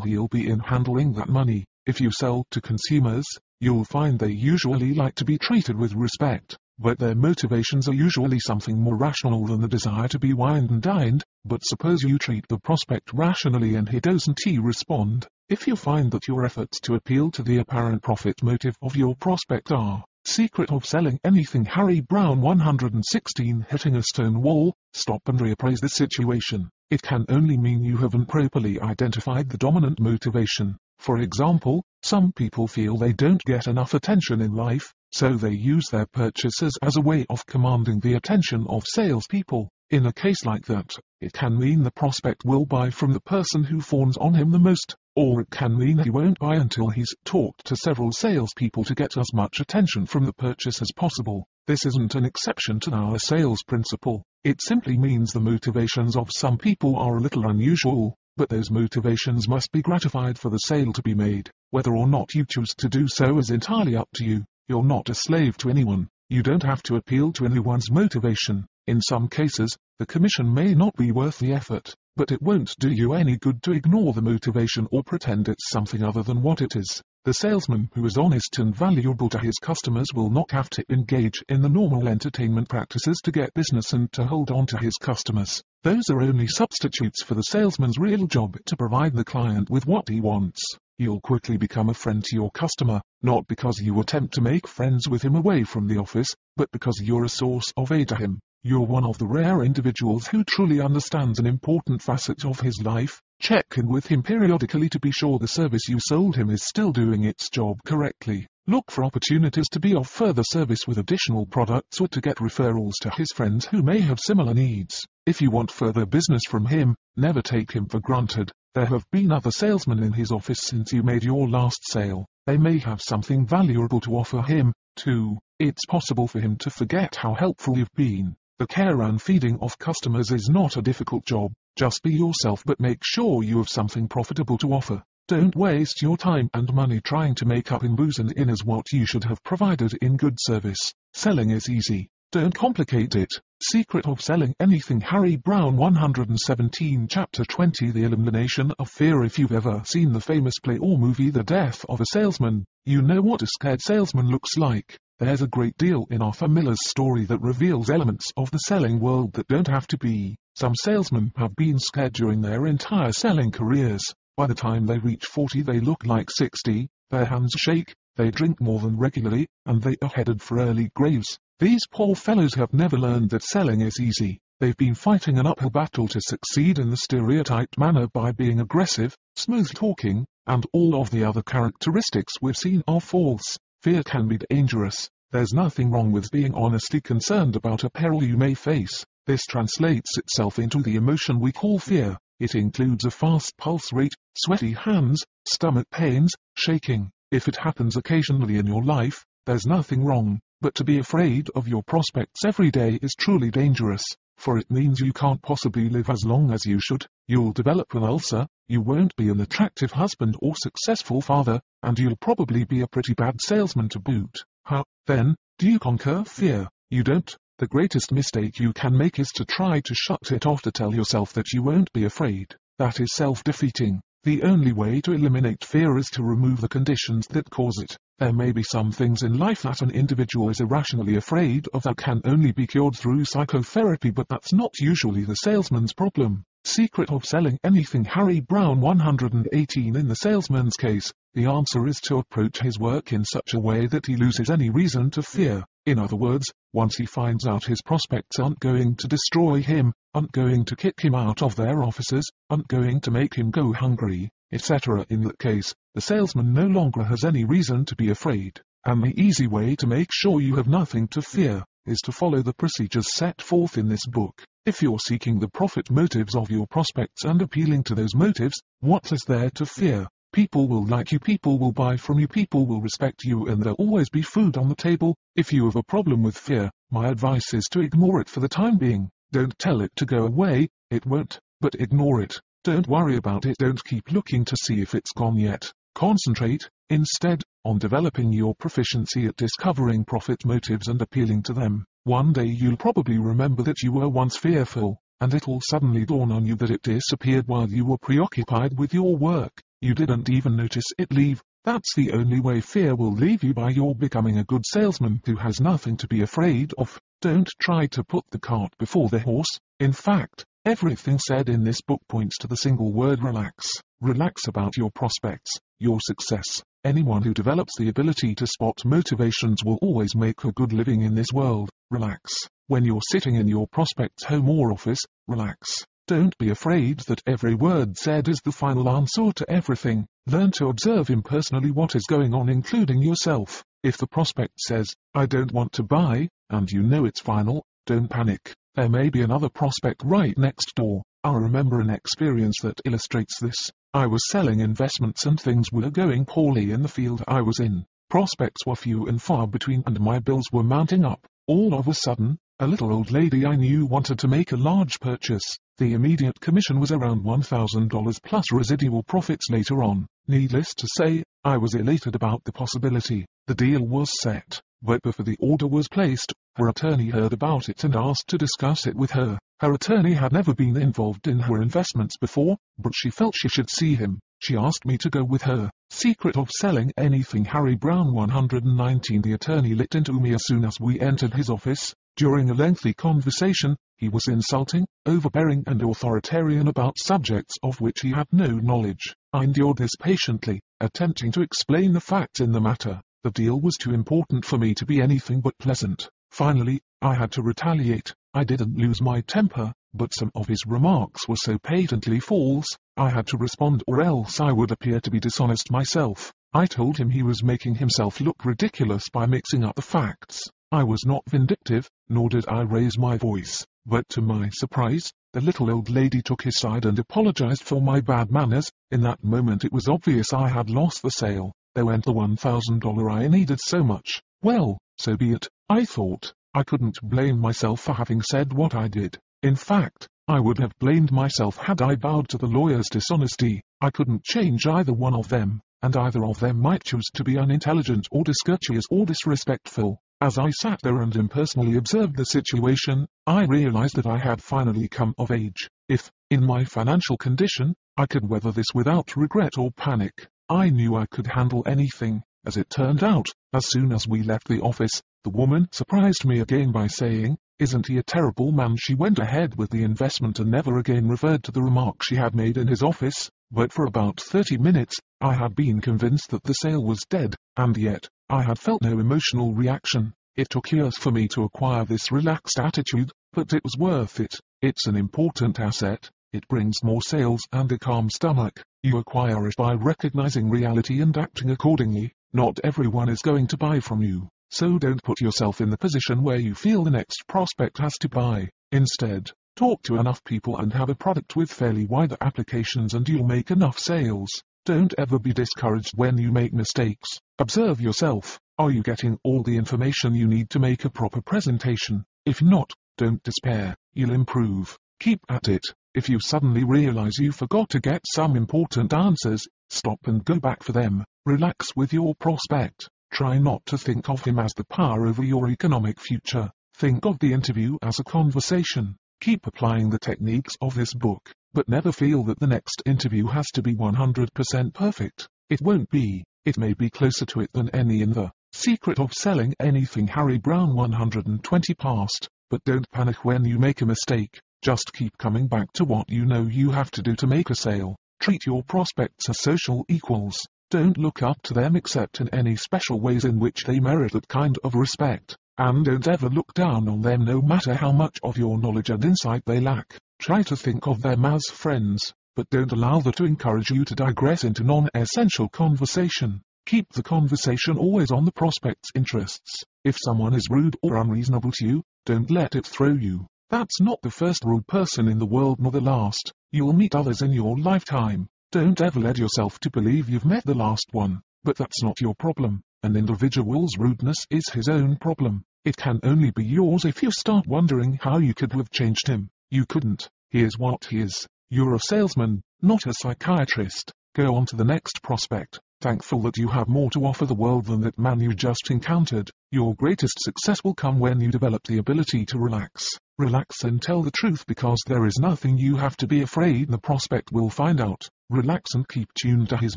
he'll be in handling that money. If you sell to consumers, you'll find they usually like to be treated with respect but their motivations are usually something more rational than the desire to be wined and dined, but suppose you treat the prospect rationally and he doesn't he respond, if you find that your efforts to appeal to the apparent profit motive of your prospect are, secret of selling anything Harry Browne 116 hitting a stone wall, stop and reappraise the situation. It can only mean you haven't properly identified the dominant motivation. For example, some people feel they don't get enough attention in life, so they use their purchases as a way of commanding the attention of salespeople. In a case like that, it can mean the prospect will buy from the person who fawns on him the most, or it can mean he won't buy until he's talked to several salespeople to get as much attention from the purchase as possible. This isn't an exception to our sales principle. It simply means the motivations of some people are a little unusual, but those motivations must be gratified for the sale to be made. Whether or not you choose to do so is entirely up to you. You're not a slave to anyone. You don't have to appeal to anyone's motivation. In some cases, the commission may not be worth the effort, but it won't do you any good to ignore the motivation or pretend it's something other than what it is. The salesman who is honest and valuable to his customers will not have to engage in the normal entertainment practices to get business and to hold on to his customers. Those are only substitutes for the salesman's real job to provide the client with what he wants you'll quickly become a friend to your customer, not because you attempt to make friends with him away from the office, but because you're a source of aid to him. You're one of the rare individuals who truly understands an important facet of his life. Check in with him periodically to be sure the service you sold him is still doing its job correctly. Look for opportunities to be of further service with additional products or to get referrals to his friends who may have similar needs. If you want further business from him, never take him for granted. There have been other salesmen in his office since you made your last sale. They may have something valuable to offer him, too. It's possible for him to forget how helpful you've been. The care and feeding of customers is not a difficult job. Just be yourself but make sure you have something profitable to offer. Don't waste your time and money trying to make up in booze and in as what you should have provided in good service. Selling is easy. Don't complicate it. Secret of Selling Anything Harry Browne 117 Chapter 20 The Elimination of Fear If you've ever seen the famous play or movie The Death of a Salesman, you know what a scared salesman looks like. There's a great deal in Arthur Miller's story that reveals elements of the selling world that don't have to be. Some salesmen have been scared during their entire selling careers. By the time they reach 40 they look like 60, their hands shake, they drink more than regularly, and they are headed for early graves. These poor fellows have never learned that selling is easy. They've been fighting an uphill battle to succeed in the stereotyped manner by being aggressive, smooth talking, and all of the other characteristics we've seen are false. Fear can be dangerous. There's nothing wrong with being honestly concerned about a peril you may face. This translates itself into the emotion we call fear. It includes a fast pulse rate, sweaty hands, stomach pains, shaking. If it happens occasionally in your life, there's nothing wrong. But to be afraid of your prospects every day is truly dangerous, for it means you can't possibly live as long as you should, you'll develop an ulcer, you won't be an attractive husband or successful father, and you'll probably be a pretty bad salesman to boot. How, then, do you conquer fear? You don't. The greatest mistake you can make is to try to shut it off to tell yourself that you won't be afraid. That is self-defeating. The only way to eliminate fear is to remove the conditions that cause it. There may be some things in life that an individual is irrationally afraid of that can only be cured through psychotherapy but that's not usually the salesman's problem. Secret of selling anything Harry Browne 118 In the salesman's case, the answer is to approach his work in such a way that he loses any reason to fear. In other words, once he finds out his prospects aren't going to destroy him, aren't going to kick him out of their offices, aren't going to make him go hungry, etc. In that case, the salesman no longer has any reason to be afraid, and the easy way to make sure you have nothing to fear is to follow the procedures set forth in this book. If you're seeking the profit motives of your prospects and appealing to those motives, what is there to fear? People will like you, people will buy from you, people will respect you, and there'll always be food on the table. If you have a problem with fear, my advice is to ignore it for the time being. Don't tell it to go away, it won't, but ignore it. Don't worry about it, don't keep looking to see if it's gone yet. Concentrate, instead, on developing your proficiency at discovering profit motives and appealing to them. One day you'll probably remember that you were once fearful, and it'll suddenly dawn on you that it disappeared while you were preoccupied with your work. You didn't even notice it leave. That's the only way fear will leave you by your becoming a good salesman who has nothing to be afraid of. Don't try to put the cart before the horse. In fact, everything said in this book points to the single word relax. Relax about your prospects, your success. Anyone who develops the ability to spot motivations will always make a good living in this world. Relax. When you're sitting in your prospect's home or office, relax. Don't be afraid that every word said is the final answer to everything. Learn to observe impersonally what is going on including yourself. If the prospect says, I don't want to buy, and you know it's final, don't panic. There may be another prospect right next door. I remember an experience that illustrates this. I was selling investments and things were going poorly in the field I was in. Prospects were few and far between and my bills were mounting up. All of a sudden, a little old lady I knew wanted to make a large purchase. The immediate commission was around $1,000 plus residual profits later on. Needless to say, I was elated about the possibility. The deal was set, but before the order was placed, her attorney heard about it and asked to discuss it with her. Her attorney had never been involved in her investments before, but she felt she should see him. She asked me to go with her. Secret of selling anything Harry Browne 119 The attorney lit into me as soon as we entered his office. During a lengthy conversation, he was insulting, overbearing and authoritarian about subjects of which he had no knowledge. I endured this patiently, attempting to explain the facts in the matter. The deal was too important for me to be anything but pleasant. Finally, I had to retaliate. I didn't lose my temper, but some of his remarks were so patently false, I had to respond or else I would appear to be dishonest myself. I told him he was making himself look ridiculous by mixing up the facts. I was not vindictive, nor did I raise my voice, but to my surprise, the little old lady took his side and apologized for my bad manners. In that moment it was obvious I had lost the sale. There went the $1,000 I needed so much. Well, so be it, I thought. I couldn't blame myself for having said what I did. In fact, I would have blamed myself had I bowed to the lawyer's dishonesty. I couldn't change either one of them, and either of them might choose to be unintelligent or discourteous or disrespectful. As I sat there and impersonally observed the situation, I realized that I had finally come of age. If, in my financial condition, I could weather this without regret or panic, I knew I could handle anything. As it turned out, as soon as we left the office, the woman surprised me again by saying, isn't he a terrible man? She went ahead with the investment and never again referred to the remark she had made in his office, but for about 30 minutes, I had been convinced that the sale was dead, and yet, I had felt no emotional reaction. It took years for me to acquire this relaxed attitude, but it was worth it. It's an important asset. It brings more sales and a calm stomach. You acquire it by recognizing reality and acting accordingly. Not everyone is going to buy from you. So don't put yourself in the position where you feel the next prospect has to buy. Instead, talk to enough people and have a product with fairly wide applications and you'll make enough sales. Don't ever be discouraged when you make mistakes. Observe yourself. Are you getting all the information you need to make a proper presentation? If not, don't despair. You'll improve. Keep at it. If you suddenly realize you forgot to get some important answers, stop and go back for them. Relax with your prospect. Try not to think of him as the power over your economic future. Think of the interview as a conversation. Keep applying the techniques of this book, but never feel that the next interview has to be 100% perfect. It won't be. It may be closer to it than any in the Secret of Selling Anything Harry Browne 120 past. But don't panic when you make a mistake. Just keep coming back to what you know you have to do to make a sale. Treat your prospects as social equals. Don't look up to them except in any special ways in which they merit that kind of respect. And don't ever look down on them no matter how much of your knowledge and insight they lack. Try to think of them as friends, but don't allow that to encourage you to digress into non-essential conversation. Keep the conversation always on the prospect's interests. If someone is rude or unreasonable to you, don't let it throw you. That's not the first rude person in the world nor the last. You'll meet others in your lifetime. Don't ever let yourself to believe you've met the last one, but that's not your problem. An individual's rudeness is his own problem. It can only be yours if you start wondering how you could have changed him. You couldn't. He is what he is. You're a salesman, not a psychiatrist. Go on to the next prospect, thankful that you have more to offer the world than that man you just encountered. Your greatest success will come when you develop the ability to relax. Relax and tell the truth because there is nothing you have to be afraid the prospect will find out. Relax and keep tuned to his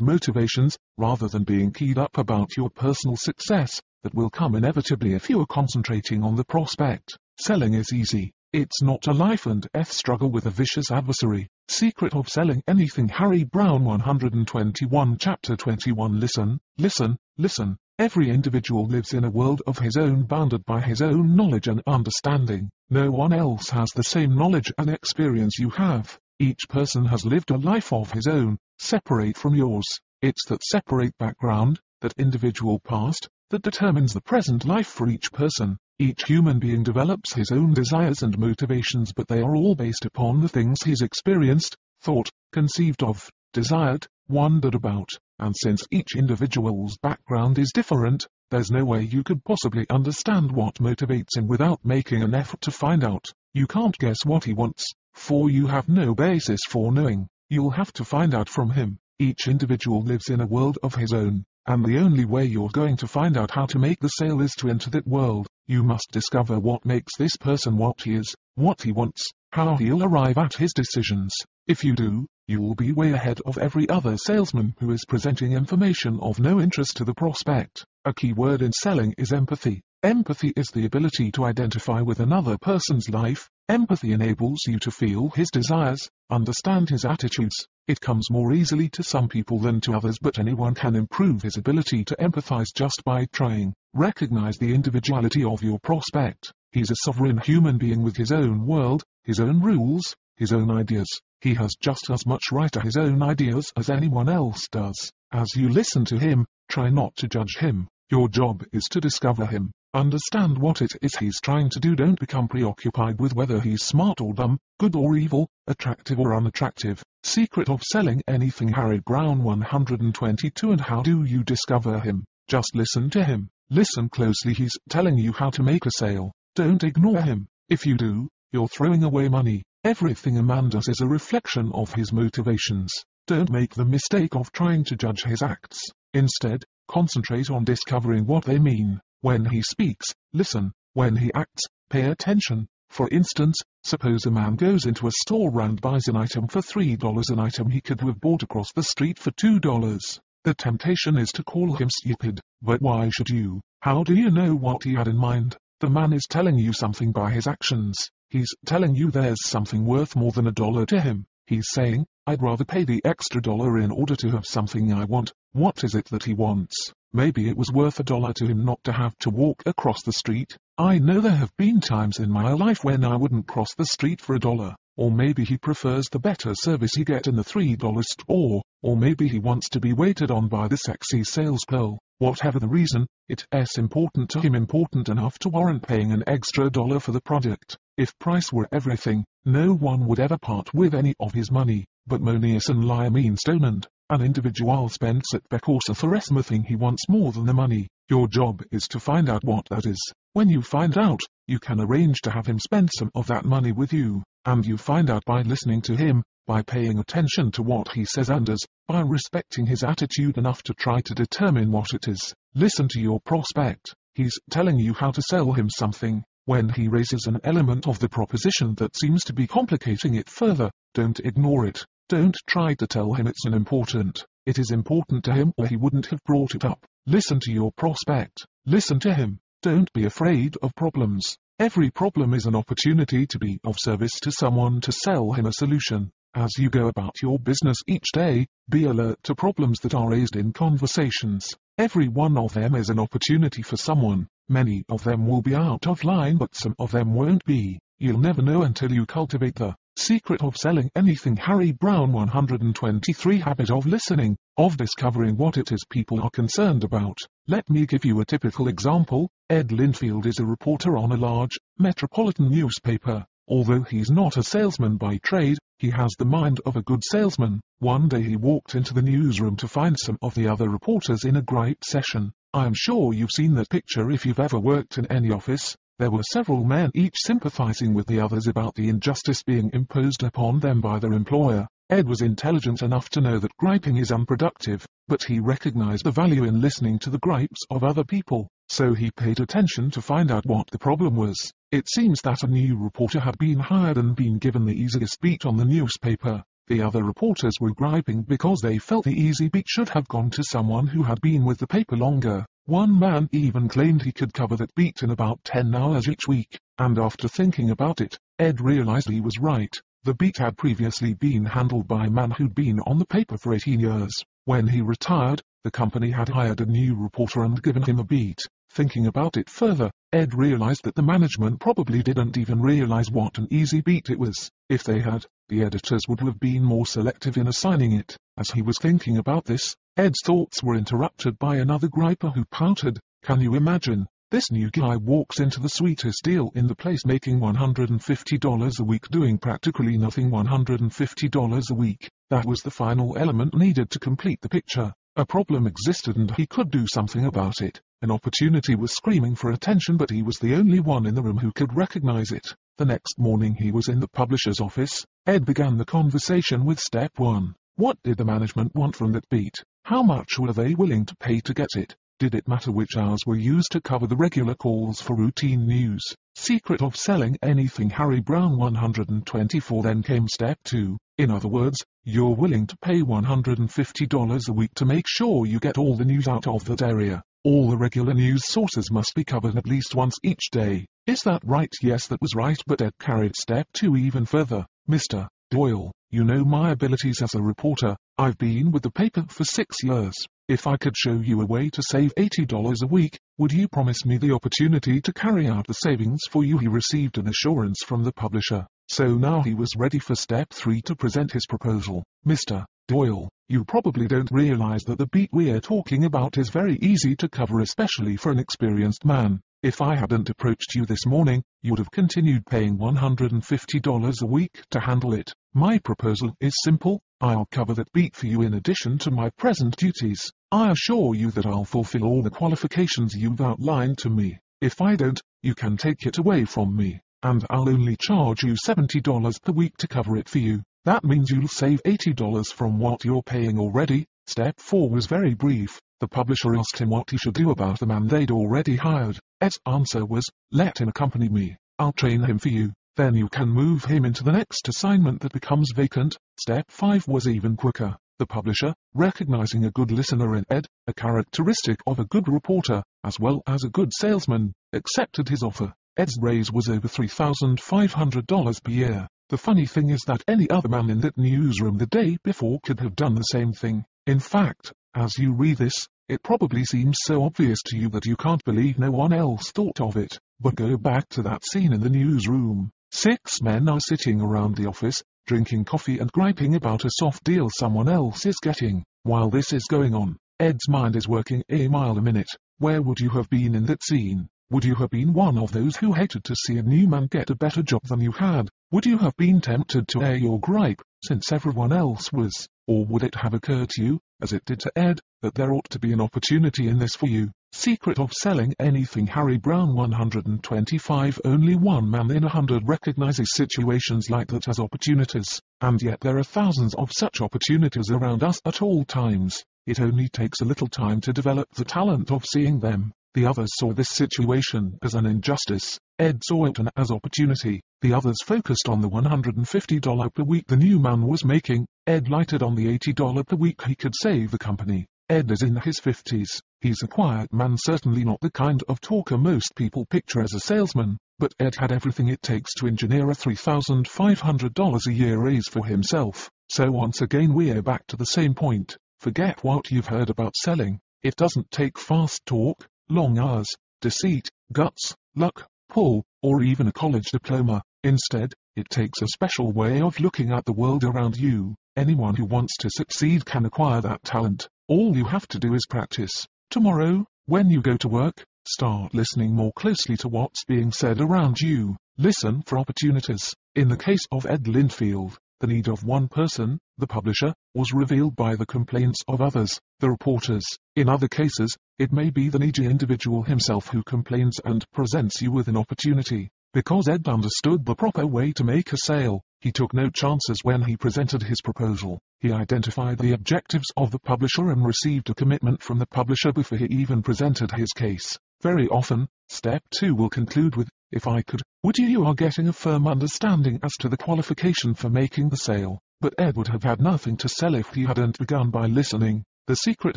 motivations, rather than being keyed up about your personal success, that will come inevitably if you are concentrating on the prospect. Selling is easy. It's not a life and death struggle with a vicious adversary. Secret of Selling Anything Harry Browne 121 Chapter 21 Listen, listen, listen. Every individual lives in a world of his own bounded by his own knowledge and understanding. No one else has the same knowledge and experience you have. Each person has lived a life of his own, separate from yours. It's that separate background, that individual past, that determines the present life for each person. Each human being develops his own desires and motivations but they are all based upon the things he's experienced, thought, conceived of, desired, wondered about, and since each individual's background is different, there's no way you could possibly understand what motivates him without making an effort to find out. You can't guess what he wants, for you have no basis for knowing. You'll have to find out from him. Each individual lives in a world of his own, and the only way you're going to find out how to make the sale is to enter that world. You must discover what makes this person what he is, what he wants, how he'll arrive at his decisions. If you do, you'll be way ahead of every other salesman who is presenting information of no interest to the prospect. A key word in selling is empathy. Empathy is the ability to identify with another person's life. Empathy enables you to feel his desires, understand his attitudes. It comes more easily to some people than to others but anyone can improve his ability to empathize just by trying. Recognize the individuality of your prospect. He's a sovereign human being with his own world, his own rules, his own ideas. He has just as much right to his own ideas as anyone else does. As you listen to him, try not to judge him. Your job is to discover him. Understand what it is he's trying to do. Don't become preoccupied with whether he's smart or dumb, good or evil, attractive or unattractive. Secret of Selling Anything Harry Browne 122 And how do you discover him? Just listen to him. Listen closely. He's telling you how to make a sale. Don't ignore him. If you do, you're throwing away money. Everything a man does is a reflection of his motivations. Don't make the mistake of trying to judge his acts. Instead, concentrate on discovering what they mean. When he speaks, listen. When he acts, pay attention. For instance, suppose a man goes into a store and buys an item for $3 an item he could have bought across the street for $2. The temptation is to call him stupid, but why should you? How do you know what he had in mind? The man is telling you something by his actions. He's telling you there's something worth more than a dollar to him. He's saying, I'd rather pay the extra dollar in order to have something I want. What is it that he wants? Maybe it was worth a dollar to him not to have to walk across the street. I know there have been times in my life when I wouldn't cross the street for a dollar. Or maybe he prefers the better service he get in the $3 store. Or maybe he wants to be waited on by the sexy sales girl. Whatever the reason, it's important to him important enough to warrant paying an extra dollar for the product. If price were everything, no one would ever part with any of his money, but Monius and Lia mean stoned. An individual spends it because of thing he wants more than the money. Your job is to find out what that is. When you find out, you can arrange to have him spend some of that money with you, and you find out by listening to him, by paying attention to what he says and does, by respecting his attitude enough to try to determine what it is. Listen to your prospect. He's telling you how to sell him something. When he raises an element of the proposition that seems to be complicating it further, don't ignore it. Don't try to tell him it's unimportant. It is important to him or he wouldn't have brought it up. Listen to your prospect. Listen to him. Don't be afraid of problems. Every problem is an opportunity to be of service to someone to sell him a solution. As you go about your business each day, be alert to problems that are raised in conversations. Every one of them is an opportunity for someone. Many of them will be out of line but some of them won't be. You'll never know until you cultivate the secret of selling anything Harry Browne 123 habit of listening, of discovering what it is people are concerned about. Let me give you a typical example. Ed Linfield is a reporter on a large, metropolitan newspaper. Although he's not a salesman by trade, he has the mind of a good salesman. One day he walked into the newsroom to find some of the other reporters in a gripe session. I am sure you've seen that picture if you've ever worked in any office. There were several men each sympathizing with the others about the injustice being imposed upon them by their employer. Ed was intelligent enough to know that griping is unproductive, but he recognized the value in listening to the gripes of other people, so he paid attention to find out what the problem was. It seems that a new reporter had been hired and been given the easiest beat on the newspaper. The other reporters were griping because they felt the easy beat should have gone to someone who had been with the paper longer. One man even claimed he could cover that beat in about 10 hours each week, and after thinking about it, Ed realized he was right. The beat had previously been handled by a man who'd been on the paper for 18 years. When he retired, the company had hired a new reporter and given him a beat. Thinking about it further, Ed realized that the management probably didn't even realize what an easy beat it was. If they had, the editors would have been more selective in assigning it. As he was thinking about this, Ed's thoughts were interrupted by another griper who pouted. Can you imagine? This new guy walks into the sweetest deal in the place making $150 a week doing practically nothing $150 a week. That was the final element needed to complete the picture. A problem existed and he could do something about it. An opportunity was screaming for attention but he was the only one in the room who could recognize it. The next morning he was in the publisher's office. Ed began the conversation with step 1. What did the management want from that beat? How much were they willing to pay to get it? Did it matter which hours were used to cover the regular calls for routine news? Secret of selling anything Harry Browne 124 Then came step 2. In other words, you're willing to pay $150 a week to make sure you get all the news out of that area. All the regular news sources must be covered at least once each day. Is that right? Yes, that was right, but Ed carried step 2 even further. Mr. Doyle, you know my abilities as a reporter. I've been with the paper for six years. If I could show you a way to save $80 a week, would you promise me the opportunity to carry out the savings for you? He received an assurance from the publisher, so now he was ready for step 3 to present his proposal. Mr. Doyle, you probably don't realize that the beat we're talking about is very easy to cover especially for an experienced man. If I hadn't approached you this morning, you'd have continued paying $150 a week to handle it. My proposal is simple, I'll cover that beat for you in addition to my present duties. I assure you that I'll fulfill all the qualifications you've outlined to me. If I don't, you can take it away from me. and I'll only charge you $70 per week to cover it for you. That means you'll save $80 from what you're paying already. Step 4 was very brief. The publisher asked him what he should do about the man they'd already hired. Ed's answer was, let him accompany me. I'll train him for you. Then you can move him into the next assignment that becomes vacant. Step 5 was even quicker. The publisher, recognizing a good listener in Ed, a characteristic of a good reporter, as well as a good salesman, accepted his offer. Ed's raise was over $3,500 per year. The funny thing is that any other man in that newsroom the day before could have done the same thing. In fact, as you read this, it probably seems so obvious to you that you can't believe no one else thought of it. But go back to that scene in the newsroom. Six men are sitting around the office, drinking coffee and griping about a soft deal someone else is getting. While this is going on, Ed's mind is working a mile a minute. Where would you have been in that scene? Would you have been one of those who hated to see a new man get a better job than you had? Would you have been tempted to air your gripe, since everyone else was? Or would it have occurred to you, as it did to Ed, that there ought to be an opportunity in this for you? Secret of Selling Anything Harry Browne 125 Only one man in a hundred recognizes situations like that as opportunities, and yet there are thousands of such opportunities around us at all times. It only takes a little time to develop the talent of seeing them. The others saw this situation as an injustice. Ed saw it as opportunity. The others focused on the $150 per week the new man was making. Ed lighted on the $80 per week he could save the company. Ed is in his 50s. He's a quiet man certainly not the kind of talker most people picture as a salesman, but Ed had everything it takes to engineer a $3,500 a year raise for himself. So once again we're back to the same point. Forget what you've heard about selling. It doesn't take fast talk, long hours, deceit, guts, luck, pull, or even a college diploma. Instead, it takes a special way of looking at the world around you. Anyone who wants to succeed can acquire that talent. All you have to do is practice. Tomorrow, when you go to work, start listening more closely to what's being said around you. Listen for opportunities. In the case of Ed Linfield, the need of one person, the publisher, was revealed by the complaints of others, the reporters. In other cases, it may be the needy individual himself who complains and presents you with an opportunity. Because Ed understood the proper way to make a sale, he took no chances when he presented his proposal. He identified the objectives of the publisher and received a commitment from the publisher before he even presented his case. Very often, step 2 will conclude with, if I could, would you? You are getting a firm understanding as to the qualification for making the sale. But Ed would have had nothing to sell if he hadn't begun by listening. The secret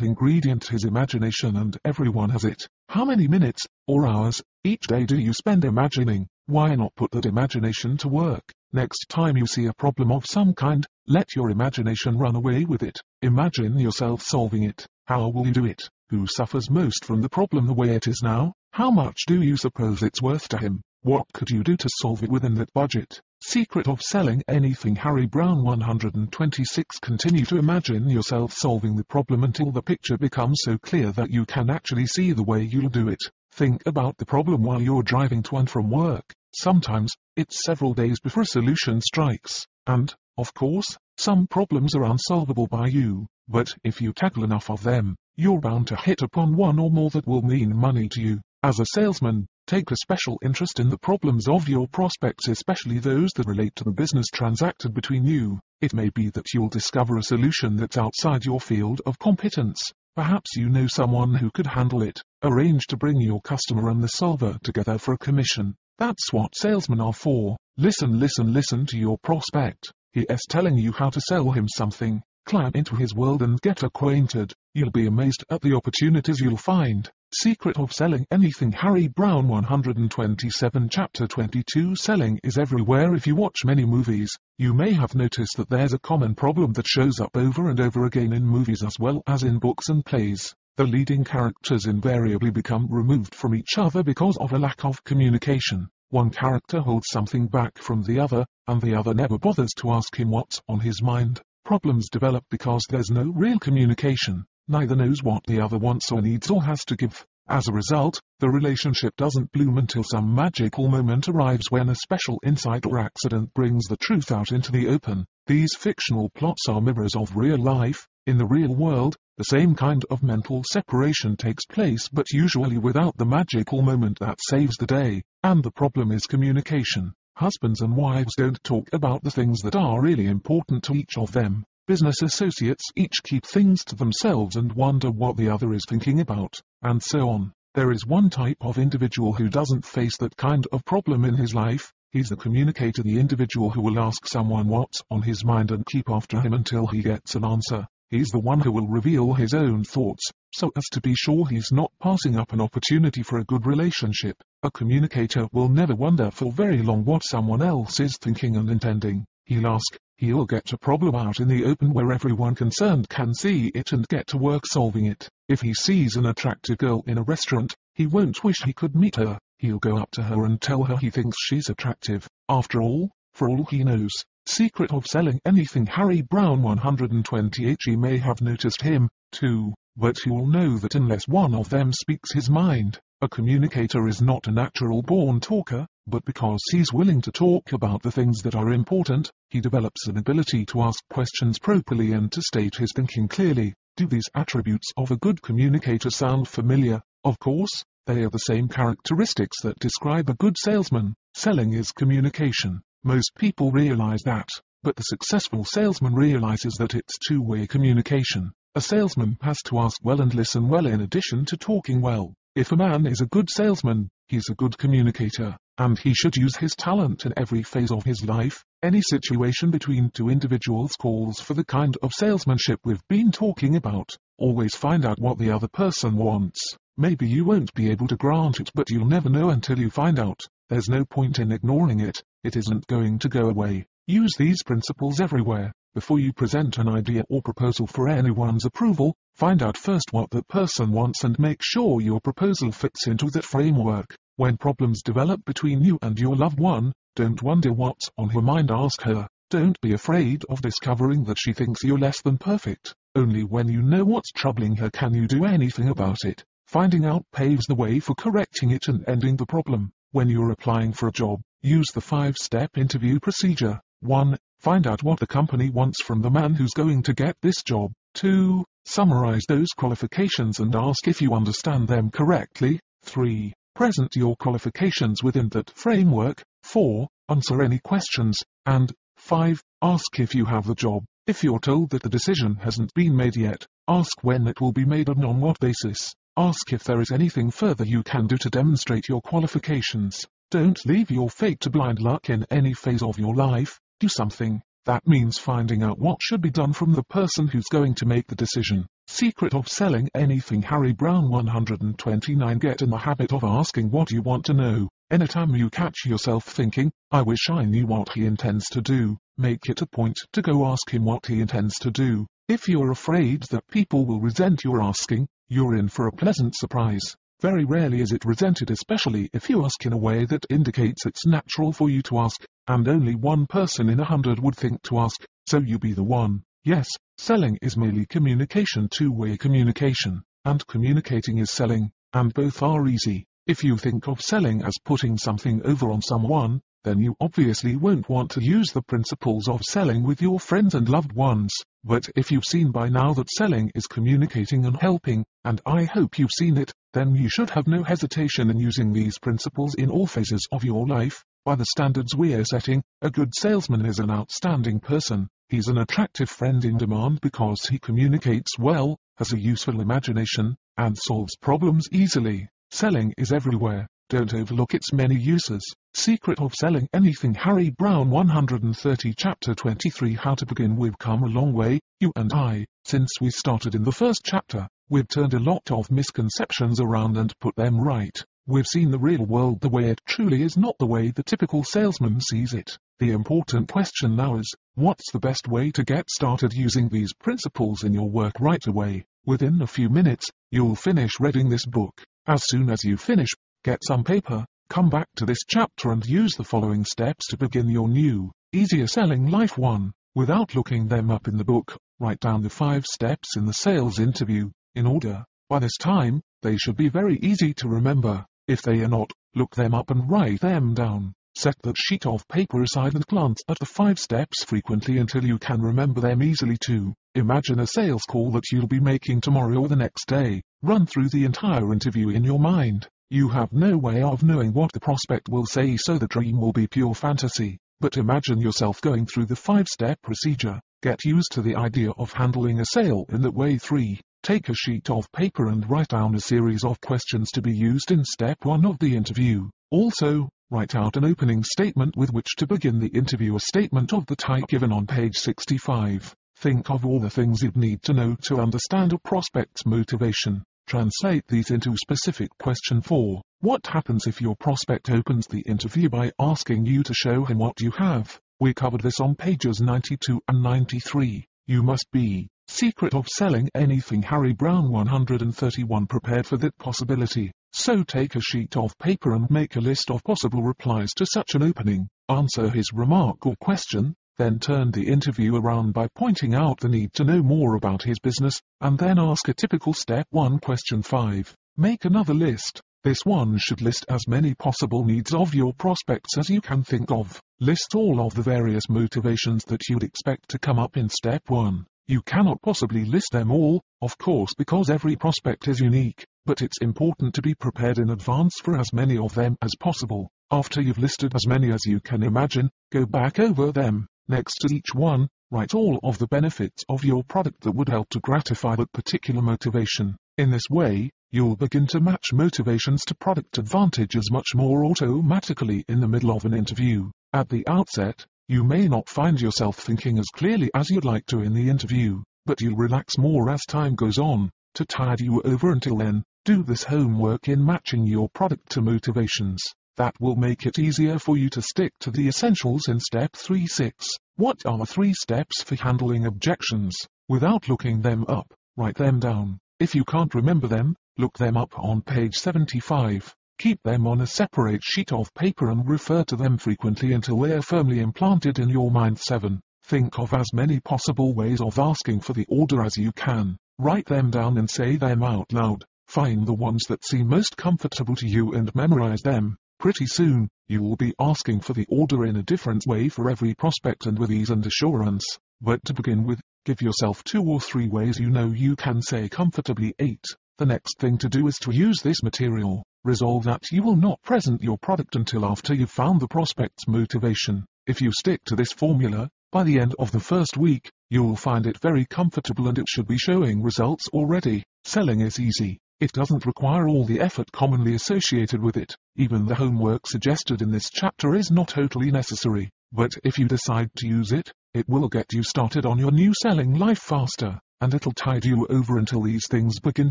ingredient is imagination and everyone has it. How many minutes, or hours, each day do you spend imagining? Why not put that imagination to work? Next time you see a problem of some kind, let your imagination run away with it. Imagine yourself solving it. How will you do it? Who suffers most from the problem the way it is now? How much do you suppose it's worth to him? What could you do to solve it within that budget? Secret of Selling Anything Harry Browne 126 Continue to imagine yourself solving the problem until the picture becomes so clear that you can actually see the way you'll do it. Think about the problem while you're driving to and from work. Sometimes, it's several days before a solution strikes. And, of course, some problems are unsolvable by you, but if you tackle enough of them, you're bound to hit upon one or more that will mean money to you. As a salesman, take a special interest in the problems of your prospects, especially those that relate to the business transacted between you. It may be that you'll discover a solution that's outside your field of competence. Perhaps you know someone who could handle it. Arrange to bring your customer and the solver together for a commission. That's what salesmen are for. Listen, listen, listen to your prospect. He is telling you how to sell him something. Climb into his world and get acquainted. You'll be amazed at the opportunities you'll find. Secret of Selling Anything Harry Browne 127 Chapter 22 Selling is everywhere if you watch many movies. You may have noticed that there's a common problem that shows up over and over again in movies as well as in books and plays. The leading characters invariably become removed from each other because of a lack of communication. One character holds something back from the other, and the other never bothers to ask him what's on his mind. Problems develop because there's no real communication. Neither knows what the other wants or needs or has to give. As a result, the relationship doesn't bloom until some magical moment arrives when a special insight or accident brings the truth out into the open. These fictional plots are mirrors of real life. In the real world, the same kind of mental separation takes place but usually without the magical moment that saves the day, and the problem is communication. Husbands and wives don't talk about the things that are really important to each of them. Business associates each keep things to themselves and wonder what the other is thinking about, and so on. There is one type of individual who doesn't face that kind of problem in his life. He's the communicator, the individual who will ask someone what's on his mind and keep after him until he gets an answer. He's the one who will reveal his own thoughts, so as to be sure he's not passing up an opportunity for a good relationship. A communicator will never wonder for very long what someone else is thinking and intending. He'll ask, he'll get a problem out in the open where everyone concerned can see it and get to work solving it. If he sees an attractive girl in a restaurant, he won't wish he could meet her. He'll go up to her and tell her he thinks she's attractive. After all, for all he knows, Secret of Selling Anything Harry Browne 128 He may have noticed him, too, but you'll know that unless one of them speaks his mind, a communicator is not a natural born talker, but because he's willing to talk about the things that are important, he develops an ability to ask questions properly and to state his thinking clearly. Do these attributes of a good communicator sound familiar? Of course, they are the same characteristics that describe a good salesman. Selling is communication. Most people realize that, but the successful salesman realizes that it's two-way communication. A salesman has to ask well and listen well in addition to talking well. If a man is a good salesman, he's a good communicator, and he should use his talent in every phase of his life. Any situation between two individuals calls for the kind of salesmanship we've been talking about. Always find out what the other person wants. Maybe you won't be able to grant it, but you'll never know until you find out. There's no point in ignoring it, it isn't going to go away. Use these principles everywhere. Before you present an idea or proposal for anyone's approval, find out first what the person wants and make sure your proposal fits into that framework. When problems develop between you and your loved one, don't wonder what's on her mind ask her. Don't be afraid of discovering that she thinks you're less than perfect. Only when you know what's troubling her can you do anything about it. Finding out paves the way for correcting it and ending the problem. When you're applying for a job, use the five-step interview procedure. 1. Find out what the company wants from the man who's going to get this job. 2. Summarize those qualifications and ask if you understand them correctly. 3. Present your qualifications within that framework. 4. Answer any questions. And 5. Ask if you have the job. If you're told that the decision hasn't been made yet, ask when it will be made and on what basis. Ask if there is anything further you can do to demonstrate your qualifications. Don't leave your fate to blind luck in any phase of your life. Do something. That means finding out what should be done from the person who's going to make the decision. Secret of Selling Anything Harry Browne 129 Get in the habit of asking what you want to know. Anytime you catch yourself thinking, I wish I knew what he intends to do, make it a point to go ask him what he intends to do. If you're afraid that people will resent your asking, you're in for a pleasant surprise. Very rarely is it resented especially if you ask in a way that indicates it's natural for you to ask, and only one person in a hundred would think to ask, so you be the one. Yes, selling is merely communication two-way communication, and communicating is selling, and both are easy. If you think of selling as putting something over on someone, then you obviously won't want to use the principles of selling with your friends and loved ones. But if you've seen by now that selling is communicating and helping, and I hope you've seen it, then you should have no hesitation in using these principles in all phases of your life. By the standards we're setting, a good salesman is an outstanding person. He's an attractive friend in demand because he communicates well, has a useful imagination, and solves problems easily. Selling is everywhere. Don't overlook its many uses. Secret of Selling Anything Harry Browne 130 Chapter 23 How to Begin We've come a long way, you and I, since we started in the first chapter. We've turned a lot of misconceptions around and put them right. We've seen the real world the way it truly is not the way the typical salesman sees it. The important question now is, what's the best way to get started using these principles in your work right away? Within a few minutes, you'll finish reading this book. As soon as you finish, Get some paper, come back to this chapter and use the following steps to begin your new, easier selling life 1. Without looking them up in the book, write down the five steps in the sales interview, in order. By this time, they should be very easy to remember. If they are not, look them up and write them down. Set that sheet of paper aside and glance at the five steps frequently until you can remember them easily too. Imagine a sales call that you'll be making tomorrow or the next day. Run through the entire interview in your mind. You have no way of knowing what the prospect will say so the dream will be pure fantasy. But imagine yourself going through the five-step procedure. Get used to the idea of handling a sale in that way 3. Take a sheet of paper and write down a series of questions to be used in step 1 of the interview. Also, write out an opening statement with which to begin the interview a statement of the type given on page 65. Think of all the things you'd need to know to understand a prospect's motivation. Translate these into specific question 4. What happens if your prospect opens the interview by asking you to show him what you have? We covered this on pages 92 and 93. You must be Secret of Selling Anything Harry Browne 131 prepared for that possibility. So take a sheet of paper and make a list of possible replies to such an opening. Answer his remark or question, then turn the interview around by pointing out the need to know more about his business, and then ask a typical step 1 question 5. Make another list. This one should list as many possible needs of your prospects as you can think of. List all of the various motivations that you'd expect to come up in step 1. You cannot possibly list them all, of course because every prospect is unique, but it's important to be prepared in advance for as many of them as possible. After you've listed as many as you can imagine, go back over them. Next to each one, write all of the benefits of your product that would help to gratify that particular motivation. In this way, you'll begin to match motivations to product advantages much more automatically in the middle of an interview. At the outset, you may not find yourself thinking as clearly as you'd like to in the interview, but you'll relax more as time goes on. To tide you over until then, do this homework in matching your product to motivations. That will make it easier for you to stick to the essentials in step 3-6. What are the three steps for handling objections? Without looking them up, write them down. If you can't remember them, Look them up on page 75. Keep them on a separate sheet of paper and refer to them frequently until they are firmly implanted in your mind. 7. Think of as many possible ways of asking for the order as you can. Write them down and say them out loud. Find the ones that seem most comfortable to you and memorize them. Pretty soon, you will be asking for the order in a different way for every prospect and with ease and assurance. But to begin with, give yourself two or three ways you know you can say comfortably 8. The next thing to do is to use this material. Resolve that you will not present your product until after you've found the prospect's motivation. If you stick to this formula, by the end of the first week, you'll find it very comfortable and it should be showing results already. Selling is easy. It doesn't require all the effort commonly associated with it. Even the homework suggested in this chapter is not totally necessary. But if you decide to use it, it will get you started on your new selling life faster and it'll tide you over until these things begin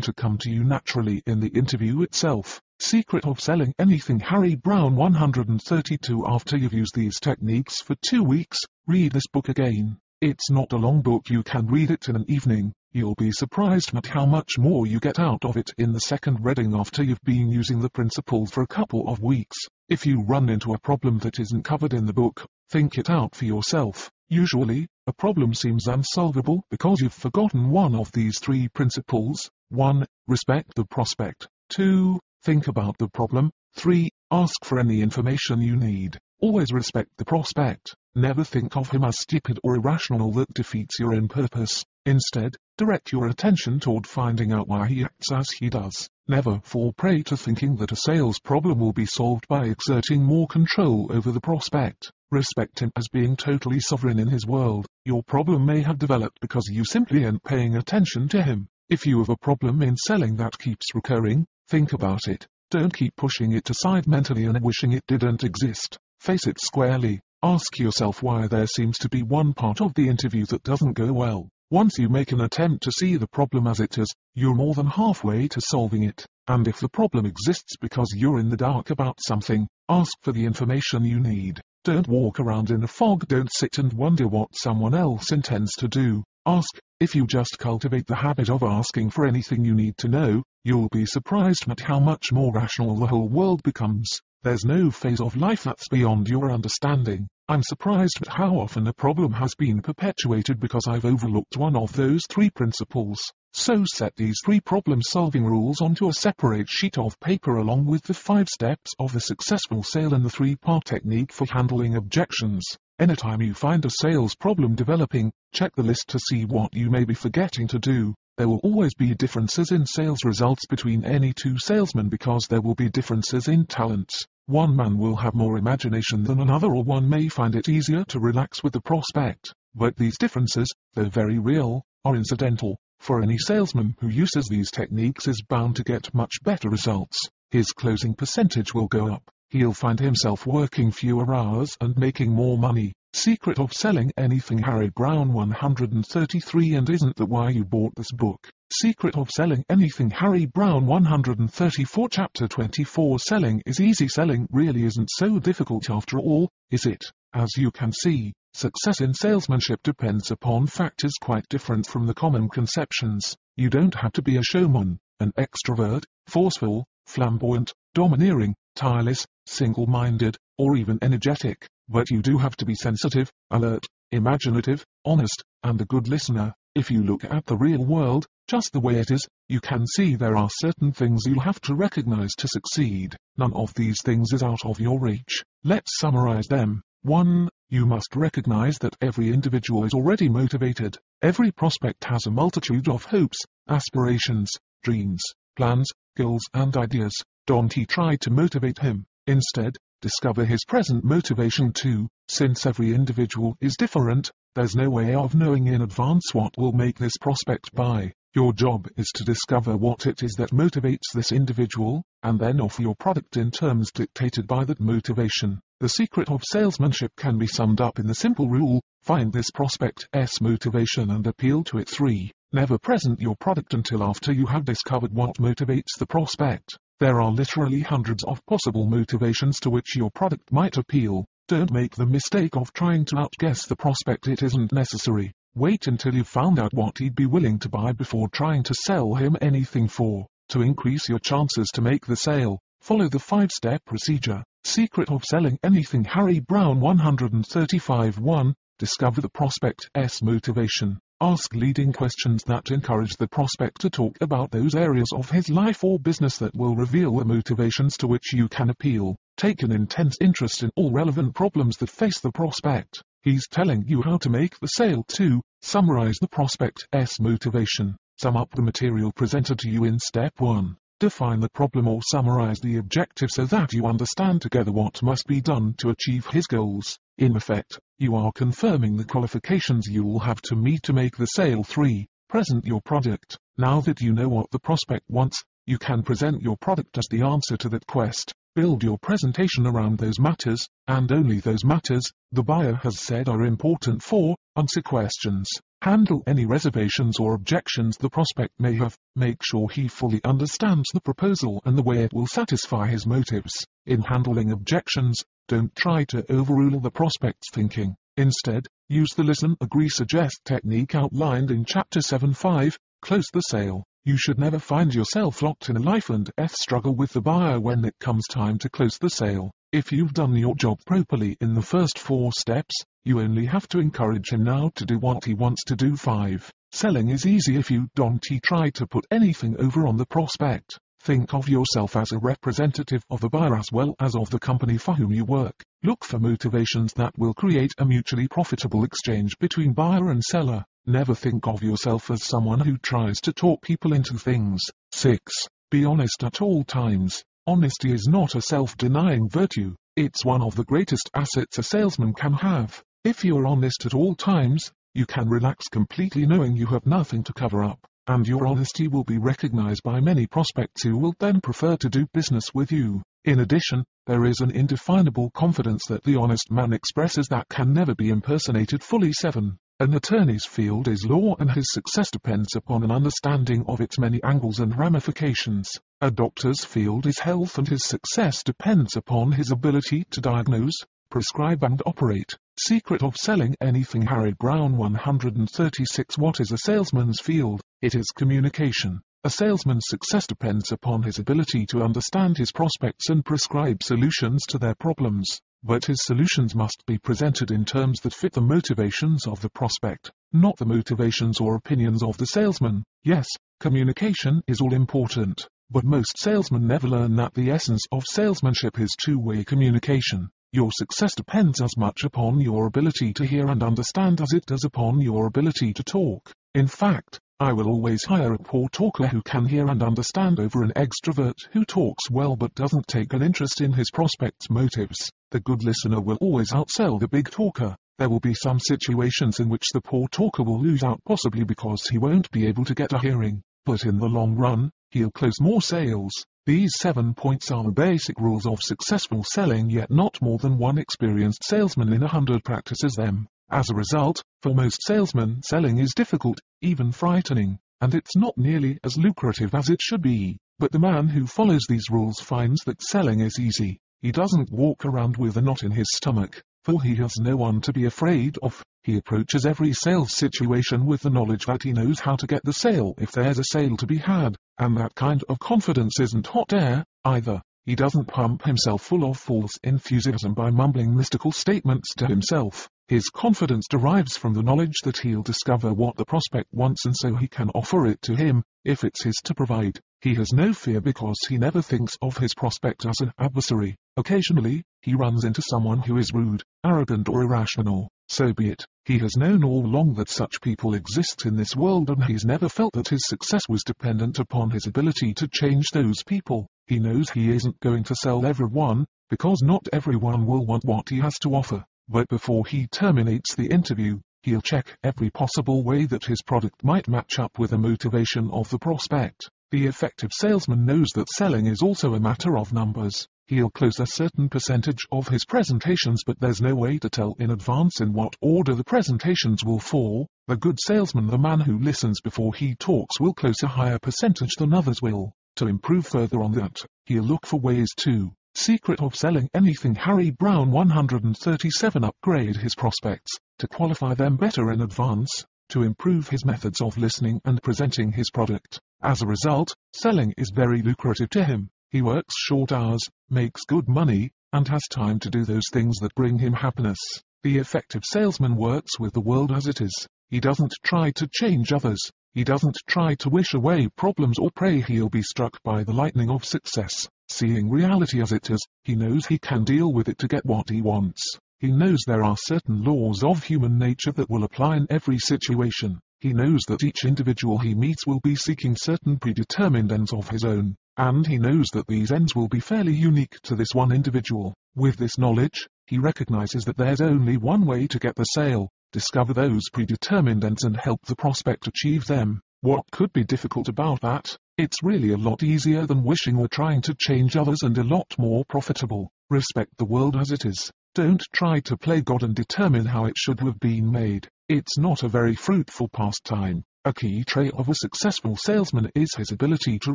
to come to you naturally in the interview itself. Secret of Selling Anything Harry Browne 132 After you've used these techniques for two weeks, read this book again. It's not a long book you can read it in an evening. You'll be surprised at how much more you get out of it in the second reading after you've been using the principles for a couple of weeks. If you run into a problem that isn't covered in the book, think it out for yourself. Usually, a problem seems unsolvable because you've forgotten one of these three principles. 1. Respect the prospect. 2. Think about the problem. 3. Ask for any information you need. Always respect the prospect. Never think of him as stupid or irrational that defeats your own purpose. Instead, direct your attention toward finding out why he acts as he does. Never fall prey to thinking that a sales problem will be solved by exerting more control over the prospect. Respect him as being totally sovereign in his world. Your problem may have developed because you simply aren't paying attention to him. If you have a problem in selling that keeps recurring, think about it. Don't keep pushing it aside mentally and wishing it didn't exist. Face it squarely. Ask yourself why there seems to be one part of the interview that doesn't go well. Once you make an attempt to see the problem as it is, you're more than halfway to solving it. And if the problem exists because you're in the dark about something, ask for the information you need. Don't walk around in a fog, don't sit and wonder what someone else intends to do. Ask, if you just cultivate the habit of asking for anything you need to know, you'll be surprised at how much more rational the whole world becomes. There's no phase of life that's beyond your understanding. I'm surprised at how often a problem has been perpetuated because I've overlooked one of those three principles. So set these three problem-solving rules onto a separate sheet of paper along with the five steps of the successful sale and the three-part technique for handling objections. Anytime you find a sales problem developing, check the list to see what you may be forgetting to do. There will always be differences in sales results between any two salesmen because there will be differences in talents. One man will have more imagination than another or one may find it easier to relax with the prospect. But these differences, though very real, are incidental, for any salesman who uses these techniques is bound to get much better results. His closing percentage will go up. He'll find himself working fewer hours and making more money. Secret of Selling Anything Harry Browne 133 And isn't that why you bought this book? Secret of Selling Anything Harry Browne 134 Chapter 24 Selling is easy selling really isn't so difficult after all, is it? As you can see, success in salesmanship depends upon factors quite different from the common conceptions. You don't have to be a showman, an extrovert, forceful, flamboyant, domineering, tireless, single-minded, or even energetic, but you do have to be sensitive, alert, imaginative, honest, and a good listener. If you look at the real world, just the way it is, you can see there are certain things you'll have to recognize to succeed. None of these things is out of your reach. Let's summarize them. 1. You must recognize that every individual is already motivated. Every prospect has a multitude of hopes, aspirations, dreams, plans, goals and ideas. Don't he try to motivate him. Instead, discover his present motivation too. Since every individual is different, there's no way of knowing in advance what will make this prospect buy. Your job is to discover what it is that motivates this individual, and then offer your product in terms dictated by that motivation. The secret of salesmanship can be summed up in the simple rule, find this prospect's motivation and appeal to it. 3. Never present your product until after you have discovered what motivates the prospect. There are literally hundreds of possible motivations to which your product might appeal. Don't make the mistake of trying to outguess the prospect it isn't necessary. Wait until you've found out what he'd be willing to buy before trying to sell him anything for. To increase your chances to make the sale, follow the 5-step procedure. Secret of Selling Anything Harry Browne 135 1. Discover the prospect's motivation. Ask leading questions that encourage the prospect to talk about those areas of his life or business that will reveal the motivations to which you can appeal. Take an intense interest in all relevant problems that face the prospect. He's telling you how to make the sale too. Summarize the prospect's motivation. Sum up the material presented to you in step 1. Define the problem or summarize the objective so that you understand together what must be done to achieve his goals. In effect, you are confirming the qualifications you will have to meet to make the sale 3. Present your product. Now that you know what the prospect wants, you can present your product as the answer to that quest. Build your presentation around those matters, and only those matters, the buyer has said are important for, answer questions. Handle any reservations or objections the prospect may have. Make sure he fully understands the proposal and the way it will satisfy his motives. In handling objections, don't try to overrule the prospect's thinking. Instead, use the listen, agree, suggest technique outlined in Chapter 7.5, close the sale. You should never find yourself locked in a life and death struggle with the buyer when it comes time to close the sale. If you've done your job properly in the first four steps, you only have to encourage him now to do what he wants to do. 5. Selling is easy if you don't try to put anything over on the prospect. Think of yourself as a representative of the buyer as well as of the company for whom you work. Look for motivations that will create a mutually profitable exchange between buyer and seller. Never think of yourself as someone who tries to talk people into things. 6. Be honest at all times. Honesty is not a self-denying virtue. It's one of the greatest assets a salesman can have. If you are honest at all times, you can relax completely knowing you have nothing to cover up and your honesty will be recognized by many prospects who will then prefer to do business with you. In addition, there is an indefinable confidence that the honest man expresses that can never be impersonated fully 7. An attorney's field is law and his success depends upon an understanding of its many angles and ramifications. A doctor's field is health and his success depends upon his ability to diagnose, prescribe and operate. Secret of Selling Anything Harry Browne 136 What is a salesman's field? It is communication. A salesman's success depends upon his ability to understand his prospects and prescribe solutions to their problems. But his solutions must be presented in terms that fit the motivations of the prospect, not the motivations or opinions of the salesman. Yes, communication is all important, but most salesmen never learn that the essence of salesmanship is two-way communication. Your success depends as much upon your ability to hear and understand as it does upon your ability to talk. In fact, I will always hire a poor talker who can hear and understand over an extrovert who talks well but doesn't take an interest in his prospect's motives. The good listener will always outsell the big talker. There will be some situations in which the poor talker will lose out possibly because he won't be able to get a hearing, but in the long run, he'll close more sales. These seven points are the basic rules of successful selling yet not more than one experienced salesman in a hundred practices them. As a result, for most salesmen selling is difficult, even frightening, and it's not nearly as lucrative as it should be. But the man who follows these rules finds that selling is easy. He doesn't walk around with a knot in his stomach, for he has no one to be afraid of. He approaches every sales situation with the knowledge that he knows how to get the sale if there's a sale to be had, and that kind of confidence isn't hot air, either. He doesn't pump himself full of false enthusiasm by mumbling mystical statements to himself. His confidence derives from the knowledge that he'll discover what the prospect wants and so he can offer it to him, if it's his to provide. He has no fear because he never thinks of his prospect as an adversary. Occasionally, he runs into someone who is rude, arrogant or irrational. So be it. He has known all along that such people exist in this world and he's never felt that his success was dependent upon his ability to change those people. He knows he isn't going to sell everyone, because not everyone will want what he has to offer but before he terminates the interview, he'll check every possible way that his product might match up with the motivation of the prospect. The effective salesman knows that selling is also a matter of numbers. He'll close a certain percentage of his presentations but there's no way to tell in advance in what order the presentations will fall. The good salesman, the man who listens before he talks, will close a higher percentage than others will. To improve further on that, he'll look for ways to Secret of Selling Anything Harry Browne 137 Upgrade his prospects, to qualify them better in advance, to improve his methods of listening and presenting his product. As a result, selling is very lucrative to him. He works short hours, makes good money, and has time to do those things that bring him happiness. The effective salesman works with the world as it is. He doesn't try to change others. He doesn't try to wish away problems or pray he'll be struck by the lightning of success. Seeing reality as it is, he knows he can deal with it to get what he wants. He knows there are certain laws of human nature that will apply in every situation. He knows that each individual he meets will be seeking certain predetermined ends of his own, and he knows that these ends will be fairly unique to this one individual. With this knowledge, he recognizes that there's only one way to get the sale, discover those predetermined ends and help the prospect achieve them. What could be difficult about that? It's really a lot easier than wishing or trying to change others and a lot more profitable. Respect the world as it is. Don't try to play God and determine how it should have been made. It's not a very fruitful pastime. A key trait of a successful salesman is his ability to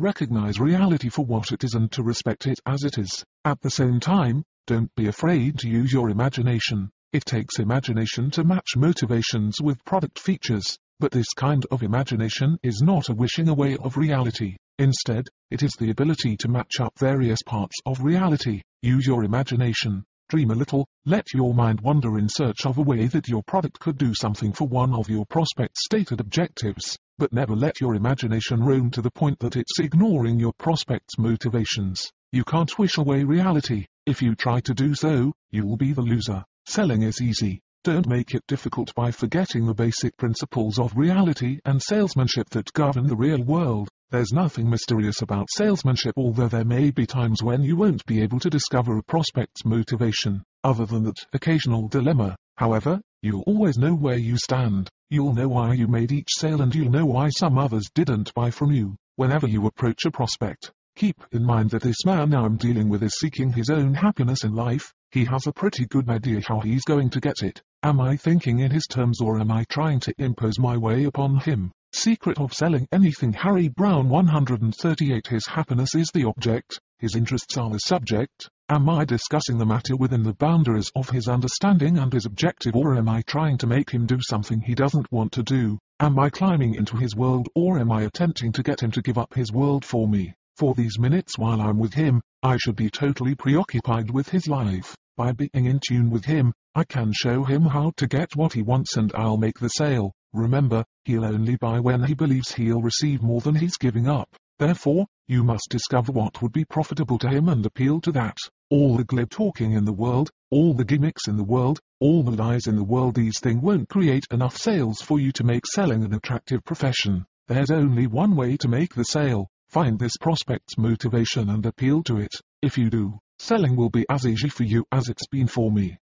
recognize reality for what it is and to respect it as it is. At the same time, don't be afraid to use your imagination. It takes imagination to match motivations with product features. But this kind of imagination is not a wishing away of reality. Instead, it is the ability to match up various parts of reality. Use your imagination. Dream a little, let your mind wander in search of a way that your product could do something for one of your prospect's stated objectives, but never let your imagination roam to the point that it's ignoring your prospect's motivations. You can't wish away reality. If you try to do so, you'll be the loser. Selling is easy. Don't make it difficult by forgetting the basic principles of reality and salesmanship that govern the real world. There's nothing mysterious about salesmanship although there may be times when you won't be able to discover a prospect's motivation, other than that occasional dilemma. However, you'll always know where you stand. You'll know why you made each sale and you'll know why some others didn't buy from you. Whenever you approach a prospect, keep in mind that this man I'm dealing with is seeking his own happiness in life. He has a pretty good idea how he's going to get it. Am I thinking in his terms or am I trying to impose my way upon him? Secret of selling anything Harry Browne 138 His happiness is the object, his interests are the subject. Am I discussing the matter within the boundaries of his understanding and his objective or am I trying to make him do something he doesn't want to do? Am I climbing into his world or am I attempting to get him to give up his world for me? For these minutes while I'm with him, I should be totally preoccupied with his life. By being in tune with him, I can show him how to get what he wants and I'll make the sale. Remember, he'll only buy when he believes he'll receive more than he's giving up. Therefore, you must discover what would be profitable to him and appeal to that. All the glib talking in the world, all the gimmicks in the world, all the lies in the world these things won't create enough sales for you to make selling an attractive profession. There's only one way to make the sale. Find this prospect's motivation and appeal to it. If you do, selling will be as easy for you as it's been for me.